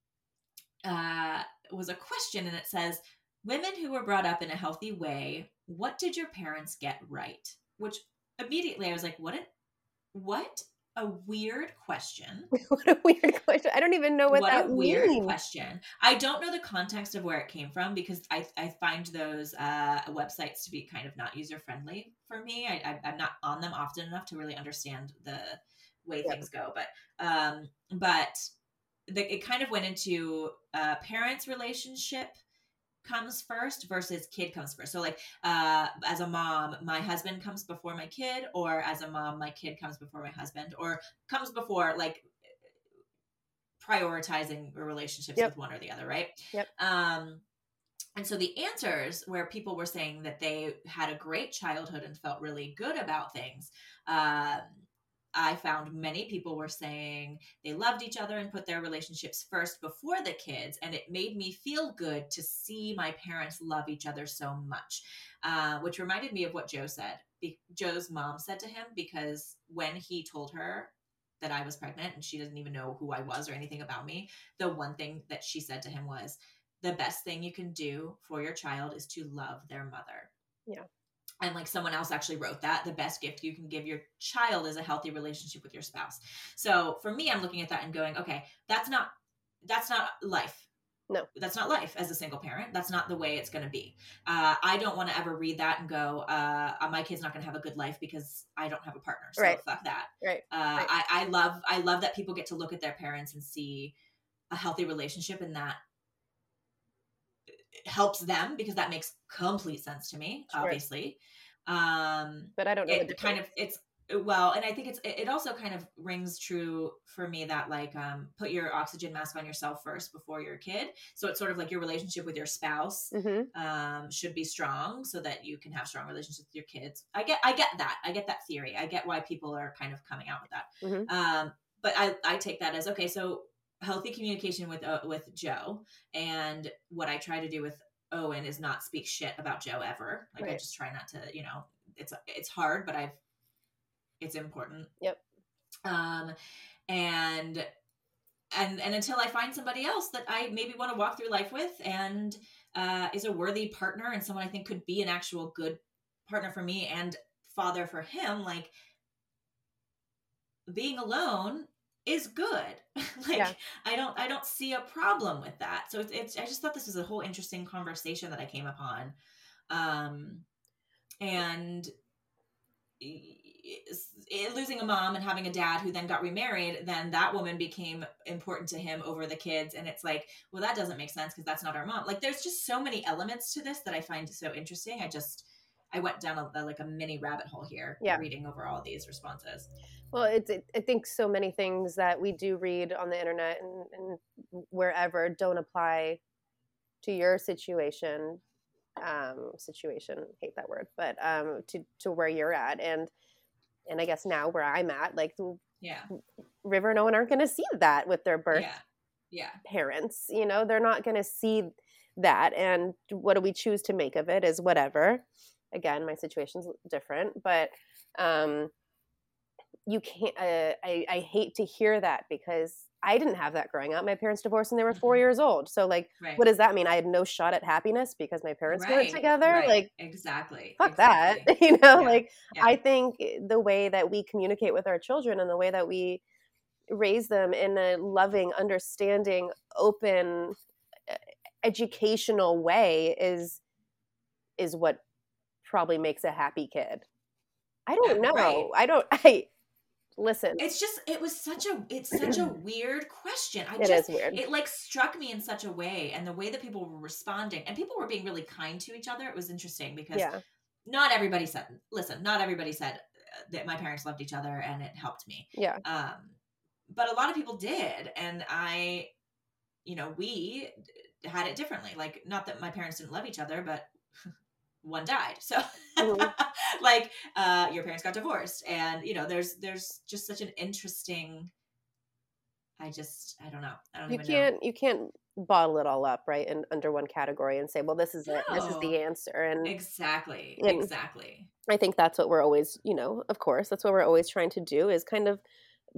[SPEAKER 1] uh, was a question, and it says, Women who were brought up in a healthy way, what did your parents get right? Which immediately I was like, what? A, what a weird question.
[SPEAKER 3] what a weird question. I don't even know what,
[SPEAKER 1] What,
[SPEAKER 3] that
[SPEAKER 1] a weird
[SPEAKER 3] means.
[SPEAKER 1] question. I don't know the context of where it came from because I, I find those uh, websites to be kind of not user friendly for me. I, I, I'm not on them often enough to really understand the way
[SPEAKER 3] Yep.
[SPEAKER 1] things go. But um, but the, it kind of went into uh, parents' relationship comes first versus kid comes first. So like uh as a mom, my husband comes before my kid or as a mom, my kid comes before my husband or comes before like prioritizing relationships
[SPEAKER 3] Yep.
[SPEAKER 1] with one or the other, right?
[SPEAKER 3] Yep.
[SPEAKER 1] Um and so the answers where people were saying that they had a great childhood and felt really good about things, um, I found many people were saying they loved each other and put their relationships first before the kids. And it made me feel good to see my parents love each other so much, uh, which reminded me of what Joe said. Be- Joe's mom said to him because when he told her that I was pregnant and she doesn't even know who I was or anything about me, the one thing that she said to him was, the best thing you can do for your child is to love their mother.
[SPEAKER 3] Yeah.
[SPEAKER 1] And like someone else actually wrote that the best gift you can give your child is a healthy relationship with your spouse. So for me, I'm looking at that and going, okay, that's not that's not life.
[SPEAKER 3] No.
[SPEAKER 1] That's not life as a single parent. That's not the way it's going to be. Uh, I don't want to ever read that and go, uh, my kid's not going to have a good life because I don't have a partner. So
[SPEAKER 3] Right.
[SPEAKER 1] fuck that.
[SPEAKER 3] Right.
[SPEAKER 1] Uh,
[SPEAKER 3] Right.
[SPEAKER 1] I, I love I love that people get to look at their parents and see a healthy relationship and that helps them because that makes complete sense to me
[SPEAKER 3] Sure.
[SPEAKER 1] obviously um
[SPEAKER 3] But I don't know. the
[SPEAKER 1] it kind of it's well and i think it's it also kind of rings true for me that like um put your oxygen mask on yourself first before your kid so it's sort of like your relationship with your spouse
[SPEAKER 3] Mhm.
[SPEAKER 1] um should be strong so that you can have strong relationships with your kids i get i get that i get that theory i get why people are kind of coming out with that
[SPEAKER 3] Mhm.
[SPEAKER 1] um but i i take that as okay so healthy communication with uh, with joe and what i try to do with owen is not speak shit about joe ever. Like i just try not to you know it's it's hard but i've it's important.
[SPEAKER 3] Yep.
[SPEAKER 1] um and and and until i find somebody else that i maybe want to walk through life with and uh is a worthy partner and someone i think could be an actual good partner for me and father for him like being alone is good like
[SPEAKER 3] Yeah.
[SPEAKER 1] i don't i don't see a problem with that so it's, it's i just thought this was a whole interesting conversation that i came upon um and losing a mom and having a dad who then got remarried, then that woman became important to him over the kids. And it's like, well, that doesn't make sense because that's not our mom. Like, there's just so many elements to this that I find so interesting. I just, I went down a, like a mini rabbit hole here,
[SPEAKER 3] yeah.
[SPEAKER 1] reading over all these responses.
[SPEAKER 3] Well, it's, it, I think so many things that we do read on the internet and, and wherever don't apply to your situation um situation hate that word but um to to where you're at and and I guess now where I'm at, like
[SPEAKER 1] yeah,
[SPEAKER 3] River and Owen aren't going to see that with their birth
[SPEAKER 1] yeah. yeah.
[SPEAKER 3] parents. You know, they're not going to see that. And what do we choose to make of it is whatever. Again, my situation's different, but um, you can't. Uh, I I hate to hear that because I didn't have that growing up. My parents divorced when they were 4 mm-hmm. years old. So like right. what does that mean? I had no shot at happiness because my parents right. weren't together? Right. Like
[SPEAKER 1] Exactly.
[SPEAKER 3] Fuck
[SPEAKER 1] exactly.
[SPEAKER 3] that. You know, yeah. like yeah. I think the way that we communicate with our children and the way that we raise them in a loving, understanding, open educational way is is what probably makes a happy kid. I don't know. I don't I listen.
[SPEAKER 1] It's just it was such a it's such a weird question. I
[SPEAKER 3] it
[SPEAKER 1] just
[SPEAKER 3] is weird.
[SPEAKER 1] it like struck me in such a way and the way that people were responding and people were being really kind to each other it was interesting because
[SPEAKER 3] yeah.
[SPEAKER 1] not everybody said listen not everybody said uh, that my parents loved each other and it helped me.
[SPEAKER 3] Yeah.
[SPEAKER 1] Um but a lot of people did and i you know we had it differently. Like not that my parents didn't love each other but one died so mm-hmm. like uh your parents got divorced and you know there's there's just such an interesting i just i don't know i don't
[SPEAKER 3] you can't
[SPEAKER 1] know.
[SPEAKER 3] you can't bottle it all up right and under one category and say well this is no. it this is the answer and
[SPEAKER 1] exactly and exactly
[SPEAKER 3] i think that's what we're always you know of course that's what we're always trying to do is kind of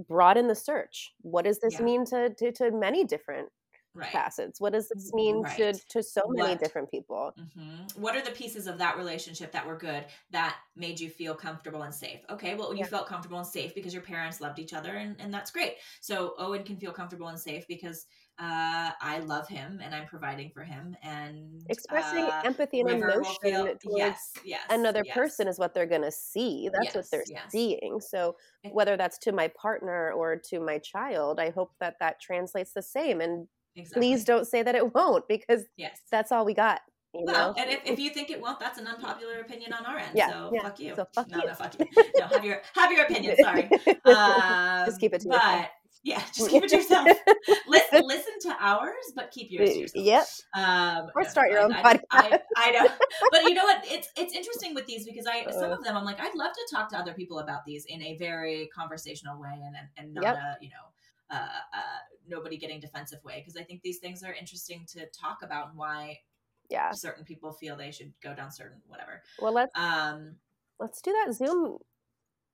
[SPEAKER 3] broaden the search what does this yeah. mean to, to to many different right. facets what does this mean right. to to so many what, different people
[SPEAKER 1] mm-hmm. what are the pieces of that relationship that were good that made you feel comfortable and safe okay well you yeah. felt comfortable and safe because your parents loved each other and, and that's great so owen can feel comfortable and safe because uh, I love him and I'm providing for him and
[SPEAKER 3] expressing
[SPEAKER 1] uh,
[SPEAKER 3] empathy and emotion
[SPEAKER 1] feel, towards yes, yes,
[SPEAKER 3] another
[SPEAKER 1] yes.
[SPEAKER 3] person is what they're going to see. That's what they're seeing. So whether that's to my partner or to my child, I hope that that translates the same. And Exactly. Please don't say that it won't because
[SPEAKER 1] yes,
[SPEAKER 3] that's all we got.
[SPEAKER 1] You well, know? and if, if you think it won't, that's an unpopular opinion on our end.
[SPEAKER 3] Yeah,
[SPEAKER 1] so
[SPEAKER 3] yeah.
[SPEAKER 1] fuck you.
[SPEAKER 3] So fuck
[SPEAKER 1] no,
[SPEAKER 3] you.
[SPEAKER 1] No, fuck you. No, have your have your opinion. Sorry.
[SPEAKER 3] Um, just keep it to
[SPEAKER 1] but,
[SPEAKER 3] yourself.
[SPEAKER 1] Yeah, just keep it to yourself. listen, listen to ours, but keep yours to yourself.
[SPEAKER 3] Yep.
[SPEAKER 1] Um,
[SPEAKER 3] or start your own
[SPEAKER 1] I,
[SPEAKER 3] podcast.
[SPEAKER 1] I, I, know, but you know what? It's it's interesting with these because I some of them I'm like I'd love to talk to other people about these in a very conversational way and and, and not yep. a you know uh, uh, nobody getting defensive way because I think these things are interesting to talk about and why
[SPEAKER 3] yeah
[SPEAKER 1] certain people feel they should go down certain whatever.
[SPEAKER 3] Well, let's
[SPEAKER 1] um
[SPEAKER 3] let's do that Zoom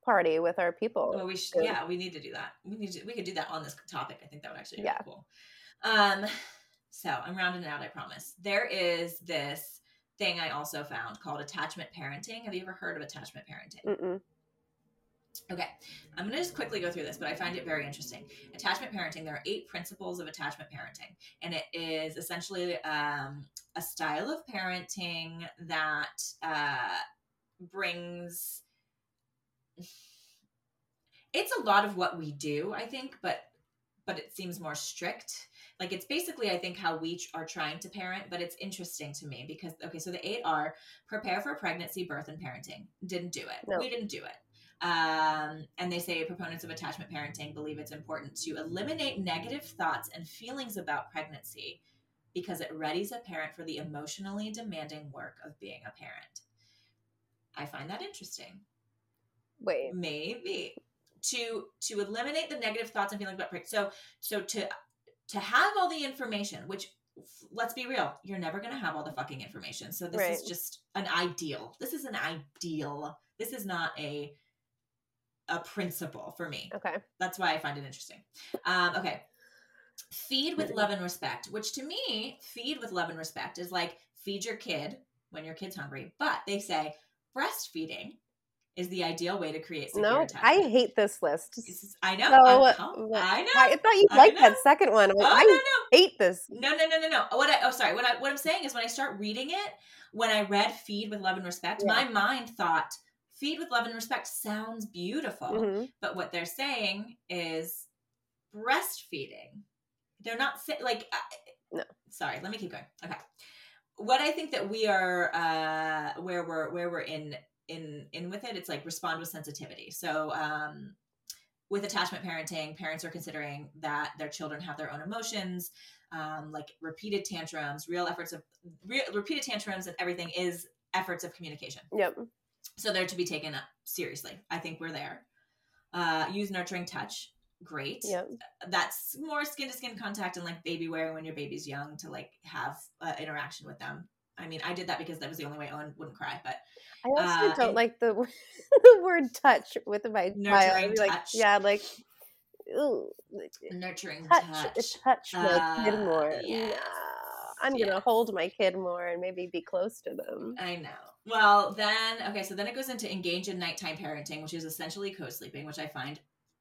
[SPEAKER 3] party with our people.
[SPEAKER 1] Well, we should, yeah, we need to do that. We need to, we could do that on this topic. I think that would actually be yeah. cool. Um, so I'm rounding it out. I promise. There is this thing I also found called attachment parenting. Have you ever heard of attachment parenting?
[SPEAKER 3] Mm-mm.
[SPEAKER 1] Okay, I'm going to just quickly go through this, but I find it very interesting. Attachment parenting, there are eight principles of attachment parenting, and it is essentially um, a style of parenting that uh, brings. It's a lot of what we do, I think, but but it seems more strict. Like it's basically, I think, how we are trying to parent, but it's interesting to me because okay, so the eight are prepare for pregnancy, birth, and parenting. Didn't do it.
[SPEAKER 3] No.
[SPEAKER 1] We didn't do it. Um, and they say proponents of attachment parenting believe it's important to eliminate negative thoughts and feelings about pregnancy because it readies a parent for the emotionally demanding work of being a parent. I find that interesting.
[SPEAKER 3] Wait,
[SPEAKER 1] maybe to to eliminate the negative thoughts and feelings about pregnancy. So so to to have all the information, which let's be real, you're never going to have all the fucking information. So this right. is just an ideal. This is an ideal. This is not a a principle for me.
[SPEAKER 3] Okay.
[SPEAKER 1] That's why I find it interesting. Um, okay. Feed with love and respect, which to me, feed with love and respect is like feed your kid when your kid's hungry. But they say breastfeeding is the ideal way to create secure
[SPEAKER 3] no,
[SPEAKER 1] attachment.
[SPEAKER 3] I hate this list.
[SPEAKER 1] I know.
[SPEAKER 3] So,
[SPEAKER 1] I, know. I know.
[SPEAKER 3] I thought you liked that second one.
[SPEAKER 1] Oh,
[SPEAKER 3] I
[SPEAKER 1] no, no.
[SPEAKER 3] hate this.
[SPEAKER 1] No, no, no, no, no. What I oh sorry. What I what I'm saying is when I start reading it, when I read feed with love and respect,
[SPEAKER 3] Yeah.
[SPEAKER 1] my mind thought feed with love and respect sounds beautiful,
[SPEAKER 3] Mhm.
[SPEAKER 1] but what they're saying is breastfeeding. They're not sa- like uh,
[SPEAKER 3] No.
[SPEAKER 1] Sorry, let me keep going. Okay. What I think that we are uh where we're where we're in in in with it it's like respond with sensitivity. So um with attachment parenting, parents are considering that their children have their own emotions, um, like repeated tantrums, real efforts of real, repeated tantrums, and everything is efforts of communication.
[SPEAKER 3] Yep.
[SPEAKER 1] So they're to be taken up seriously. I think we're there. Uh, use nurturing touch. Great.
[SPEAKER 3] Yep.
[SPEAKER 1] That's more skin to skin contact and like baby wearing when your baby's young to like have uh, interaction with them. I mean, I did that because that was the only way Owen wouldn't cry. But
[SPEAKER 3] I also
[SPEAKER 1] Uh,
[SPEAKER 3] don't
[SPEAKER 1] and-
[SPEAKER 3] like the, the word touch with my child.
[SPEAKER 1] Nurturing
[SPEAKER 3] Like, yeah, like, ooh,
[SPEAKER 1] nurturing
[SPEAKER 3] touch,
[SPEAKER 1] touch.
[SPEAKER 3] touch my kid
[SPEAKER 1] Uh,
[SPEAKER 3] more.
[SPEAKER 1] yes,
[SPEAKER 3] No, I'm gonna hold my kid more and maybe be close to them.
[SPEAKER 1] I know. Well, then, okay, so then it goes into engage in nighttime parenting, which is essentially co sleeping, which I find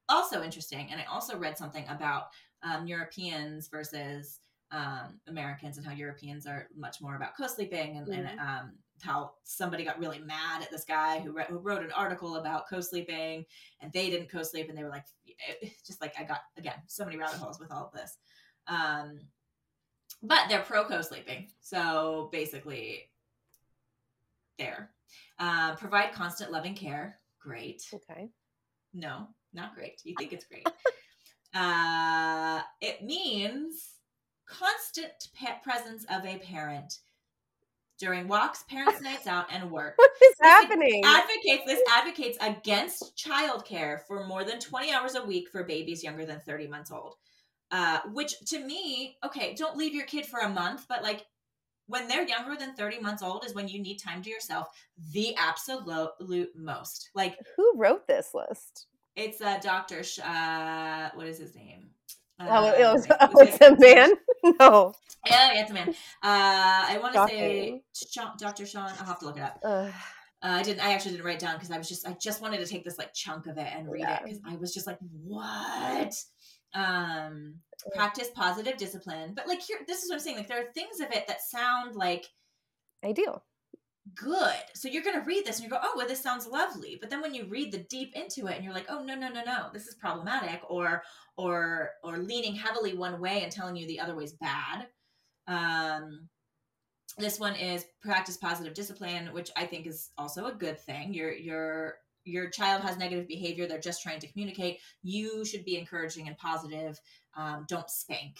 [SPEAKER 1] also interesting. And I also read something about um, Europeans versus um, Americans and how Europeans are much more about co sleeping and, and um, how somebody got really mad at this guy who, re- who wrote an article about co sleeping and they didn't co sleep. And they were like, just like I got, again, so many rabbit holes with all of this. Um, but they're pro co sleeping. So basically, there. Uh, provide constant loving care. Great.
[SPEAKER 3] Okay.
[SPEAKER 1] No, not great. You think it's great. uh, it means constant pa- presence of a parent during walks, parents' nights out, and work.
[SPEAKER 3] What is
[SPEAKER 1] This
[SPEAKER 3] happening?
[SPEAKER 1] Advocates this advocates against childcare for more than 20 hours a week for babies younger than 30 months old. Uh, which to me, okay, don't leave your kid for a month, but like when they're younger than 30 months old is when you need time to yourself the absolute most. Like
[SPEAKER 3] Who wrote this list?
[SPEAKER 1] it's a doctor. Sh- uh, what is his name?
[SPEAKER 3] oh, it
[SPEAKER 1] Uh,
[SPEAKER 3] was,
[SPEAKER 1] was
[SPEAKER 3] oh, it's
[SPEAKER 1] it-
[SPEAKER 3] a man? No.
[SPEAKER 1] Yeah, yeah, it's a man. Uh, I want to say. Sean, Dr. Sean. I'll have to look it up. Uh, I didn't. I actually didn't write down because I was just. I just wanted to take this like chunk of it and read
[SPEAKER 3] Yeah.
[SPEAKER 1] it because I was just like, what? Um, practice positive discipline, but like here, this is what I'm saying. Like there are things of it that sound like
[SPEAKER 3] Ideal.
[SPEAKER 1] good. So you're gonna read this and you go, oh, well, this sounds lovely. But then when you read the deep into it and you're like, oh no, no, no, no, this is problematic, or or or leaning heavily one way and telling you the other way is bad. Um this one is practice positive discipline, which I think is also a good thing. Your your your child has negative behavior; they're just trying to communicate. You should be encouraging and positive. Um, don't spank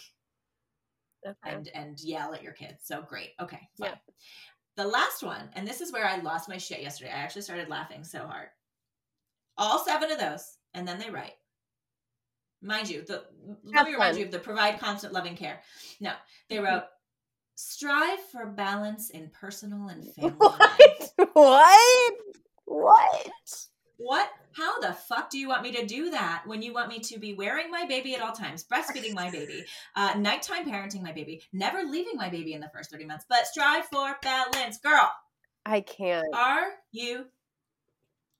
[SPEAKER 3] Okay.
[SPEAKER 1] and and yell at your kids. So great. Okay.
[SPEAKER 3] Yeah.
[SPEAKER 1] The last one, and this is where I lost my shit yesterday. I actually started laughing so hard. All seven of those, and then they write. Mind you, the let me remind
[SPEAKER 3] fun.
[SPEAKER 1] you of the provide constant loving care. No, they wrote strive for balance in personal and family life.
[SPEAKER 3] What? What? What?
[SPEAKER 1] How the fuck do you want me to do that when you want me to be wearing my baby at all times, breastfeeding my baby, uh, nighttime parenting my baby, never leaving my baby in the first 30 months, but strive for balance? Girl,
[SPEAKER 3] I can't.
[SPEAKER 1] are you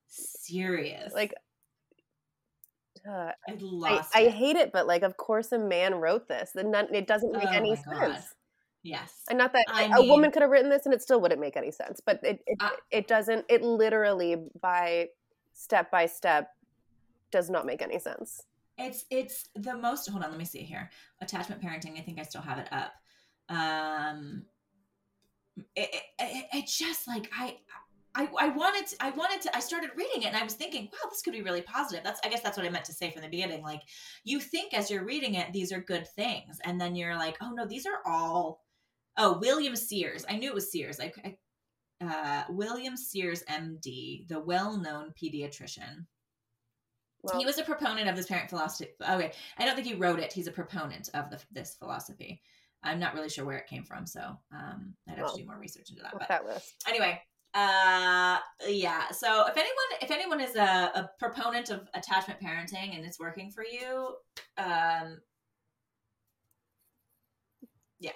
[SPEAKER 1] serious?
[SPEAKER 3] Like, uh,
[SPEAKER 1] I
[SPEAKER 3] I,
[SPEAKER 1] lost
[SPEAKER 3] I
[SPEAKER 1] it.
[SPEAKER 3] hate it, but like, of course, a man wrote this. The none, it doesn't make
[SPEAKER 1] Oh
[SPEAKER 3] any
[SPEAKER 1] God.
[SPEAKER 3] sense.
[SPEAKER 1] Yes.
[SPEAKER 3] And not that
[SPEAKER 1] I
[SPEAKER 3] a woman could have written this and it still wouldn't make any sense. But it it,
[SPEAKER 1] Uh,
[SPEAKER 3] it doesn't. It literally by step by step does not make any sense.
[SPEAKER 1] It's it's the most hold on, let me see here. Attachment parenting, I think I still have it up. Um it, it, it, it just like I I, I wanted to, I wanted to I started reading it and I was thinking, wow, this could be really positive. That's I guess that's what I meant to say from the beginning. Like you think as you're reading it, these are good things, and then you're like, oh no, these are all oh William Sears. I knew it was Sears. I, I uh, William Sears, MD, the well-known pediatrician
[SPEAKER 3] Well,
[SPEAKER 1] he was a proponent of this parent philosophy. Okay, I don't think he wrote it. He's a proponent of the, this philosophy. I'm not really sure where it came from, so um, I'd have
[SPEAKER 3] Well,
[SPEAKER 1] to do more research into that. But
[SPEAKER 3] that list.
[SPEAKER 1] anyway, uh, yeah. So if anyone, if anyone is a, a proponent of attachment parenting and it's working for you, um, yeah,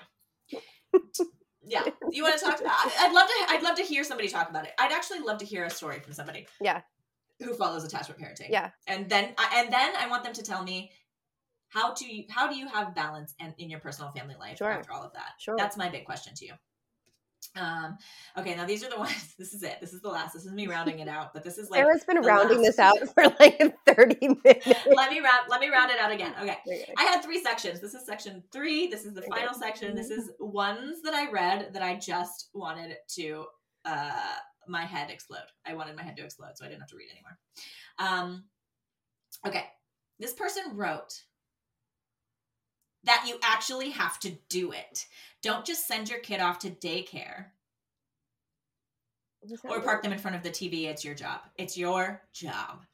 [SPEAKER 1] yeah. You want to talk? about I'd love to. I'd love to hear somebody talk about it. I'd actually love to hear a story from somebody.
[SPEAKER 3] Yeah.
[SPEAKER 1] Who follows attachment parenting?
[SPEAKER 3] Yeah.
[SPEAKER 1] and then I- and then I want them to tell me how to you how do you have balance and in your personal family life
[SPEAKER 3] Sure.
[SPEAKER 1] after all of that.
[SPEAKER 3] Sure.
[SPEAKER 1] That's my big question to you. Um, okay, now these are the ones. This is it. This is the last. This is me rounding it out. But this is like
[SPEAKER 3] Sarah's been rounding
[SPEAKER 1] last-
[SPEAKER 3] this out for like 30 minutes.
[SPEAKER 1] let me round. Let me round it out again. Okay.
[SPEAKER 3] Okay.
[SPEAKER 1] I had three sections. This is section three. This is the final section. This is ones that I read that I just wanted to uh my head explode. I wanted my head to explode, so I didn't have to read anymore. Um okay. This person wrote that you actually have to do it. Don't just send your kid off to daycare
[SPEAKER 3] What
[SPEAKER 1] or park them in front of the TV. It's your job. It's your job.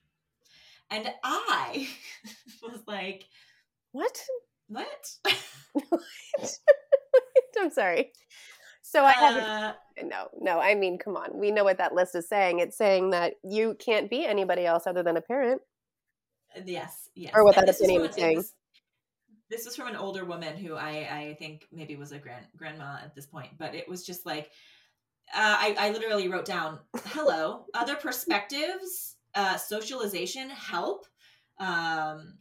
[SPEAKER 1] And I was like,
[SPEAKER 3] What?
[SPEAKER 1] what?
[SPEAKER 3] I'm sorry. So I haven't.
[SPEAKER 1] Uh,
[SPEAKER 3] No, no. I mean, come on. We know what that list is saying. It's saying that you can't be anybody else other than a parent.
[SPEAKER 1] yes, yes.
[SPEAKER 3] Or what
[SPEAKER 1] And
[SPEAKER 3] that opinion is saying.
[SPEAKER 1] This, this was from an older woman who I, I think maybe was a grand grandma at this point, but it was just like uh, I, I literally wrote down, "Hello, other perspectives, uh, socialization, help." Um,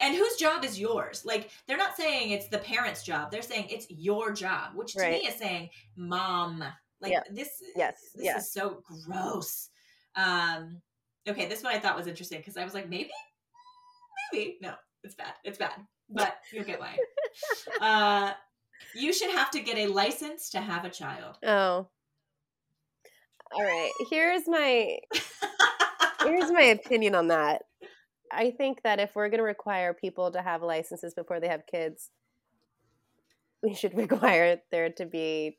[SPEAKER 1] and whose job is yours? Like they're not saying it's the parent's job; they're saying it's your job, which to
[SPEAKER 3] Right.
[SPEAKER 1] me is saying, "Mom." Like
[SPEAKER 3] Yeah.
[SPEAKER 1] this,
[SPEAKER 3] Yes,
[SPEAKER 1] this is so gross. Um, okay, this one I thought was interesting because I was like, maybe, maybe no, it's bad, it's bad, but you'll get why. uh, you should have to get a license to have a child.
[SPEAKER 3] Oh. All right. Here's my here's my opinion on that. I think that if we're going to require people to have licenses before they have kids, we should require there to be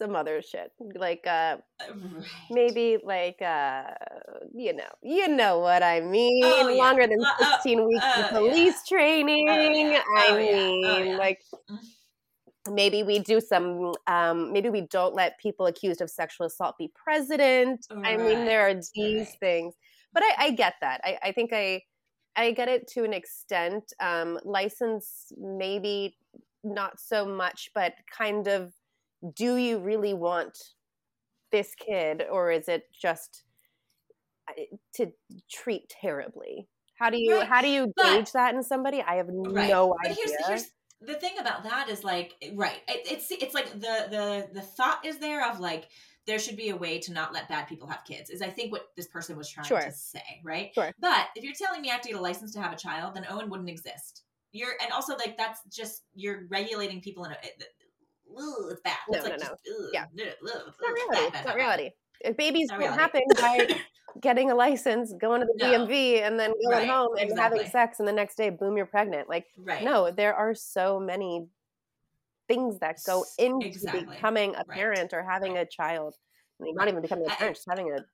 [SPEAKER 3] some other shit. Like uh
[SPEAKER 1] Right.
[SPEAKER 3] maybe like uh you know, you know what I mean.
[SPEAKER 1] Oh, yeah.
[SPEAKER 3] Longer than
[SPEAKER 1] Uh, uh,
[SPEAKER 3] 16 weeks
[SPEAKER 1] oh,
[SPEAKER 3] of police training.
[SPEAKER 1] yeah.
[SPEAKER 3] I
[SPEAKER 1] Oh, yeah.
[SPEAKER 3] mean,
[SPEAKER 1] Oh, yeah.
[SPEAKER 3] like
[SPEAKER 1] Mm.
[SPEAKER 3] maybe we do some um maybe we don't let people accused of sexual assault be president i mean there are these
[SPEAKER 1] right.
[SPEAKER 3] things but i i get that i i think i i get it to an extent um license maybe not so much but kind of do you really want this kid or is it just uh, to treat terribly how do you
[SPEAKER 1] Right,
[SPEAKER 3] how do you
[SPEAKER 1] but-
[SPEAKER 3] gauge that in somebody i have
[SPEAKER 1] Right.
[SPEAKER 3] no
[SPEAKER 1] but
[SPEAKER 3] idea
[SPEAKER 1] here's the, here's the thing about that is like right it, it's it's like the the the thought is there of like there should be a way to not let bad people have kids is i think what this person was trying
[SPEAKER 3] Sure.
[SPEAKER 1] to say right
[SPEAKER 3] Sure.
[SPEAKER 1] but if you're telling me i have to get a license to have a child then owen wouldn't exist you're and also like that's just you're regulating people in a it's bad
[SPEAKER 3] No,
[SPEAKER 1] it's like
[SPEAKER 3] no,
[SPEAKER 1] just,
[SPEAKER 3] Yeah.
[SPEAKER 1] ugh,
[SPEAKER 3] It's not reality.
[SPEAKER 1] bad,
[SPEAKER 3] It's not reality. If babies don't
[SPEAKER 1] reality.
[SPEAKER 3] happen by getting a license, going to the
[SPEAKER 1] No.
[SPEAKER 3] DMV, and then going
[SPEAKER 1] Right,
[SPEAKER 3] home and having sex, and the next day, boom, you're pregnant. Like,
[SPEAKER 1] right
[SPEAKER 3] no, there are so many things that go into
[SPEAKER 1] exactly.
[SPEAKER 3] becoming a
[SPEAKER 1] Right.
[SPEAKER 3] parent or having a child. I mean, not even becoming a parent, just having a,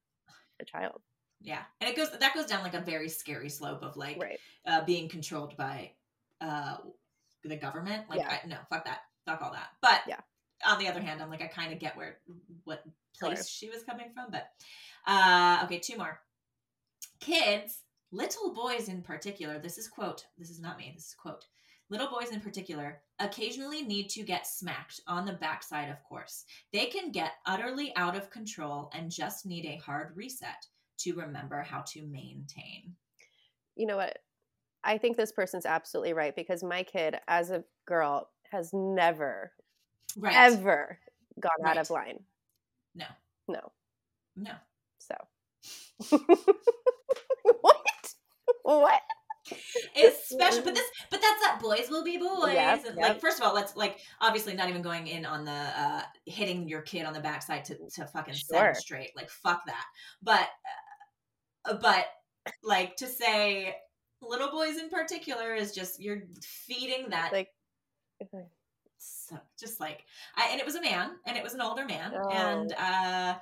[SPEAKER 3] a child.
[SPEAKER 1] yeah and it goes that goes down like a very scary slope of like uh, being controlled by uh, the government. Like,
[SPEAKER 3] Yeah.
[SPEAKER 1] I, no, fuck that, fuck all that. But
[SPEAKER 3] Yeah.
[SPEAKER 1] on the other hand, I'm like, I kind of get where what place she was coming from. But uh, okay, two more. Kids, little boys in particular. This is quote. This is not me. This is quote. Little boys in particular occasionally need to get smacked on the backside, of course. They can get utterly out of control and just need a hard reset to remember how to maintain.
[SPEAKER 3] You know what? I think this person's absolutely right because my kid, as a girl, has never,
[SPEAKER 1] Right.
[SPEAKER 3] ever gone out of line.
[SPEAKER 1] No.
[SPEAKER 3] No.
[SPEAKER 1] No.
[SPEAKER 3] So. what? What?
[SPEAKER 1] It's special, but this, but that's that boys will be boys.
[SPEAKER 3] Yep, yep.
[SPEAKER 1] like, first of all, let's like obviously not even going in on the uh hitting your kid on the backside to to fucking set
[SPEAKER 3] Sure.
[SPEAKER 1] him straight. Like, fuck that. But, uh, but like to say little boys in particular is just you're feeding that
[SPEAKER 3] Like,
[SPEAKER 1] so, just like I and it was a man and it was an older man
[SPEAKER 3] Oh.
[SPEAKER 1] and uh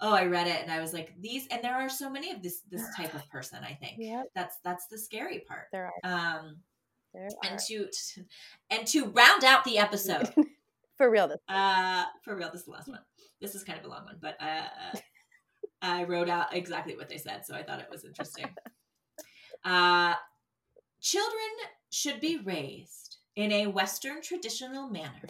[SPEAKER 1] oh I read it and I was like these and there are so many of this this type of person I think
[SPEAKER 3] Yep.
[SPEAKER 1] that's that's the scary part
[SPEAKER 3] there are.
[SPEAKER 1] um
[SPEAKER 3] There
[SPEAKER 1] and
[SPEAKER 3] are.
[SPEAKER 1] to and to round out the episode
[SPEAKER 3] For real, this.
[SPEAKER 1] uh for real this is the last one this is kind of a long one but uh I wrote out exactly what they said so I thought it was interesting uh children should be raised in a western traditional manner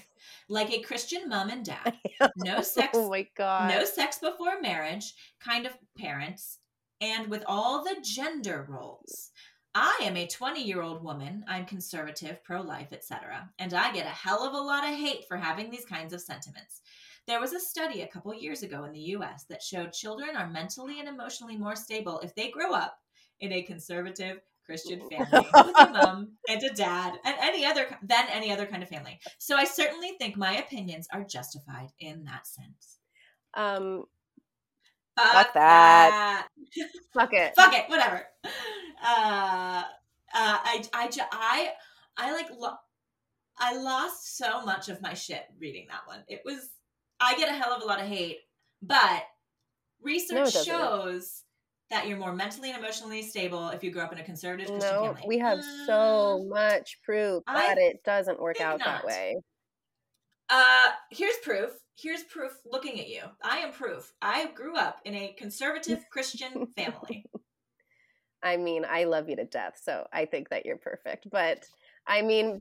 [SPEAKER 1] like a christian mom and dad no sex
[SPEAKER 3] Oh my god.
[SPEAKER 1] no sex before marriage kind of parents and with all the gender roles I am a 20 year old woman. I'm conservative, pro life, etc. And I get a hell of a lot of hate for having these kinds of sentiments. There was a study a couple years ago in the US that showed children are mentally and emotionally more stable if they grow up in a conservative Christian family with a mom and a dad and any other than any other kind of family. So I certainly think my opinions are justified in that sense.
[SPEAKER 3] Um, Fuck that. Fuck it.
[SPEAKER 1] Fuck it. Whatever. Uh, uh, I, I, I, I like, lo- I lost so much of my shit reading that one. It was, I get a hell of a lot of hate, but research
[SPEAKER 3] No,
[SPEAKER 1] shows that you're more mentally and emotionally stable if you grow up in a conservative Christian
[SPEAKER 3] No,
[SPEAKER 1] family.
[SPEAKER 3] we have so much proof
[SPEAKER 1] I
[SPEAKER 3] that it doesn't work out that way.
[SPEAKER 1] Uh, here's proof. Here's proof looking at you. I am proof. I grew up in a conservative Christian family.
[SPEAKER 3] I mean, I love you to death, so I think that you're perfect. But I mean,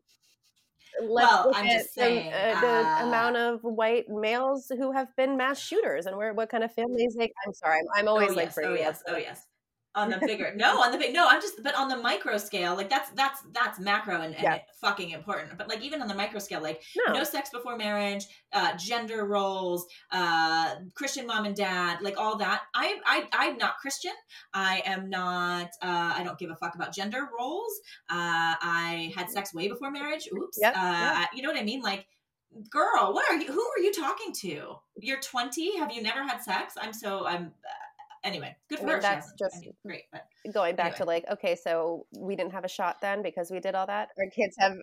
[SPEAKER 3] let's
[SPEAKER 1] Well,
[SPEAKER 3] look
[SPEAKER 1] I'm
[SPEAKER 3] at
[SPEAKER 1] just
[SPEAKER 3] the,
[SPEAKER 1] saying,
[SPEAKER 3] uh, the
[SPEAKER 1] uh,
[SPEAKER 3] amount of white males who have been mass shooters and where what kind of families they. I'm sorry, I'm, I'm always
[SPEAKER 1] oh,
[SPEAKER 3] like
[SPEAKER 1] yes, oh yes, oh yes. On the bigger, no, on the big, no. I'm just, but on the micro scale, like that's that's that's macro and, and
[SPEAKER 3] Yeah.
[SPEAKER 1] fucking important. But like even on the micro scale, like
[SPEAKER 3] no.
[SPEAKER 1] no sex before marriage, uh, gender roles, uh, Christian mom and dad, like all that. I, I, I'm not Christian. I am not. Uh, I don't give a fuck about gender roles. Uh, I had sex way before marriage. Oops.
[SPEAKER 3] Yep,
[SPEAKER 1] uh,
[SPEAKER 3] yeah.
[SPEAKER 1] You know what I mean? Like, girl, what are you? Who are you talking to? You're 20. Have you never had sex? I'm so. I'm. Anyway, good for
[SPEAKER 3] I mean,
[SPEAKER 1] her.
[SPEAKER 3] that's
[SPEAKER 1] hasn't. I
[SPEAKER 3] just-
[SPEAKER 1] mean, great, but
[SPEAKER 3] Going back to like, okay, so we didn't have a shot then because we did all that. Our kids have.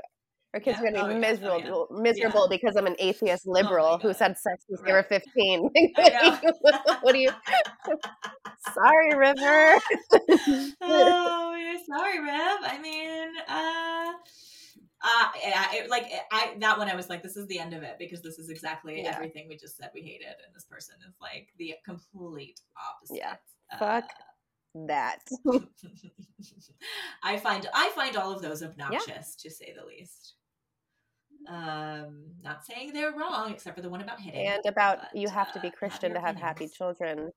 [SPEAKER 3] Our kids
[SPEAKER 1] Yeah.
[SPEAKER 3] are gonna
[SPEAKER 1] Oh,
[SPEAKER 3] be
[SPEAKER 1] yeah. Oh,
[SPEAKER 3] miserable, miserable because I'm an atheist liberal who said sex since they were 15. What do you? Sorry, River.
[SPEAKER 1] oh, you're sorry, Rev. I mean, uh, uh, yeah, it, like I that one, I was like, this is the end of it because this is exactly
[SPEAKER 3] Yeah.
[SPEAKER 1] everything we just said we hated, and this person is like the complete opposite.
[SPEAKER 3] Yeah.
[SPEAKER 1] Uh,
[SPEAKER 3] Fuck that.
[SPEAKER 1] I find I find all of those obnoxious to say the least. Um, not saying they're wrong, except for the one about hitting.
[SPEAKER 3] And about you have to
[SPEAKER 1] uh,
[SPEAKER 3] be Christian
[SPEAKER 1] your
[SPEAKER 3] to have happy children.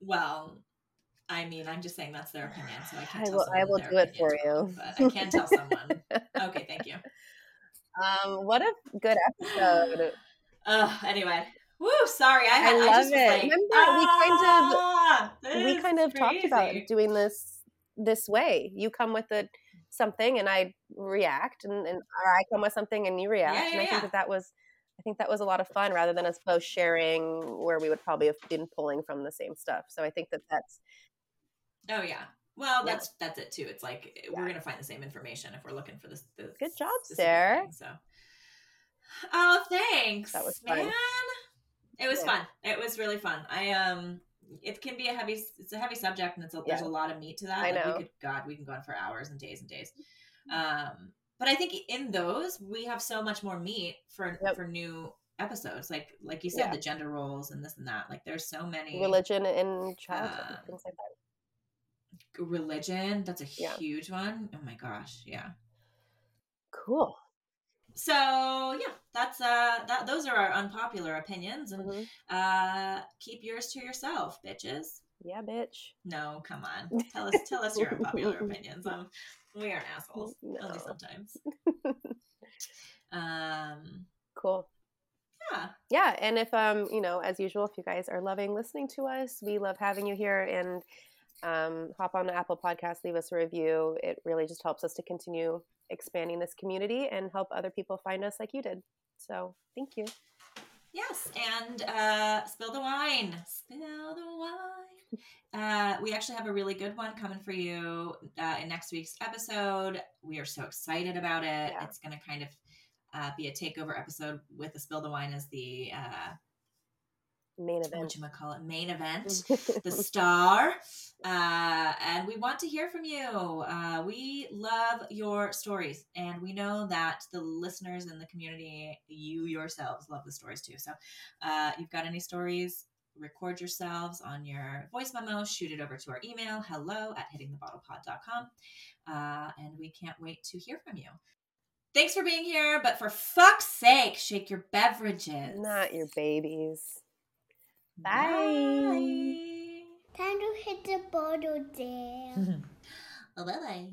[SPEAKER 1] Well, I mean, I'm just saying that's their opinion, so I can't
[SPEAKER 3] I
[SPEAKER 1] tell
[SPEAKER 3] will- I will do it for you.
[SPEAKER 1] But I can't tell someone. okay, thank you.
[SPEAKER 3] Um, what a good episode.
[SPEAKER 1] Uh, anyway, woo, sorry. I,
[SPEAKER 3] I
[SPEAKER 1] had, I,
[SPEAKER 3] love
[SPEAKER 1] just was
[SPEAKER 3] it.
[SPEAKER 1] like,
[SPEAKER 3] Remember, we kind of-
[SPEAKER 1] "Ah,
[SPEAKER 3] we kind of talked about doing this this way. You come with a something and I react and, and or I come with something and you react.
[SPEAKER 1] Yeah,
[SPEAKER 3] and
[SPEAKER 1] yeah,
[SPEAKER 3] I think that that was I think that was a lot of fun rather than us both sharing where we would probably have been pulling from the same stuff. So I think that that's
[SPEAKER 1] Oh yeah. Well,
[SPEAKER 3] Yeah.
[SPEAKER 1] that's that's it too. It's like
[SPEAKER 3] Yeah.
[SPEAKER 1] we're gonna find the same information if we're looking for this. this
[SPEAKER 3] Good job, Sarah.
[SPEAKER 1] thing, so, oh, thanks.
[SPEAKER 3] That was fun.
[SPEAKER 1] man. It was
[SPEAKER 3] Yeah.
[SPEAKER 1] fun. It was really fun. I um, it can be a heavy. It's a heavy subject, and it's a, there's a lot of meat to that.
[SPEAKER 3] I
[SPEAKER 1] Like,
[SPEAKER 3] know.
[SPEAKER 1] We could, God, we can go on for hours and days and days. Um, but I think in those we have so much more meat for
[SPEAKER 3] Yep.
[SPEAKER 1] for new episodes. Like like you said,
[SPEAKER 3] Yeah.
[SPEAKER 1] the gender roles and this and that. Like there's so many
[SPEAKER 3] religion in childhood,
[SPEAKER 1] Um,
[SPEAKER 3] things like that.
[SPEAKER 1] Religion. That's a
[SPEAKER 3] Yeah.
[SPEAKER 1] huge one. Oh my gosh, yeah.
[SPEAKER 3] Cool.
[SPEAKER 1] So yeah, that's uh that those are our unpopular opinions and
[SPEAKER 3] Mhm.
[SPEAKER 1] uh keep yours to yourself, bitches.
[SPEAKER 3] Yeah, bitch.
[SPEAKER 1] No, come on. Tell us tell us your unpopular opinions. Um we aren't assholes. Only
[SPEAKER 3] No.
[SPEAKER 1] sometimes. Um
[SPEAKER 3] Cool.
[SPEAKER 1] yeah.
[SPEAKER 3] yeah and if um you know as usual if you guys are loving listening to us we love having you here and um, hop on the apple podcast leave us a review it really just helps us to continue expanding this community and help other people find us like you did so thank you
[SPEAKER 1] Yes, and uh, spill the wine. Spill the wine. Uh, we actually have a really good one coming for you uh, in next week's episode. We are so excited about it.
[SPEAKER 3] Yeah.
[SPEAKER 1] It's going to kind of uh, be a takeover episode with the spill the wine as the uh,
[SPEAKER 3] main event.
[SPEAKER 1] what call it main event, the star. Uh, and we want to hear from you. Uh, we love your stories, and we know that the listeners in the community, you yourselves, love the stories too. So, uh, you've got any stories? Record yourselves on your voice memo, shoot it over to our email, hello at hittingthebottlepod.com. Uh, and we can't wait to hear from you. Thanks for being here, but for fuck's sake, shake your beverages.
[SPEAKER 3] not your babies
[SPEAKER 1] Bye.
[SPEAKER 2] Time to hit the bottle there.
[SPEAKER 1] Oh, bye bye.